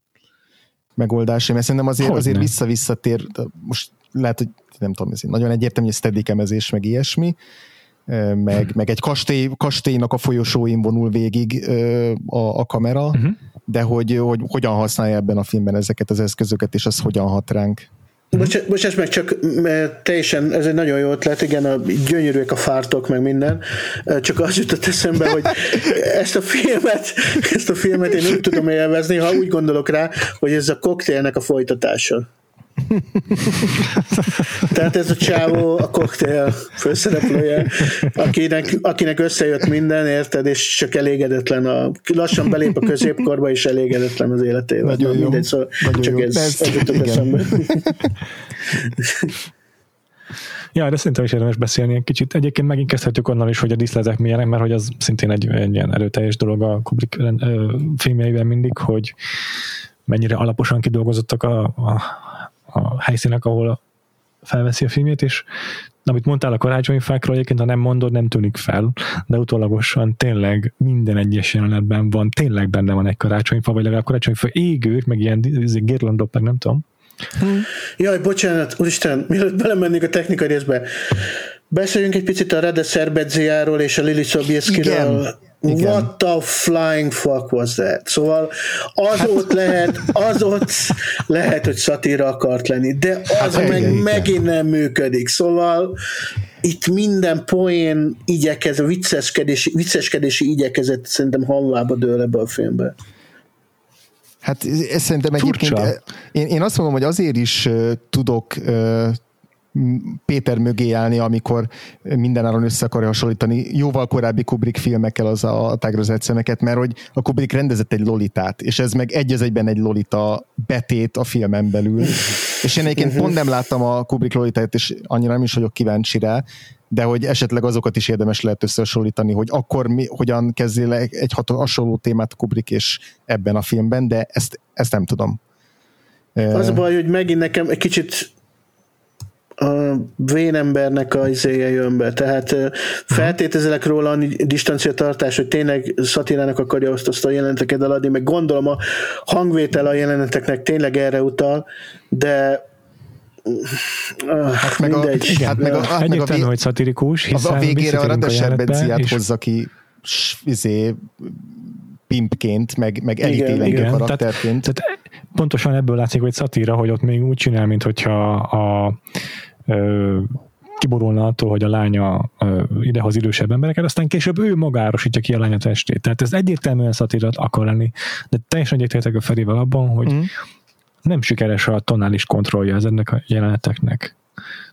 megoldásai, mert szerintem azért, azért vissza-visszatér, most lehet, hogy nem tudom, ez nagyon egyértelmű, hogy steadicamezés, meg ilyesmi, meg, meg egy kastély, kastélynak a folyosóin vonul végig a, a kamera, uh-huh. de hogy, hogy hogyan használja ebben a filmben ezeket az eszközöket, és az hogyan hat ránk. Bocs, bocsáss meg, csak teljesen, ez egy nagyon jó ötlet, igen, a gyönyörűek a fártok, meg minden, csak az jutott eszembe, hogy ezt a filmet, ezt a filmet én úgy tudom élvezni, ha úgy gondolok rá, hogy ez a koktélnek a folytatása. Tehát ez a csávó a koktél főszereplője, akinek, akinek összejött minden, érted, és csak elégedetlen a, lassan belép a középkorba, és elégedetlen az életével. Nagyon jó. Mindegy, szóval Nagyon csak jó. ez, ez, jutott eszembe. Ja, de szerintem is érdemes beszélni egy kicsit. Egyébként megint kezdhetjük onnan is, hogy a díszletek milyenek, mert hogy az szintén egy, egy ilyen erőteljes dolog a Kubrick filmjeiben mindig, hogy mennyire alaposan kidolgozottak a, a a helyszínek, ahol felveszi a filmét, és amit mondtál a karácsonyfákról, egyébként ha nem mondod, nem tűnik fel, de utólagosan tényleg minden egyes jelenetben van, tényleg benne van egy karácsonyfa, vagy legalább karácsonyfa égők, meg ilyen girlandok, meg nem tudom. Hmm. Jaj, bocsánat, úristen, mielőtt belemennék a technikai részbe, beszéljünk egy picit a Rede Szerbedziáról és a Lili Sobieskiről. Igen. What the flying fuck was that? Szóval az hát... ott lehet, az ott lehet, hogy szatíra akart lenni, de az hát, meg igen, megint nem működik. Szóval itt minden poén igyekező, vicceskedési, vicceskedési igyekezet szerintem halvába dől ebbe a filmbe. Hát ez szerintem egyébként, én, én azt mondom, hogy azért is tudok Péter mögé állni, amikor mindenáron össze akarja hasonlítani jóval korábbi Kubrick filmekkel az a tágrozott szemeket, mert hogy a Kubrick rendezett egy lolitát, és ez meg egy az egyben egy lolita betét a filmen belül. És én egyébként pont nem láttam a Kubrick lolitát, és annyira nem is vagyok kíváncsi rá, de hogy esetleg azokat is érdemes lehet összehasonlítani, hogy akkor mi, hogyan kezdél egy hasonló témát Kubrick és ebben a filmben, de ezt, ezt nem tudom. Az a baj, hogy megint nekem egy kicsit a vénembernek a izéje jön be, tehát feltételezek róla a distanciatartás, hogy tényleg szatirának akarja azt, azt a jeleneteket eladni, meg gondolom a hangvétel a jeleneteknek tényleg erre utal, de Hát meg a, igen, hát meg a, hát meg a, hogy szatirikus, hiszen a végére a Radesher és... hozza ki izé, pimpként, meg, meg elítélendő karakterként. Tehát, tehát pontosan ebből látszik, hogy szatíra, hogy ott még úgy csinál, mint hogyha a, ö, kiborulna attól, hogy a lánya idehoz idősebb embereket, aztán később ő magárosítja ki a lánya testét. Tehát ez egyértelműen szatírat akar lenni, de teljesen egyetértek a Ferivel abban, hogy mm. nem sikeres a tonális kontrollja ezeknek a jeleneteknek.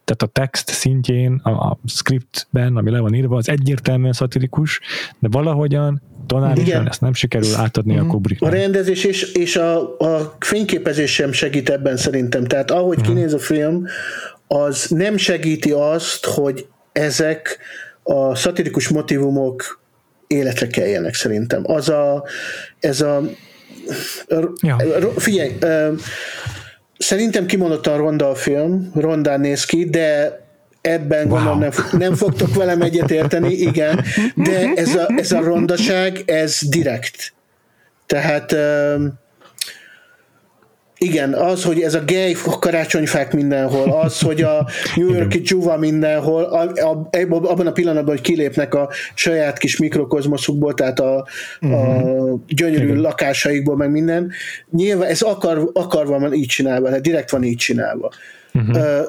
Tehát a text szintjén, a, a scriptben, ami le van írva, az egyértelműen szatirikus, de valahogyan tonálisan ezt nem sikerül átadni uh-huh. a mhm. Kubrick. A rendezés és, és a, a fényképezés sem segít ebben szerintem. Tehát ahogy uh-huh. kinéz a film, az nem segíti azt, hogy ezek a szatirikus motivumok életre keljenek szerintem. Az a, ez a ja. figyelj, szerintem kimondottan ronda a film, rondán néz ki, de ebben wow. gondolom nem, nem fogtok velem egyetérteni, igen, de ez a, ez a rondaság, ez direkt. Tehát igen, az, hogy ez a gay karácsonyfák mindenhol, az, hogy a New Yorki dzsuva mindenhol, a, a, abban a pillanatban, hogy kilépnek a saját kis mikrokozmoszukból, tehát a, uh-huh. a mhm. gyönyörű Igen. lakásaikból, meg minden, nyilván ez akar, akarva van így csinálva, tehát direkt van így csinálva. Uh-huh. Uh,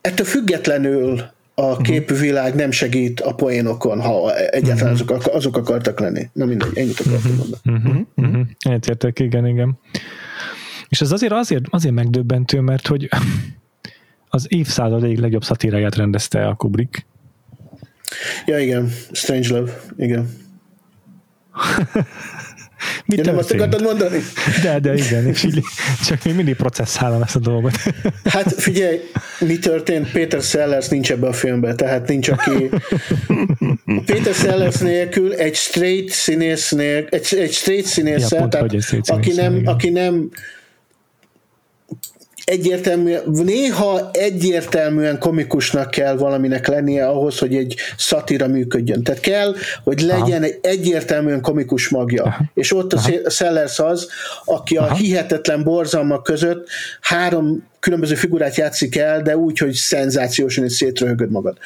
ettől függetlenül a mhm. képvilág nem segít a poénokon, ha egyáltalán uh-huh. azok, azok akartak lenni. Na mindegy, ennyit akartam uh-huh. mondani. Egyetértek, igen, igen. És ez azért, azért, azért megdöbbentő, mert hogy az évszázad egyik legjobb szatíráját rendezte a Kubrick. Ja, igen. Strange Love, igen. Mit nem azt akartad mondani? De, de igen, és így csak még mindig processzálom ezt a dolgot. Hát figyelj, mi történt? Péter Sellers nincs ebbe a filmben, tehát nincs aki... Péter Sellers nélkül egy straight színész nélkül, egy, egy straight színész, ja, tehát, aki, nem, aki nem egyértelműen, néha egyértelműen komikusnak kell valaminek lennie ahhoz, hogy egy szatira működjön. Tehát kell, hogy legyen Aha. egy egyértelműen komikus magja. Aha. És ott a Aha. Sellers az, aki Aha. a hihetetlen borzalmak között három különböző figurát játszik el, de úgy, hogy szenzációsan és szétröhögöd magad.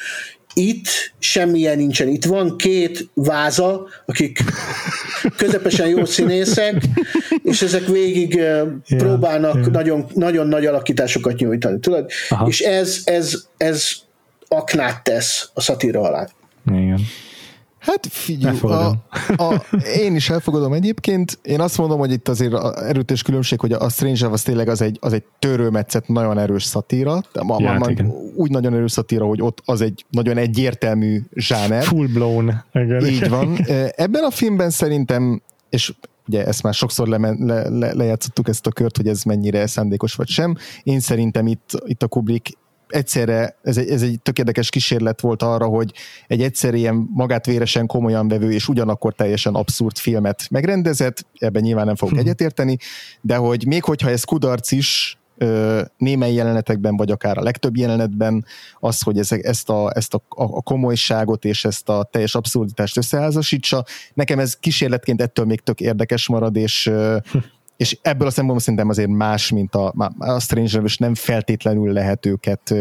Itt semmilyen nincsen. Itt van két váza, akik közepesen jó színészek, és ezek végig yeah, próbálnak yeah. Nagyon, nagyon nagy alakításokat nyújtani. Tudod? És ez, ez, ez aknát tesz a szatíra alá. Igen. Hát figyelj, a, a, én is elfogadom egyébként. Én azt mondom, hogy itt azért erőtés különbség, hogy a Stranger az tényleg az egy, az egy törőmetszet, nagyon erős szatíra. Ma, ja, ma, úgy nagyon erős szatíra, hogy ott az egy nagyon egyértelmű zsáner. Full blown. Igen. Így van. Ebben a filmben szerintem, és ugye ezt már sokszor le, le, le, lejátszottuk ezt a kört, hogy ez mennyire szándékos vagy sem. Én szerintem itt, itt a Kubrick egyszerre, ez egy, ez egy tök érdekes kísérlet volt arra, hogy egy egyszer ilyen magát véresen komolyan vevő és ugyanakkor teljesen abszurd filmet megrendezett, ebben nyilván nem fogok hmm. egyetérteni, de hogy még hogyha ez kudarc is, némely jelenetekben, vagy akár a legtöbb jelenetben az, hogy ezek, ezt, a, ezt a, a komolyságot és ezt a teljes abszurditást összeházasítsa. Nekem ez kísérletként ettől még tök érdekes marad, és hm és ebből a szempontból szerintem azért más, mint a, a Stranger, és nem feltétlenül lehet őket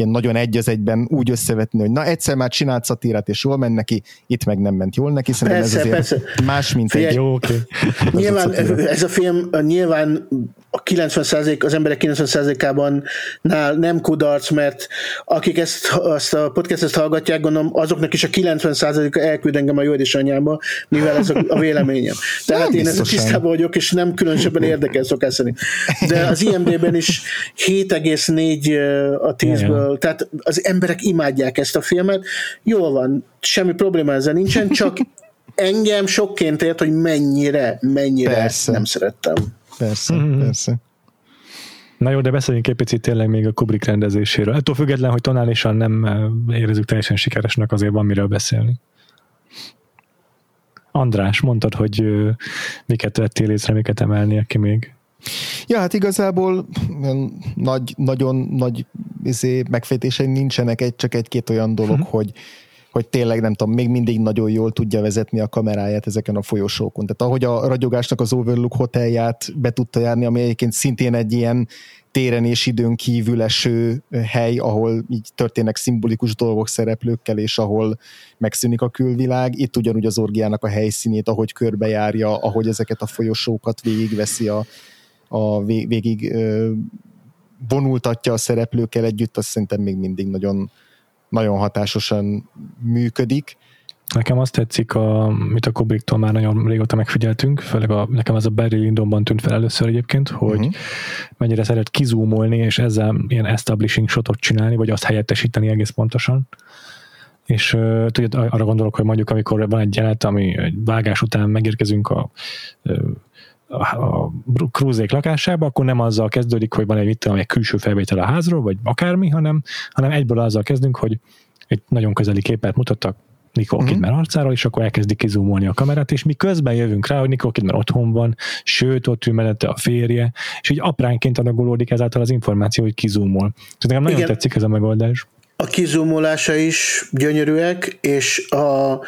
ilyen nagyon egy az egyben úgy összevetni, hogy na egyszer már csinált szatírát, és jól ment neki, itt meg nem ment jól neki, szerintem persze, ez azért persze. más, mint Figyelj, egy... Jó, okay. Nyilván ez a film nyilván a 90 az emberek 90%-ában nál nem kudarc, mert akik ezt, azt a podcastet hallgatják, gondolom, azoknak is a 90%-a elküld engem a jó anyába, mivel ez a, a véleményem. Tehát nem én ezzel tisztában vagyok, és nem különösebben érdekel szokás szerint. De az IMD-ben is 7,4 a 10-ből, tehát az emberek imádják ezt a filmet. Jól van, semmi probléma ezzel nincsen, csak engem sokként ért, hogy mennyire, mennyire Persze. nem szerettem. Persze, mm-hmm. persze. Na jó, de beszéljünk egy picit tényleg még a Kubrick rendezéséről. Ettől független, hogy tonálisan nem érezzük teljesen sikeresnek, azért van miről beszélni. András, mondtad, hogy miket vettél észre, miket emelnél ki még? Ja, hát igazából nagy, nagyon nagy izé, megfejtései nincsenek, egy, csak egy-két olyan dolog, uh-huh. hogy hogy tényleg nem tudom, még mindig nagyon jól tudja vezetni a kameráját ezeken a folyosókon. Tehát ahogy a ragyogásnak az Overlook hotelját be tudta járni, ami egyébként szintén egy ilyen téren és időn kívül eső hely, ahol így történnek szimbolikus dolgok szereplőkkel, és ahol megszűnik a külvilág. Itt ugyanúgy az orgiának a helyszínét, ahogy körbejárja, ahogy ezeket a folyosókat végigveszi a, a végig vonultatja a szereplőkkel együtt, azt szerintem még mindig nagyon, nagyon hatásosan működik. Nekem azt tetszik, a, mit a Kubricktól már nagyon régóta megfigyeltünk, főleg a, nekem ez a Barry Lyndonban tűnt fel először egyébként, hogy uh-huh. mennyire szeret kizúmolni, és ezzel ilyen establishing shotot csinálni, vagy azt helyettesíteni egész pontosan. És uh, tudod, arra gondolok, hogy mondjuk amikor van egy jelenet, ami egy vágás után megérkezünk a uh, a krúzék lakásába, akkor nem azzal kezdődik, hogy van egy, mit egy külső felvétel a házról, vagy akármi, hanem, hanem egyből azzal kezdünk, hogy egy nagyon közeli képet mutattak Nicole uh-huh. Kidman arcáról, és akkor elkezdik kizumolni a kamerát, és mi közben jövünk rá, hogy Nicole Kidman otthon van, sőt, ott ül mellette a férje, és így apránként adagolódik ezáltal az információ, hogy kizumol. Tehát nekem nagyon Igen. tetszik ez a megoldás. A kizumolása is gyönyörűek, és a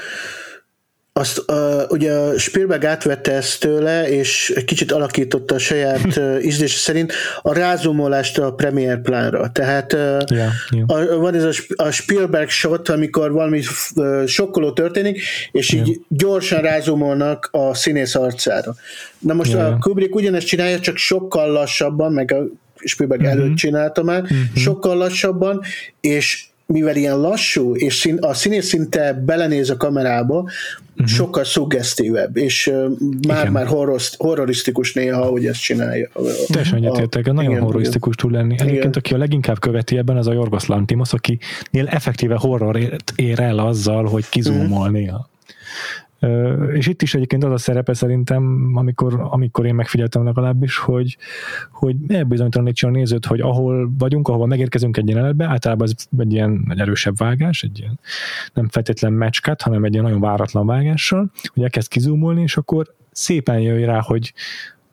azt uh, ugye Spielberg átvette ezt tőle, és kicsit alakította a saját uh, ízlése szerint a rázumolást a Premiere plánra. Tehát uh, yeah, yeah. A, van ez a, a Spielberg shot, amikor valami uh, sokkoló történik, és yeah. így gyorsan rázumolnak a színész arcára. Na most yeah. a Kubrick ugyanezt csinálja, csak sokkal lassabban, meg a Spielberg uh-huh. előtt csinálta már, uh-huh. sokkal lassabban, és mivel ilyen lassú, és a színész szinte belenéz a kamerába, uh-huh. sokkal szuggesztívebb, és már-már horror, horrorisztikus néha, hogy ezt csinálja. Teljesen egyetértek, nagyon igen, horrorisztikus tud lenni. Igen. Egyébként, aki a leginkább követi ebben, az a Jorgos Lantimos, akinél effektíve horror ér el azzal, hogy kizúmol uh-huh. néha. És itt is egyébként az a szerepe szerintem, amikor, amikor én megfigyeltem legalábbis, hogy, hogy elbizonytalanítsa a nézőt, hogy ahol vagyunk, ahol megérkezünk egy jelenetbe, általában ez egy ilyen egy erősebb vágás, egy ilyen nem feltétlen meccskat, hanem egy ilyen nagyon váratlan vágással, hogy elkezd kizúmolni, és akkor szépen jöjj rá, hogy,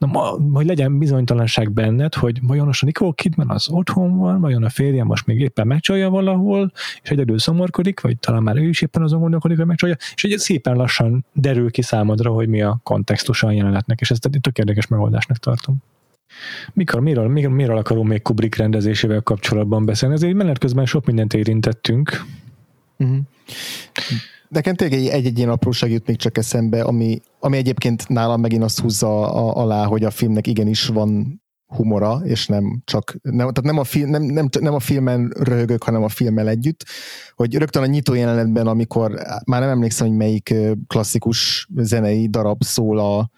na, hogy legyen bizonytalanság benned, hogy vajon most a Nicole Kidman az otthon van, vajon a férje most még éppen megcsalja valahol, és egyedül szomorkodik, vagy talán már ő is éppen azon gondolkodik, hogy megcsalja, és egy szépen lassan derül ki számodra, hogy mi a kontextusa a jelenetnek, és ezt egy tök érdekes megoldásnak tartom. Mikor, miről, miről, miről akarom még Kubrick rendezésével kapcsolatban beszélni? Ezért menet közben sok mindent érintettünk. Uh-huh. Nekem tényleg egy-egy ilyen apróság jut még csak eszembe, ami, ami egyébként nálam megint azt húzza alá, hogy a filmnek igenis van humora, és nem csak, nem, tehát nem a, film, nem, nem, nem a filmen röhögök, hanem a filmmel együtt, hogy rögtön a nyitó jelenetben, amikor már nem emlékszem, hogy melyik klasszikus zenei darab szól a,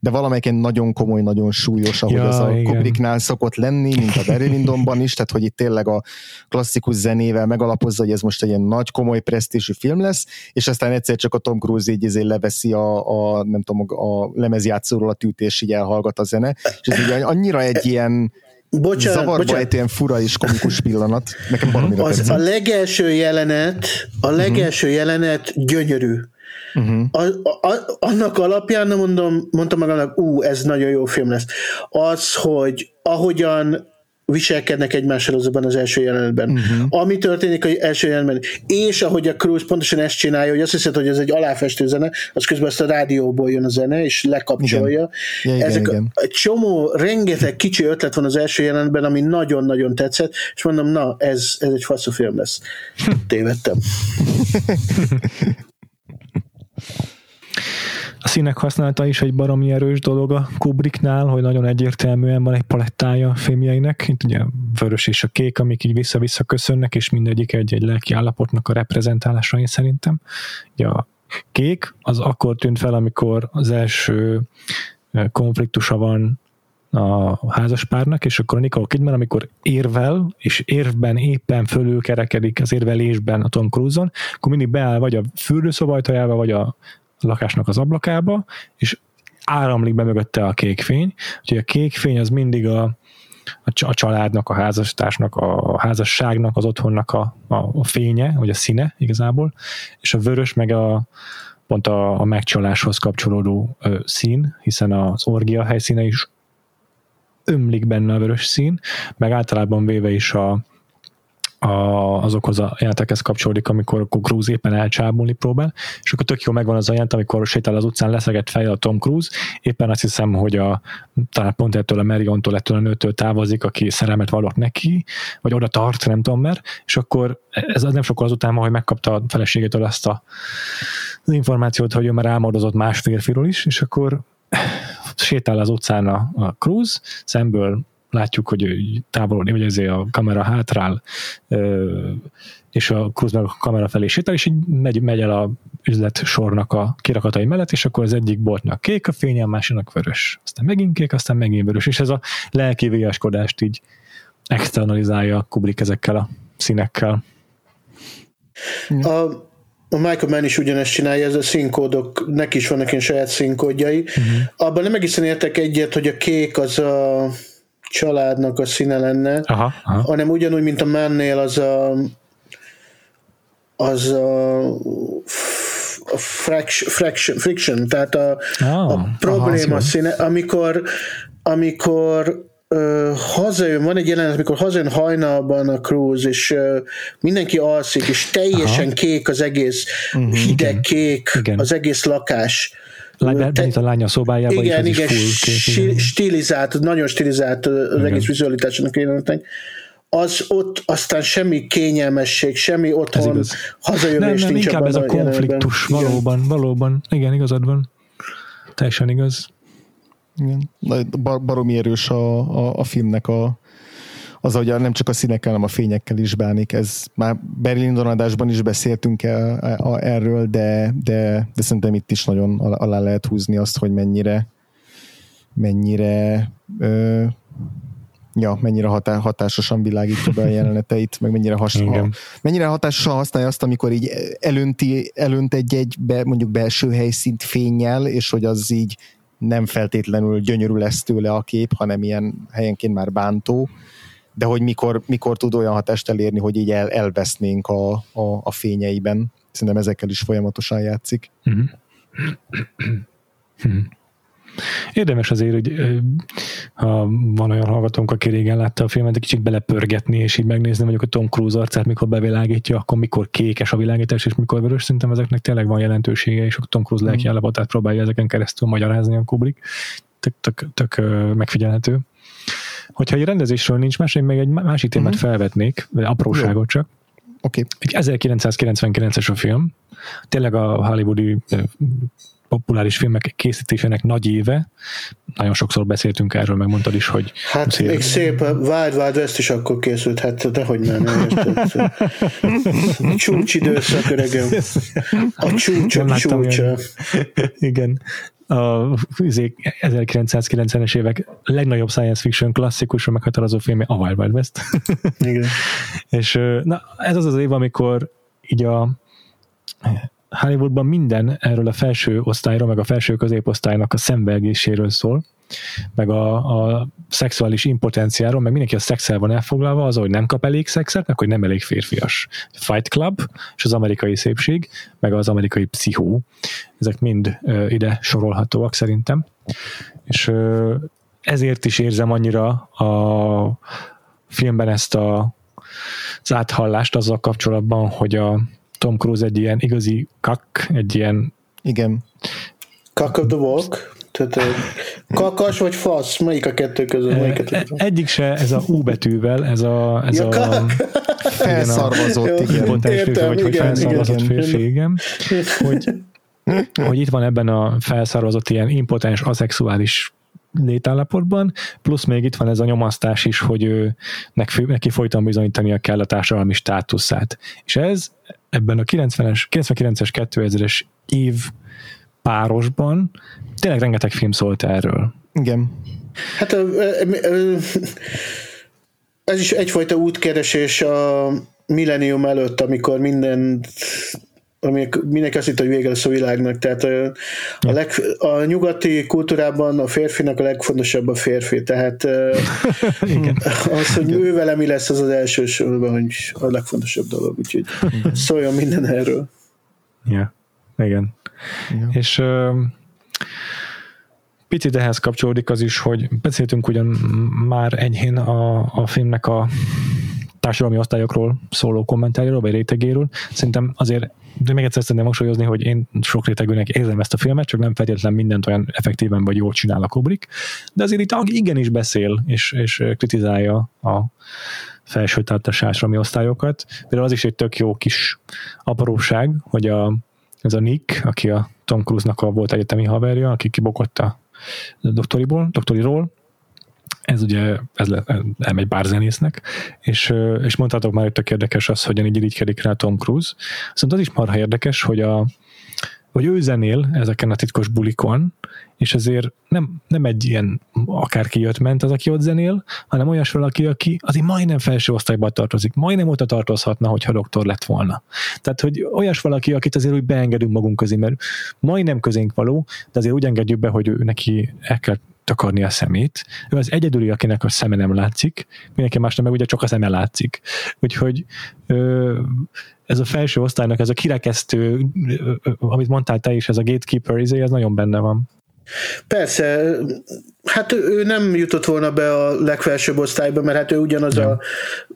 de valamelyiken nagyon komoly, nagyon súlyos, ahogy ja, az a igen. Kubricknál szokott lenni, mint a Barry Lyndonban is, tehát hogy itt tényleg a klasszikus zenével megalapozza, hogy ez most egy ilyen nagy, komoly, presztízsű film lesz, és aztán egyszer csak a Tom Cruise így izé leveszi a, a, nem tudom, a lemezjátszóról a tűt, és így elhallgat a zene, és ez így annyira egy ilyen Bocsánat, Zavarba bocsánat. ilyen fura és komikus pillanat. Nekem Az, a legelső jelenet, a legelső uh-huh. jelenet gyönyörű. Uh-huh. A, a, annak alapján nem mondom, mondtam magamnak, ú, ez nagyon jó film lesz. Az, hogy ahogyan viselkednek egymással azokban az első jelenetben. Uh-huh. Ami történik az első jelenetben, és ahogy a Cruise pontosan ezt csinálja, hogy azt hiszed, hogy ez egy aláfestő zene, az közben azt a rádióból jön a zene, és lekapcsolja. Igen. Ja, Ezek igen, A, egy csomó, rengeteg kicsi ötlet van az első jelenetben, ami nagyon-nagyon tetszett, és mondom, na, ez, ez egy faszú film lesz. Tévedtem. A színek használata is egy baromi erős dolog a Kubricknál, hogy nagyon egyértelműen van egy palettája a filmjeinek. Itt ugye vörös és a kék, amik így vissza-vissza köszönnek, és mindegyik egy-egy lelki állapotnak a reprezentálása, én szerintem. Ugye a kék az akkor tűnt fel, amikor az első konfliktusa van a házaspárnak, és akkor a Nicole Kidman, amikor érvel, és érvben éppen fölülkerekedik az érvelésben a Tom Cruise-on, akkor mindig beáll vagy a fürdőszobajtajába, vagy a lakásnak az ablakába, és áramlik be mögötte a kék fény. Úgyhogy a kék fény az mindig a, a családnak, a házastársnak, a házasságnak, az otthonnak a, a, a fénye, vagy a színe igazából, és a vörös meg a, pont a, a megcsaláshoz kapcsolódó ö, szín, hiszen az orgia helyszíne is ömlik benne a vörös szín, meg általában véve is a, a, azokhoz a jelentekhez kapcsolódik, amikor akkor Cruise éppen elcsábulni próbál, és akkor tök jó megvan az a jelent, amikor sétál az utcán, leszegett fejjel a Tom Cruise, éppen azt hiszem, hogy a, talán pont ettől a Mariontól, ettől a nőtől távozik, aki szerelmet vallott neki, vagy oda tart, nem tudom mert, és akkor ez nem sokkal azután, hogy megkapta a feleségétől azt a, az információt, hogy ő már álmodozott más férfiról is, és akkor sétál az utcán a, a Cruise, szemből látjuk, hogy távolodni, vagy ezért a kamera hátrál, és a Cruise meg a kamera felé sétál, és így megy, megy el a üzlet sornak a kirakatai mellett, és akkor az egyik boltnak kék a fénye, a másiknak vörös. Aztán megint kék, aztán megint vörös, és ez a lelki viaskodást így externalizálja a Kubrick ezekkel a színekkel. A, a Michael Mann is ugyanezt csinálja, ez a színkódok, neki is vannak ilyen saját színkódjai. Uh-huh. Abban nem egészen értek egyet, hogy a kék az a családnak a színe lenne, aha, aha. hanem ugyanúgy, mint a Mannél az a az a, a fraction, fraction, friction, tehát a, oh, a probléma aha, színe, amikor amikor ö, hazajön, van egy jelenet, amikor hazajön hajnalban a Cruise, és ö, mindenki alszik, és teljesen Aha. kék az egész, uh-huh, hideg igen, kék igen. az egész lakás. Lány, te, a lánya szobájában igen, is, igen, is full kék, stilizált, nagyon stilizált az igen. egész vizualitásának jelenetnek az ott aztán semmi kényelmesség, semmi otthon, hazajövés nem, nem, inkább ez a konfliktus, jelenben. valóban, igen. valóban, igen, igazad van. Teljesen igaz. Igen. Bar- baromi erős a, a, a filmnek a, az, hogy nem csak a színekkel, hanem a fényekkel is bánik. Ez már Berlin donadásban is beszéltünk el, a, erről, de, de, de szerintem itt is nagyon alá lehet húzni azt, hogy mennyire mennyire ö, ja, mennyire hatá, hatásosan világítja be a jeleneteit, meg mennyire, has, ha, mennyire hatásosan használja azt, amikor így elönti, elönt egy-egy be, mondjuk belső helyszínt fényjel, és hogy az így nem feltétlenül gyönyörű lesz tőle a kép, hanem ilyen helyenként már bántó, de hogy mikor, mikor tud olyan hatást elérni, hogy így el, elvesznénk a, a, a fényeiben. Szerintem ezekkel is folyamatosan játszik. Mm-hmm. Érdemes azért, hogy ha van olyan hallgatónk, aki régen látta a filmet, egy kicsit belepörgetni, és így megnézni mondjuk a Tom Cruise arcát, mikor bevilágítja, akkor mikor kékes a világítás, és mikor vörös, szerintem ezeknek tényleg van jelentősége, és a Tom Cruise lelki mm. állapotát próbálja ezeken keresztül magyarázni a Kubrick. Tök, tök, tök megfigyelhető. Hogyha egy rendezésről nincs más, én még egy másik témát mm-hmm. felvetnék, apróságot csak. Oké. Okay. 1999-es a film, tényleg a hollywoodi populáris filmek készítésének nagy éve. Nagyon sokszor beszéltünk erről, megmondtad is, hogy... Hát szél... még szép, Wild Wild West is akkor készült, hát dehogy nem, nem Csúcs időszak, öregem. A csúcsok csúcsa. Igen a 1990-es évek legnagyobb science fiction klasszikusra meghatározó filmje a Wild Wild West. Igen. és na, ez az az év, amikor így a Hollywoodban minden erről a felső osztályról, meg a felső középosztálynak a szenvedéséről szól, meg a, a szexuális impotenciáról, meg mindenki a szexel van elfoglalva, az, hogy nem kap elég szexet, meg hogy nem elég férfias. Fight Club, és az amerikai szépség, meg az amerikai pszichó, ezek mind ö, ide sorolhatóak szerintem. És ö, ezért is érzem annyira a filmben ezt a, az áthallást azzal kapcsolatban, hogy a Tom Cruise egy ilyen igazi kak, egy ilyen... Igen. Kak of the walk? Tehát kakas vagy fasz? Melyik a kettő közül? Melyik a kettő közül? Egyik se, ez a U betűvel, ez a, ez ja, a felszarvazott, igen. Értem, vagy, hogy felszarvazott férfi, igen. Hogy, hogy itt van ebben a felszarvazott ilyen impotens, aszexuális létállapotban, plusz még itt van ez a nyomasztás is, hogy ő, neki folyton bizonyítania kell a társadalmi státuszát. És ez ebben a 90-es, 99-es, 2000-es év párosban tényleg rengeteg film szólt erről. Igen. Hát ez is egyfajta útkeresés a millennium előtt, amikor minden ami mindenki azt hitt, hogy vége lesz a világnak. Tehát a, leg, a nyugati kultúrában a férfinak a legfontosabb a férfi, tehát Igen. az, hogy ő vele mi lesz, az az első sorban, hogy a legfontosabb dolog, úgyhogy szóljon minden erről. Ja, igen. Ja. És picit ehhez kapcsolódik az is, hogy beszéltünk ugyan már enyhén a, a filmnek a társadalmi osztályokról szóló kommentárjáról, vagy rétegéről. Szerintem azért de még egyszer szeretném hangsúlyozni, hogy én sok rétegűnek érzem ezt a filmet, csak nem feltétlenül mindent olyan effektíven vagy jól csinál a Kubrick, de azért itt igenis beszél, és, és kritizálja a felső társasági osztályokat. Például az is egy tök jó kis apróság, hogy a, ez a Nick, aki a Tom Cruise-nak a volt egyetemi haverja, aki kibokott a doktoriból, doktoriról, ez ugye ez le, elmegy bárzenésznek, és, és mondhatok már, hogy tök érdekes az, hogyan így irigykedik rá Tom Cruise. Szóval az is marha érdekes, hogy a, hogy ő zenél ezeken a titkos bulikon, és azért nem, nem egy ilyen akárki jött ment az, aki ott zenél, hanem olyas valaki, aki azért majdnem felső osztályban tartozik, majdnem ott tartozhatna, hogyha doktor lett volna. Tehát, hogy olyas valaki, akit azért úgy beengedünk magunk közé, mert majdnem közénk való, de azért úgy engedjük be, hogy ő neki el kell takarni a szemét. Ő az egyedüli, akinek a szeme nem látszik, mindenki másnak meg ugye csak a szeme látszik. Úgyhogy ö, ez a felső osztálynak, ez a kirekesztő, amit mondtál te is, ez a gatekeeper, izé, ez nagyon benne van. Persze, hát ő nem jutott volna be a legfelsőbb osztályba, mert hát ő ugyanaz, ja. a,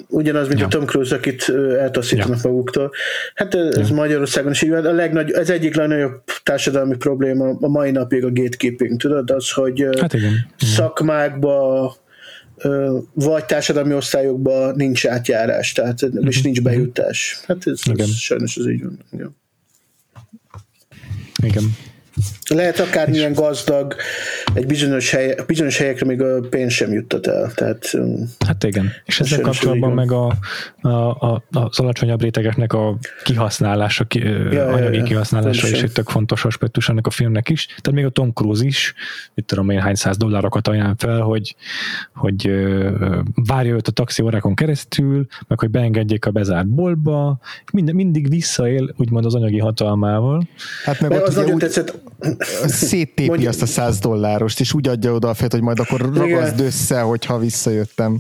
ugyanaz mint ja. a Tom Cruise, akit eltaszítanak ja. maguktól. Hát ez ja. Magyarországon is így van. A legnagy, ez egyik legnagyobb társadalmi probléma a mai napig a gatekeeping, tudod? Az, hogy hát igen. szakmákba vagy társadalmi osztályokban nincs átjárás, tehát mm-hmm. és nincs bejutás. Hát ez, ez sajnos az így van. Igen. Igen. Lehet akár milyen gazdag, egy bizonyos, hely, bizonyos helyekre még a pénz sem juttat el. Tehát, um, hát igen, és ezzel kapcsolatban meg a, a, a, az alacsonyabb rétegeknek a kihasználása, ki, ja, anyagi ja, kihasználása ja, is egy tök fontos aspektus ennek a filmnek is. Tehát még a Tom Cruise is, itt tudom én hány száz dollárokat ajánl fel, hogy, hogy várja őt a taxi órákon keresztül, meg hogy beengedjék a bezárt boltba, mind, mindig visszaél úgymond az anyagi hatalmával. Hát meg ott az nagyon úgy... tetszett, széttépi Mondj... azt a száz dollárost, és úgy adja oda a fejt, hogy majd akkor ragaszd össze, hogyha visszajöttem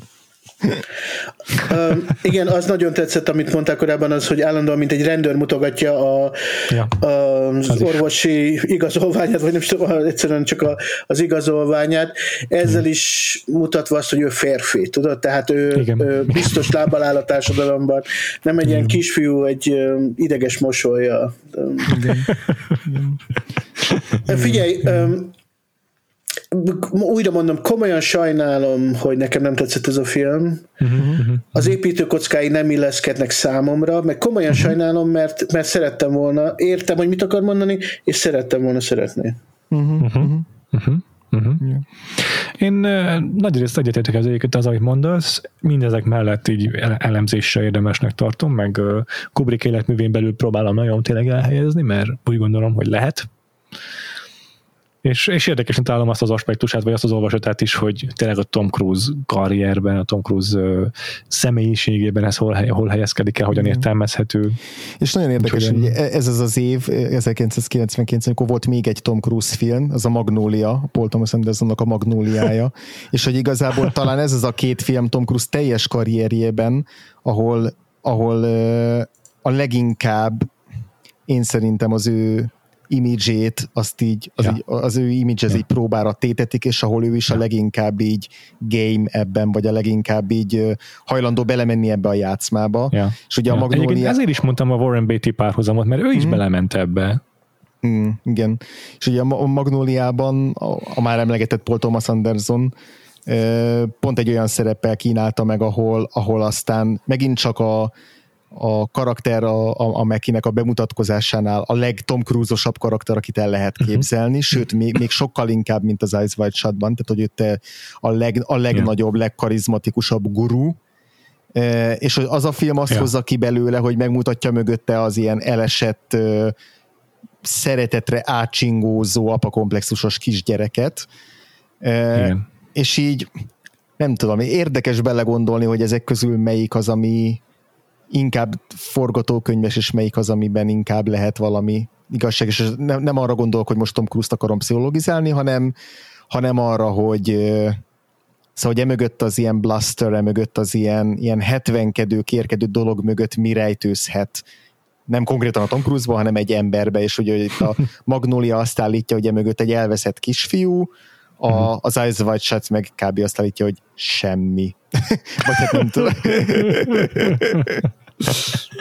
uh, igen, az nagyon tetszett, amit mondták korábban, az, hogy állandóan, mint egy rendőr mutogatja a, ja, a, az, az orvosi is. igazolványát, vagy nem tudom, egyszerűen csak a, az igazolványát. Ezzel hmm. is mutatva azt, hogy ő férfi, tudod? Tehát ő, ő biztos lábbal áll a társadalomban. Nem egy ilyen kisfiú, egy ideges mosolya. Igen. Figyelj, um, újra mondom, komolyan sajnálom, hogy nekem nem tetszett ez a film. Uh-huh, Az építőkockái nem illeszkednek számomra, meg komolyan uh-huh. sajnálom, mert, mert szerettem volna, értem, hogy mit akar mondani, és szerettem volna szeretni. Uh-huh. Uh-huh. Uh-huh. Uh-huh. Yeah. Én uh, nagy részt egyetértek az egyébként az, amit mondasz, mindezek mellett így elemzésre érdemesnek tartom, meg uh, Kubrick életművén belül próbálom nagyon tényleg elhelyezni, mert úgy gondolom, hogy lehet, és, és érdekesen találom azt az aspektusát, vagy azt az olvasatát is, hogy tényleg a Tom Cruise karrierben, a Tom Cruise uh, személyiségében ez hol, hol helyezkedik el, hogyan értelmezhető. És nagyon érdekes, hogy ez az az év, 1999, amikor volt még egy Tom Cruise film, az a Magnolia, Paul Thomas Andersonnak a Magnóliája, és hogy igazából talán ez az a két film Tom Cruise teljes karrierjében, ahol, ahol a leginkább én szerintem az ő imidzsét, azt így, az, ja. így, az ő image ja. így próbára tétetik, és ahol ő is ja. a leginkább így game ebben, vagy a leginkább így hajlandó belemenni ebbe a játszmába. Ja. És ugye ja. a Magnolia... ezért is mondtam a Warren Beatty párhuzamot, mert ő is mm. belement ebbe. Mm, igen. És ugye a Magnóliában a, a már emlegetett Paul Thomas Anderson pont egy olyan szereppel kínálta meg, ahol, ahol aztán megint csak a, a karakter a, a, a Mekinek a bemutatkozásánál a leg-Tom Cruise-osabb karakter, akit el lehet mhm. képzelni, uh-huh. sőt, még, még sokkal inkább, mint az Ice White Shotban, tehát hogy ő te a, leg, a legnagyobb, legkarizmatikusabb guru, e, és az a film azt ja. hozza ki belőle, hogy megmutatja mögötte az ilyen elesett szeretetre átsingózó apakomplexusos kisgyereket, Igen. és így nem tudom, érdekes belegondolni, hogy ezek közül melyik az, ami, inkább forgatókönyves, és melyik az, amiben inkább lehet valami igazság, és nem, nem arra gondolok, hogy most Tom Cruise-t akarom pszichologizálni, hanem, hanem arra, hogy szóval hogy emögött az ilyen blaster, emögött az ilyen, ilyen hetvenkedő, kérkedő dolog mögött mi rejtőzhet nem konkrétan a Tom Cruise-ba, hanem egy emberbe, és ugye itt a Magnolia azt állítja, hogy emögött egy elveszett kisfiú, a, uh-huh. az Eyes Wide Shut meg kb. azt állítja, hogy semmi. Vagy hát nem tudom.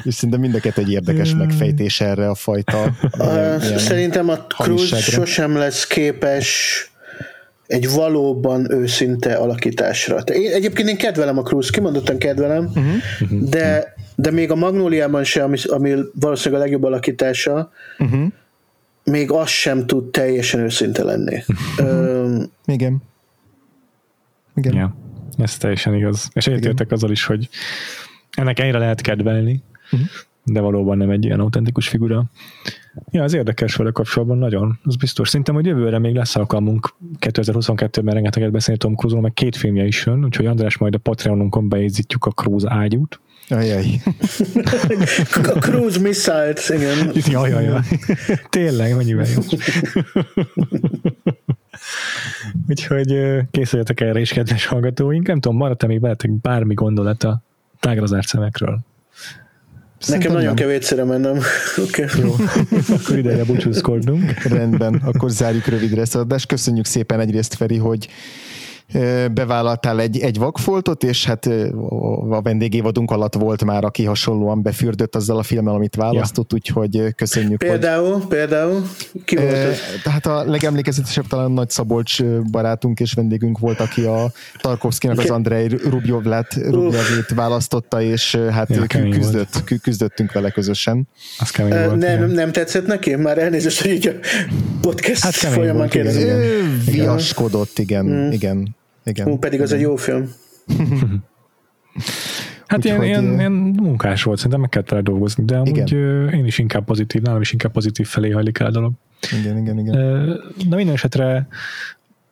És szerintem mind a egy érdekes megfejtés erre a fajta. Ilyen, ilyen Szerintem a Cruz sosem lesz képes egy valóban őszinte alakításra. Én, egyébként én kedvelem a Cruz, kimondottan kedvelem, uh-huh. de, de még a Magnóliában sem, ami, ami valószínűleg a legjobb alakítása, uh-huh. még az sem tud teljesen őszinte lenni. Uh-huh. Igen. Igen. Ja, ez teljesen igaz. És egyetértek azzal is, hogy ennek ennyire lehet kedvelni, uh-huh. de valóban nem egy ilyen autentikus figura. Ja, az érdekes vele kapcsolatban nagyon, az biztos. Szerintem, hogy jövőre még lesz alkalmunk 2022-ben rengeteget beszélni Tom cruise meg két filmje is jön, úgyhogy András majd a Patreonunkon bejegyzítjük a Cruise ágyút. Ajaj. a Cruise Missiles, igen. Jaj, jaj, jaj. Tényleg, mennyivel jó. Úgyhogy készüljetek erre is, kedves hallgatóink. Nem tudom, maradt-e még veletek bármi gondolata tágra zárt szemekről? Nekem nagyon kevétszere mennem. Okay. Jó, akkor ideje búcsúzkodnunk. Rendben, akkor zárjuk rövidre ezt adást. Köszönjük szépen egyrészt, Feri, hogy bevállaltál egy, egy vakfoltot, és hát a vendégévadunk alatt volt már, aki hasonlóan befürdött azzal a filmmel, amit választott, ja. úgyhogy köszönjük. Például, hogy... például, ki volt ez? Tehát a legemlékezetesebb talán Nagy Szabolcs barátunk és vendégünk volt, aki a Tarkovszkinak az Andrei Rubjovlát, Rubjovét választotta, és hát ja, küzdött, küzdöttünk vele közösen. Az kemény volt, nem, nem, nem tetszett neki? Már elnézést, hogy így a podcast hát folyamán kérdezem. Viaskodott, igen, mm. igen. Igen. Hú, pedig az egy jó film. Hát ilyen, ilyen, ilyen, munkás volt, szerintem meg kellett vele dolgozni, de amúgy igen. én is inkább pozitív, nálam is inkább pozitív felé hajlik el a dolog. Igen, igen, igen. De minden esetre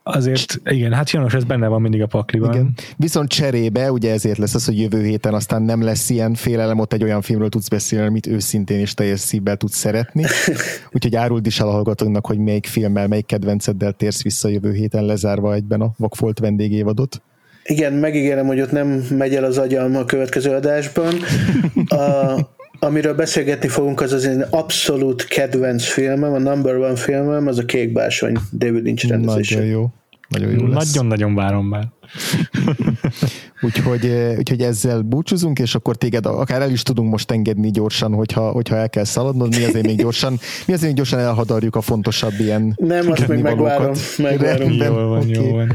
azért, igen, hát Janos, ez benne van mindig a pakliban. Igen. Viszont cserébe, ugye ezért lesz az, hogy jövő héten aztán nem lesz ilyen félelem, ott egy olyan filmről tudsz beszélni, amit őszintén és teljes szívvel tudsz szeretni. Úgyhogy áruld is el a hallgatóknak, hogy melyik filmmel, melyik kedvenceddel térsz vissza jövő héten lezárva egyben a Vakfolt vendégévadot. Igen, megígérem, hogy ott nem megy el az agyam a következő adásban. A, amiről beszélgetni fogunk, az az én abszolút kedvenc filmem, a number one filmem, az a Kék Bársony, David Lynch rendezése. Nagyon jó. Nagyon jó lesz. Nagyon-nagyon várom már. úgyhogy, eh, úgyhogy ezzel búcsúzunk, és akkor téged akár el is tudunk most engedni gyorsan, hogyha, hogyha el kell szaladnod, mi azért még gyorsan, mi azért még gyorsan elhadarjuk a fontosabb ilyen Nem, azt még megvárom. megvárom. Jól van, okay. jó van.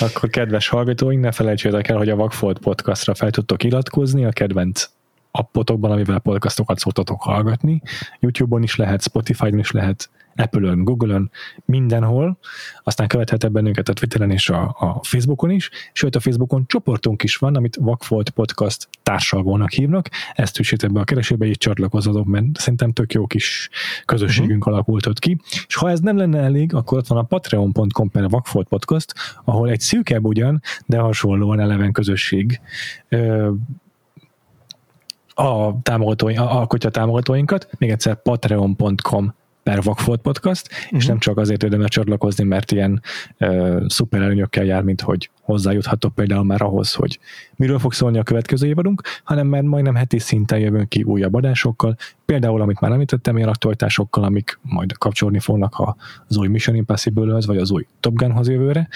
Akkor kedves hallgatóink, ne felejtsétek el, hogy a Vagfolt podcastra fel tudtok iratkozni, a kedvenc appotokban, amivel podcastokat szoktatok hallgatni. YouTube-on is lehet, Spotify-on is lehet, Apple-ön, Google-ön, mindenhol, aztán követhetek bennünket a Twitteren és a, a Facebookon is, sőt a Facebookon csoportunk is van, amit Vakfolt Podcast társalgónak hívnak, ezt tűzsétek be a keresőbe, így csatlakozzatok, mert szerintem tök jó kis közösségünk uh-huh. alakult ott ki, és ha ez nem lenne elég, akkor ott van a patreon.com per Vakfolt Podcast, ahol egy szűkebb ugyan, de hasonlóan eleven közösség a támogatóink, alkotja a támogatóinkat, még egyszer patreon.com per Vagfolt Podcast, uh-huh. és mhm. nem csak azért érdemes csatlakozni, mert ilyen uh, szuper előnyökkel jár, mint hogy hozzájuthatok például már ahhoz, hogy miről fog szólni a következő évadunk, hanem mert majdnem heti szinten jövünk ki újabb adásokkal, például, amit már említettem, ilyen aktualitásokkal, amik majd kapcsolni fognak az új Mission Impossible-höz, vagy az új Top Gunhoz jövőre.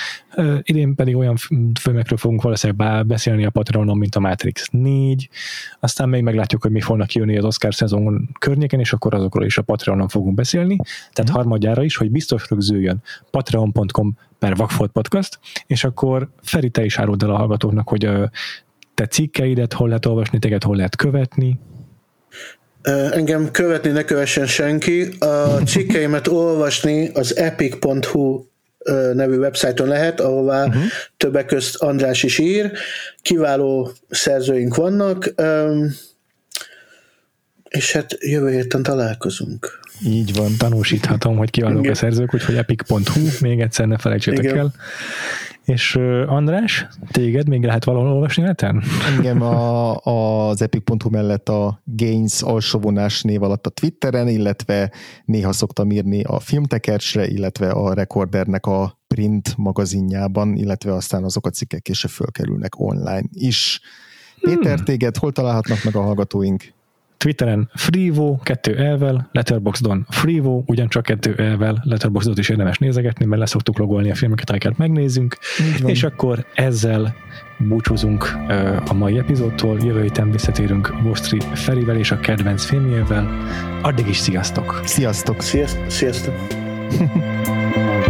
Idén pedig olyan filmekről fogunk valószínűleg beszélni a Patreonon, mint a Matrix 4, aztán még meglátjuk, hogy mi fognak kijönni az Oscar szezon környéken, és akkor azokról is a Patreonon fogunk beszélni. Tehát mm. harmadjára is, hogy biztos rögzüljön patreon.com per Vagfolt Podcast, és akkor Feri, te is áruld el a hallgatóknak, hogy te cikkeidet hol lehet olvasni, téged hol lehet követni. Engem követni ne kövessen senki. A cikkeimet olvasni az epic.hu nevű websájton lehet, ahová uh-huh. többek közt András is ír. Kiváló szerzőink vannak, és hát jövő héten találkozunk. Így van. Tanúsíthatom, hogy kiválók a szerzők, úgyhogy epic.hu, még egyszer ne felejtsétek Igen. el. És András, téged még lehet valahol olvasni neten? Engem a, az epic.hu mellett a Gains alsóvonás név alatt a Twitteren, illetve néha szoktam írni a filmtekercsre, illetve a Recordernek a print magazinjában, illetve aztán azok a cikkek később fölkerülnek online is. Péter, hmm. téged hol találhatnak meg a hallgatóink? Twitteren Freevo, kettő elvel, Letterboxdon Freevo, ugyancsak kettő elvel, Letterboxdot is érdemes nézegetni, mert leszoktuk logolni a filmeket, amiket megnézzünk, és akkor ezzel búcsúzunk a mai epizódtól, jövő héten visszatérünk Vostri Ferivel és a kedvenc filmjével. Addig is sziasztok! Sziasztok! Sziasztok! sziasztok.